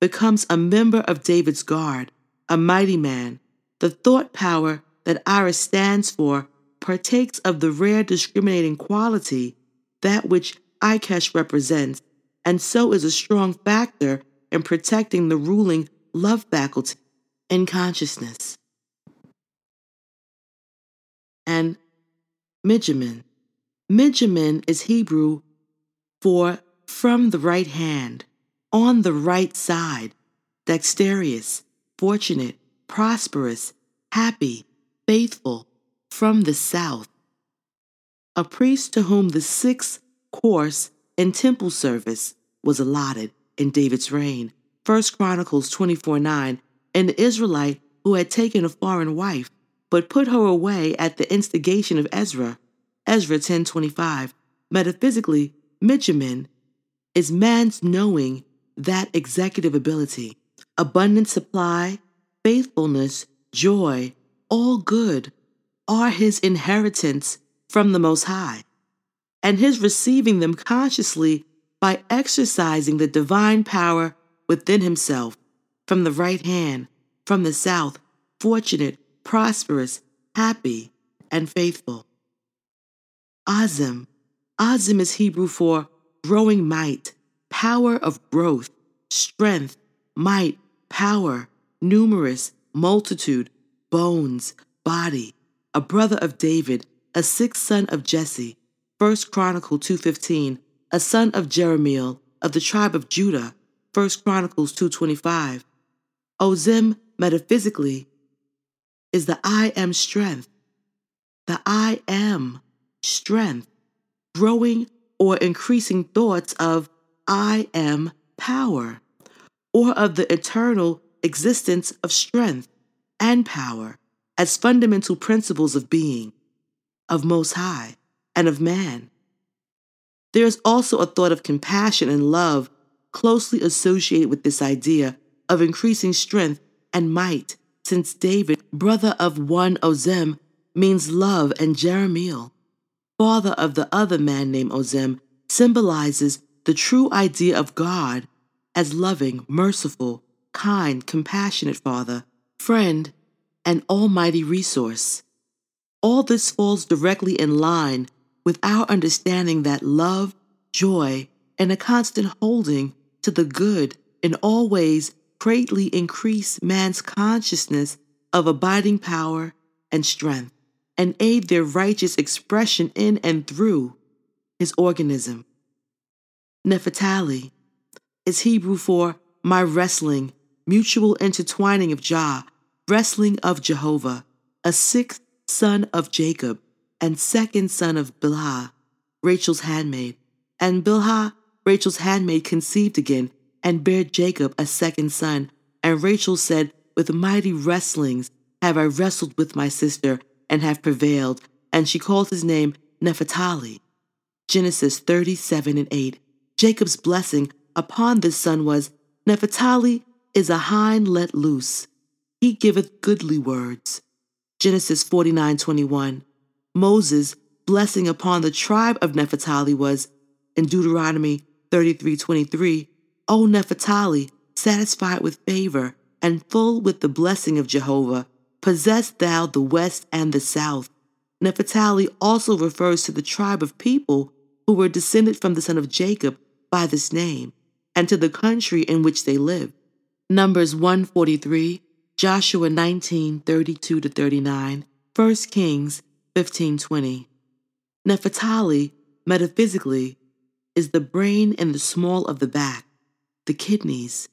becomes a member of David's guard, a mighty man. The thought power that Ira stands for partakes of the rare discriminating quality that which Ikesh represents, and so is a strong factor in protecting the ruling love faculty in consciousness. And Mijamin. Mijamin is Hebrew for from the right hand, on the right side, dexterous, fortunate, prosperous, happy, faithful, from the south. A priest to whom the sixth course in temple service was allotted in David's reign. 1 Chronicles 24 9. An Israelite who had taken a foreign wife, but put her away at the instigation of Ezra. Ezra 10:25. Metaphysically, Mijamin is man's knowing that executive ability, abundant supply, faithfulness, joy, all good are his inheritance from the Most High, and his receiving them consciously by exercising the divine power within himself from the right hand, from the south, fortunate, prosperous, happy, and faithful. Ozem. Ozem is Hebrew for growing might, power of growth, strength, might, power, numerous, multitude, bones, body, a brother of David, a sixth son of Jesse, 1 Chronicle 2.15, a son of Jerahmeel, of the tribe of Judah, 1 Chronicles 2.25. Ozem, metaphysically, is the I am strength, the I am strength, growing or increasing thoughts of I am power, or of the eternal existence of strength and power as fundamental principles of being, of Most High, and of man. There is also a thought of compassion and love closely associated with this idea of increasing strength and might, since David, brother of one Ozem, means love, and Jerahmeel, father of the other man named Ozem, symbolizes the true idea of God as loving, merciful, kind, compassionate father, friend, and almighty resource. All this falls directly in line with our understanding that love, joy, and a constant holding to the good in all ways greatly increase man's consciousness of abiding power and strength and aid their righteous expression in and through his organism. Naphtali is Hebrew for my wrestling, mutual intertwining of Jah, wrestling of Jehovah, a sixth son of Jacob, and second son of Bilhah, Rachel's handmaid. And Bilhah, Rachel's handmaid, conceived again and bare Jacob a second son. And Rachel said, With mighty wrestlings have I wrestled with my sister and have prevailed. And she called his name Naphtali. Genesis 37 and 8. Jacob's blessing upon this son was Naphtali is a hind let loose. He giveth goodly words. Genesis 49 21. Moses' blessing upon the tribe of Naphtali was in Deuteronomy 33 23. O Naphtali, satisfied with favor and full with the blessing of Jehovah, possess thou the west and the south. Naphtali also refers to the tribe of people who were descended from the son of Jacob by this name, and to the country in which they lived. Numbers 143, Joshua 19, 32 to 39, 1 Kings 15, 20. Naphtali, metaphysically, is the brain and the small of the back, the kidneys,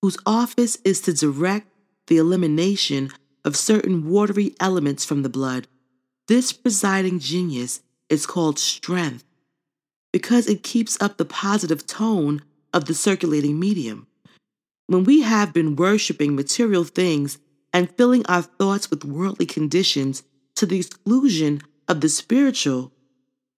whose office is to direct the elimination of certain watery elements from the blood. This presiding genius is called strength because it keeps up the positive tone of the circulating medium. When we have been worshiping material things and filling our thoughts with worldly conditions to the exclusion of the spiritual,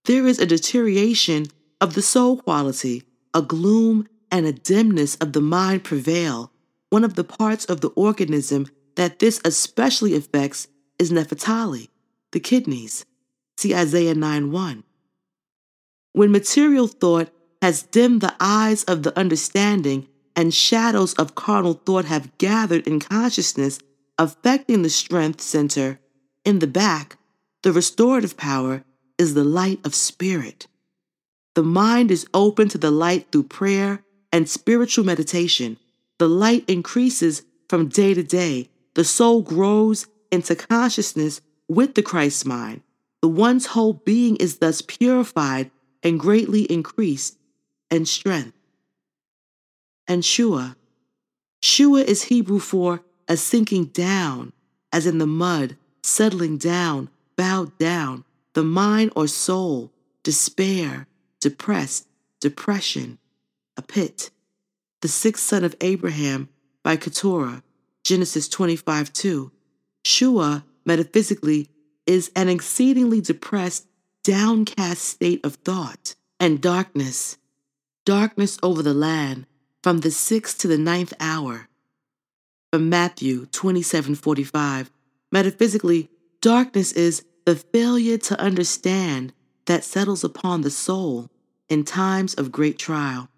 there is a deterioration of the soul quality, a gloom and a dimness of the mind prevail. One of the parts of the organism that this especially affects is naphtali, the kidneys. See Isaiah 9 1. When material thought has dimmed the eyes of the understanding and shadows of carnal thought have gathered in consciousness, affecting the strength center in the back, the restorative power is the light of spirit. The mind is open to the light through prayer and spiritual meditation. The light increases from day to day. The soul grows into consciousness with the Christ mind. The one's whole being is thus purified and greatly increased in strength. And Shua. Shua is Hebrew for a sinking down, as in the mud, settling down, bowed down, the mind or soul, despair, depressed, depression, a pit. The sixth son of Abraham by Keturah, Genesis 25 2. Shua, metaphysically, is an exceedingly depressed downcast state of thought and darkness, darkness over the land from the sixth to the ninth hour. From Matthew 27:45, metaphysically, darkness is the failure to understand that settles upon the soul, in times of great trial.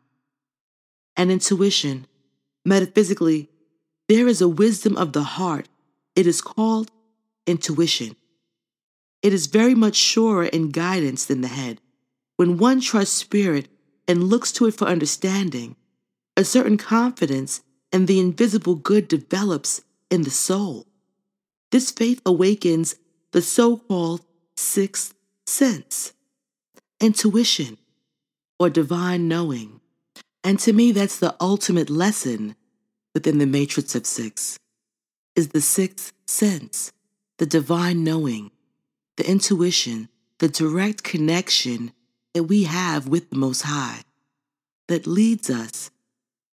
And intuition, metaphysically, there is a wisdom of the heart. It is called intuition. It is very much surer in guidance than the head. When one trusts spirit and looks to it for understanding, a certain confidence in the invisible good develops in the soul. This faith awakens the so called sixth sense, intuition, or divine knowing. And to me, that's the ultimate lesson within the matrix of six is the sixth sense, the divine knowing, the intuition, the direct connection that we have with the Most High that leads us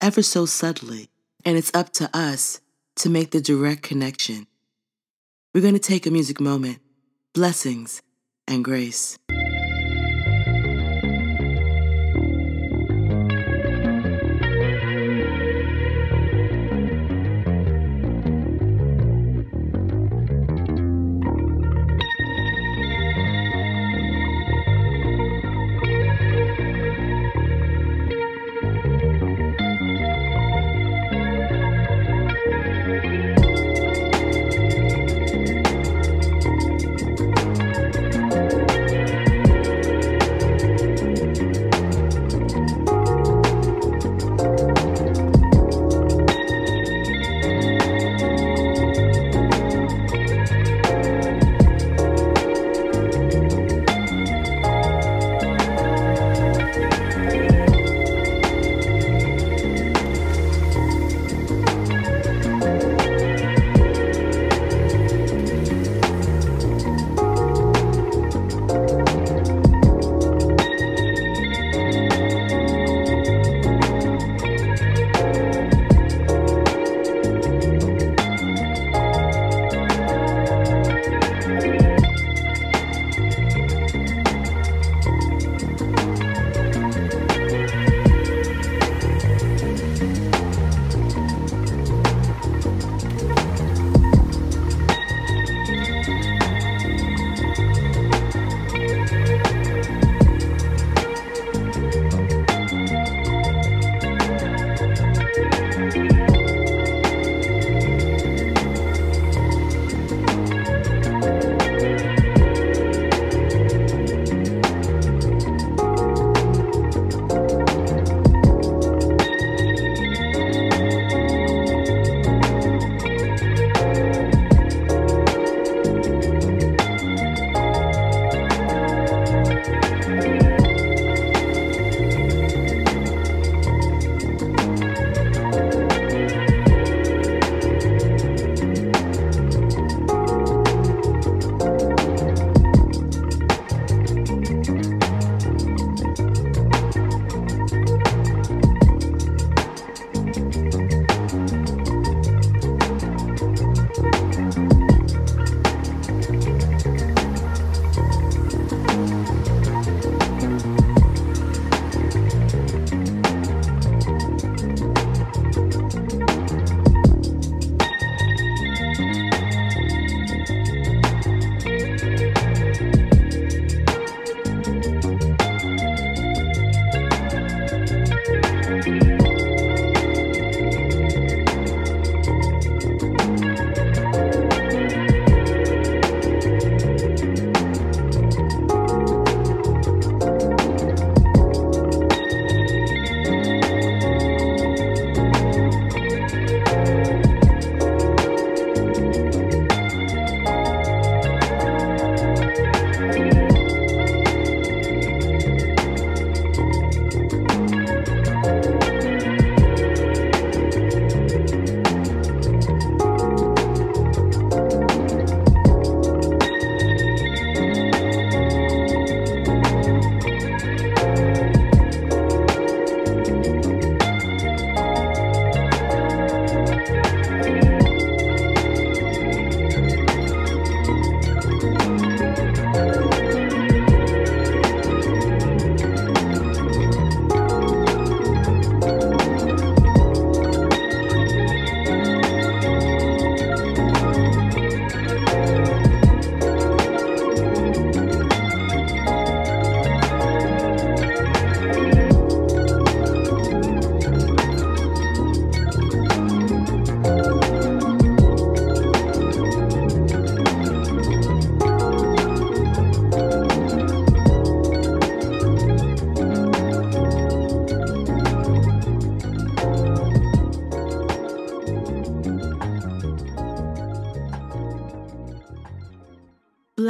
ever so subtly. And it's up to us to make the direct connection. We're going to take a music moment. Blessings and grace.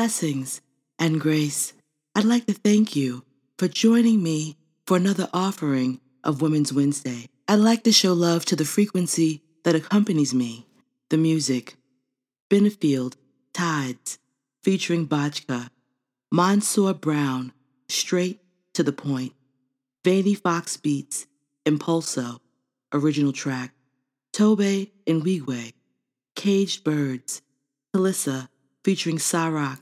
Blessings and grace. I'd like to thank you for joining me for another offering of Wombman Wednesday. I'd like to show love to the frequency that accompanies me, the music. Benefield, Tides, featuring Botchka. Mansur Brown, straight to the point. Vaney Fox Beats, Impulso, original track. Tobe Nwigwe, Caged Birds, Kalissa, featuring Sarak,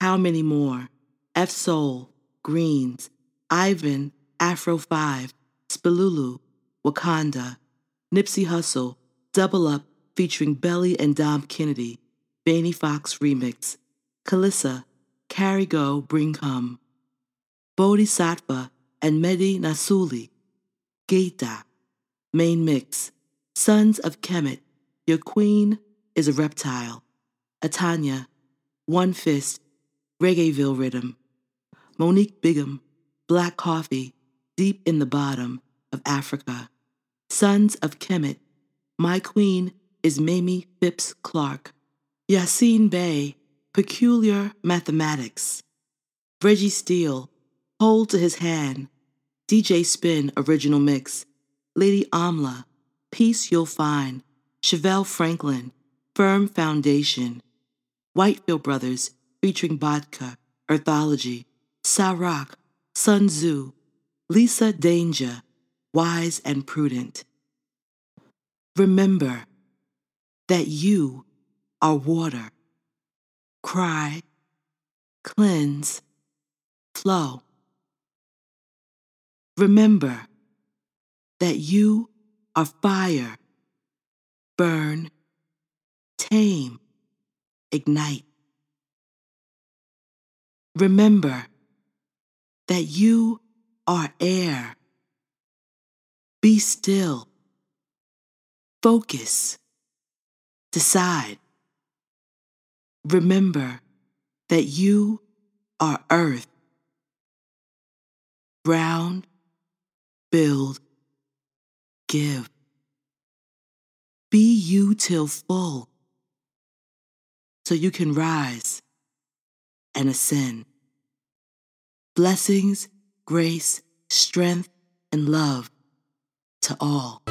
How Many More, F Soul, Greens, Ivan, Afro 5, Spilulu, Wakanda, Nipsey Hussle, Double Up, featuring Belly and Dom Kennedy, Vaney Fox Remix, Kalissa, Carry Go, Bring Come, Bodhisattva, and Mehdi Nasuli, Gita, Main Mix, Sons of Kemet, Your Queen is a Reptile, Atanya, One Fist, Reggaeville Rhythm, Monique Bingham, Black Coffee, Deep in the Bottom of Africa, Sons of Kemet, My Queen is Mamie Phipps Clark, Yasiin Bey, Peculiar Mathematics, Reggie Steele, Hold to His Hand, DJ Spin Original Mix, Lady Amla, Peace You'll Find, Chevelle Franklin, Firm Foundation, Whitefield Brothers featuring Vodka, Earthology, Sarak, Sun Tzu, Lisa Danger, Wise and Prudent. Remember that you are water. Cry, cleanse, flow. Remember that you are fire. Burn, tame, ignite. Remember that you are air. Be still. Focus. Decide. Remember that you are earth. Ground, build, give. Be you till full so you can rise and ascend. Blessings, grace, strength, and love to all.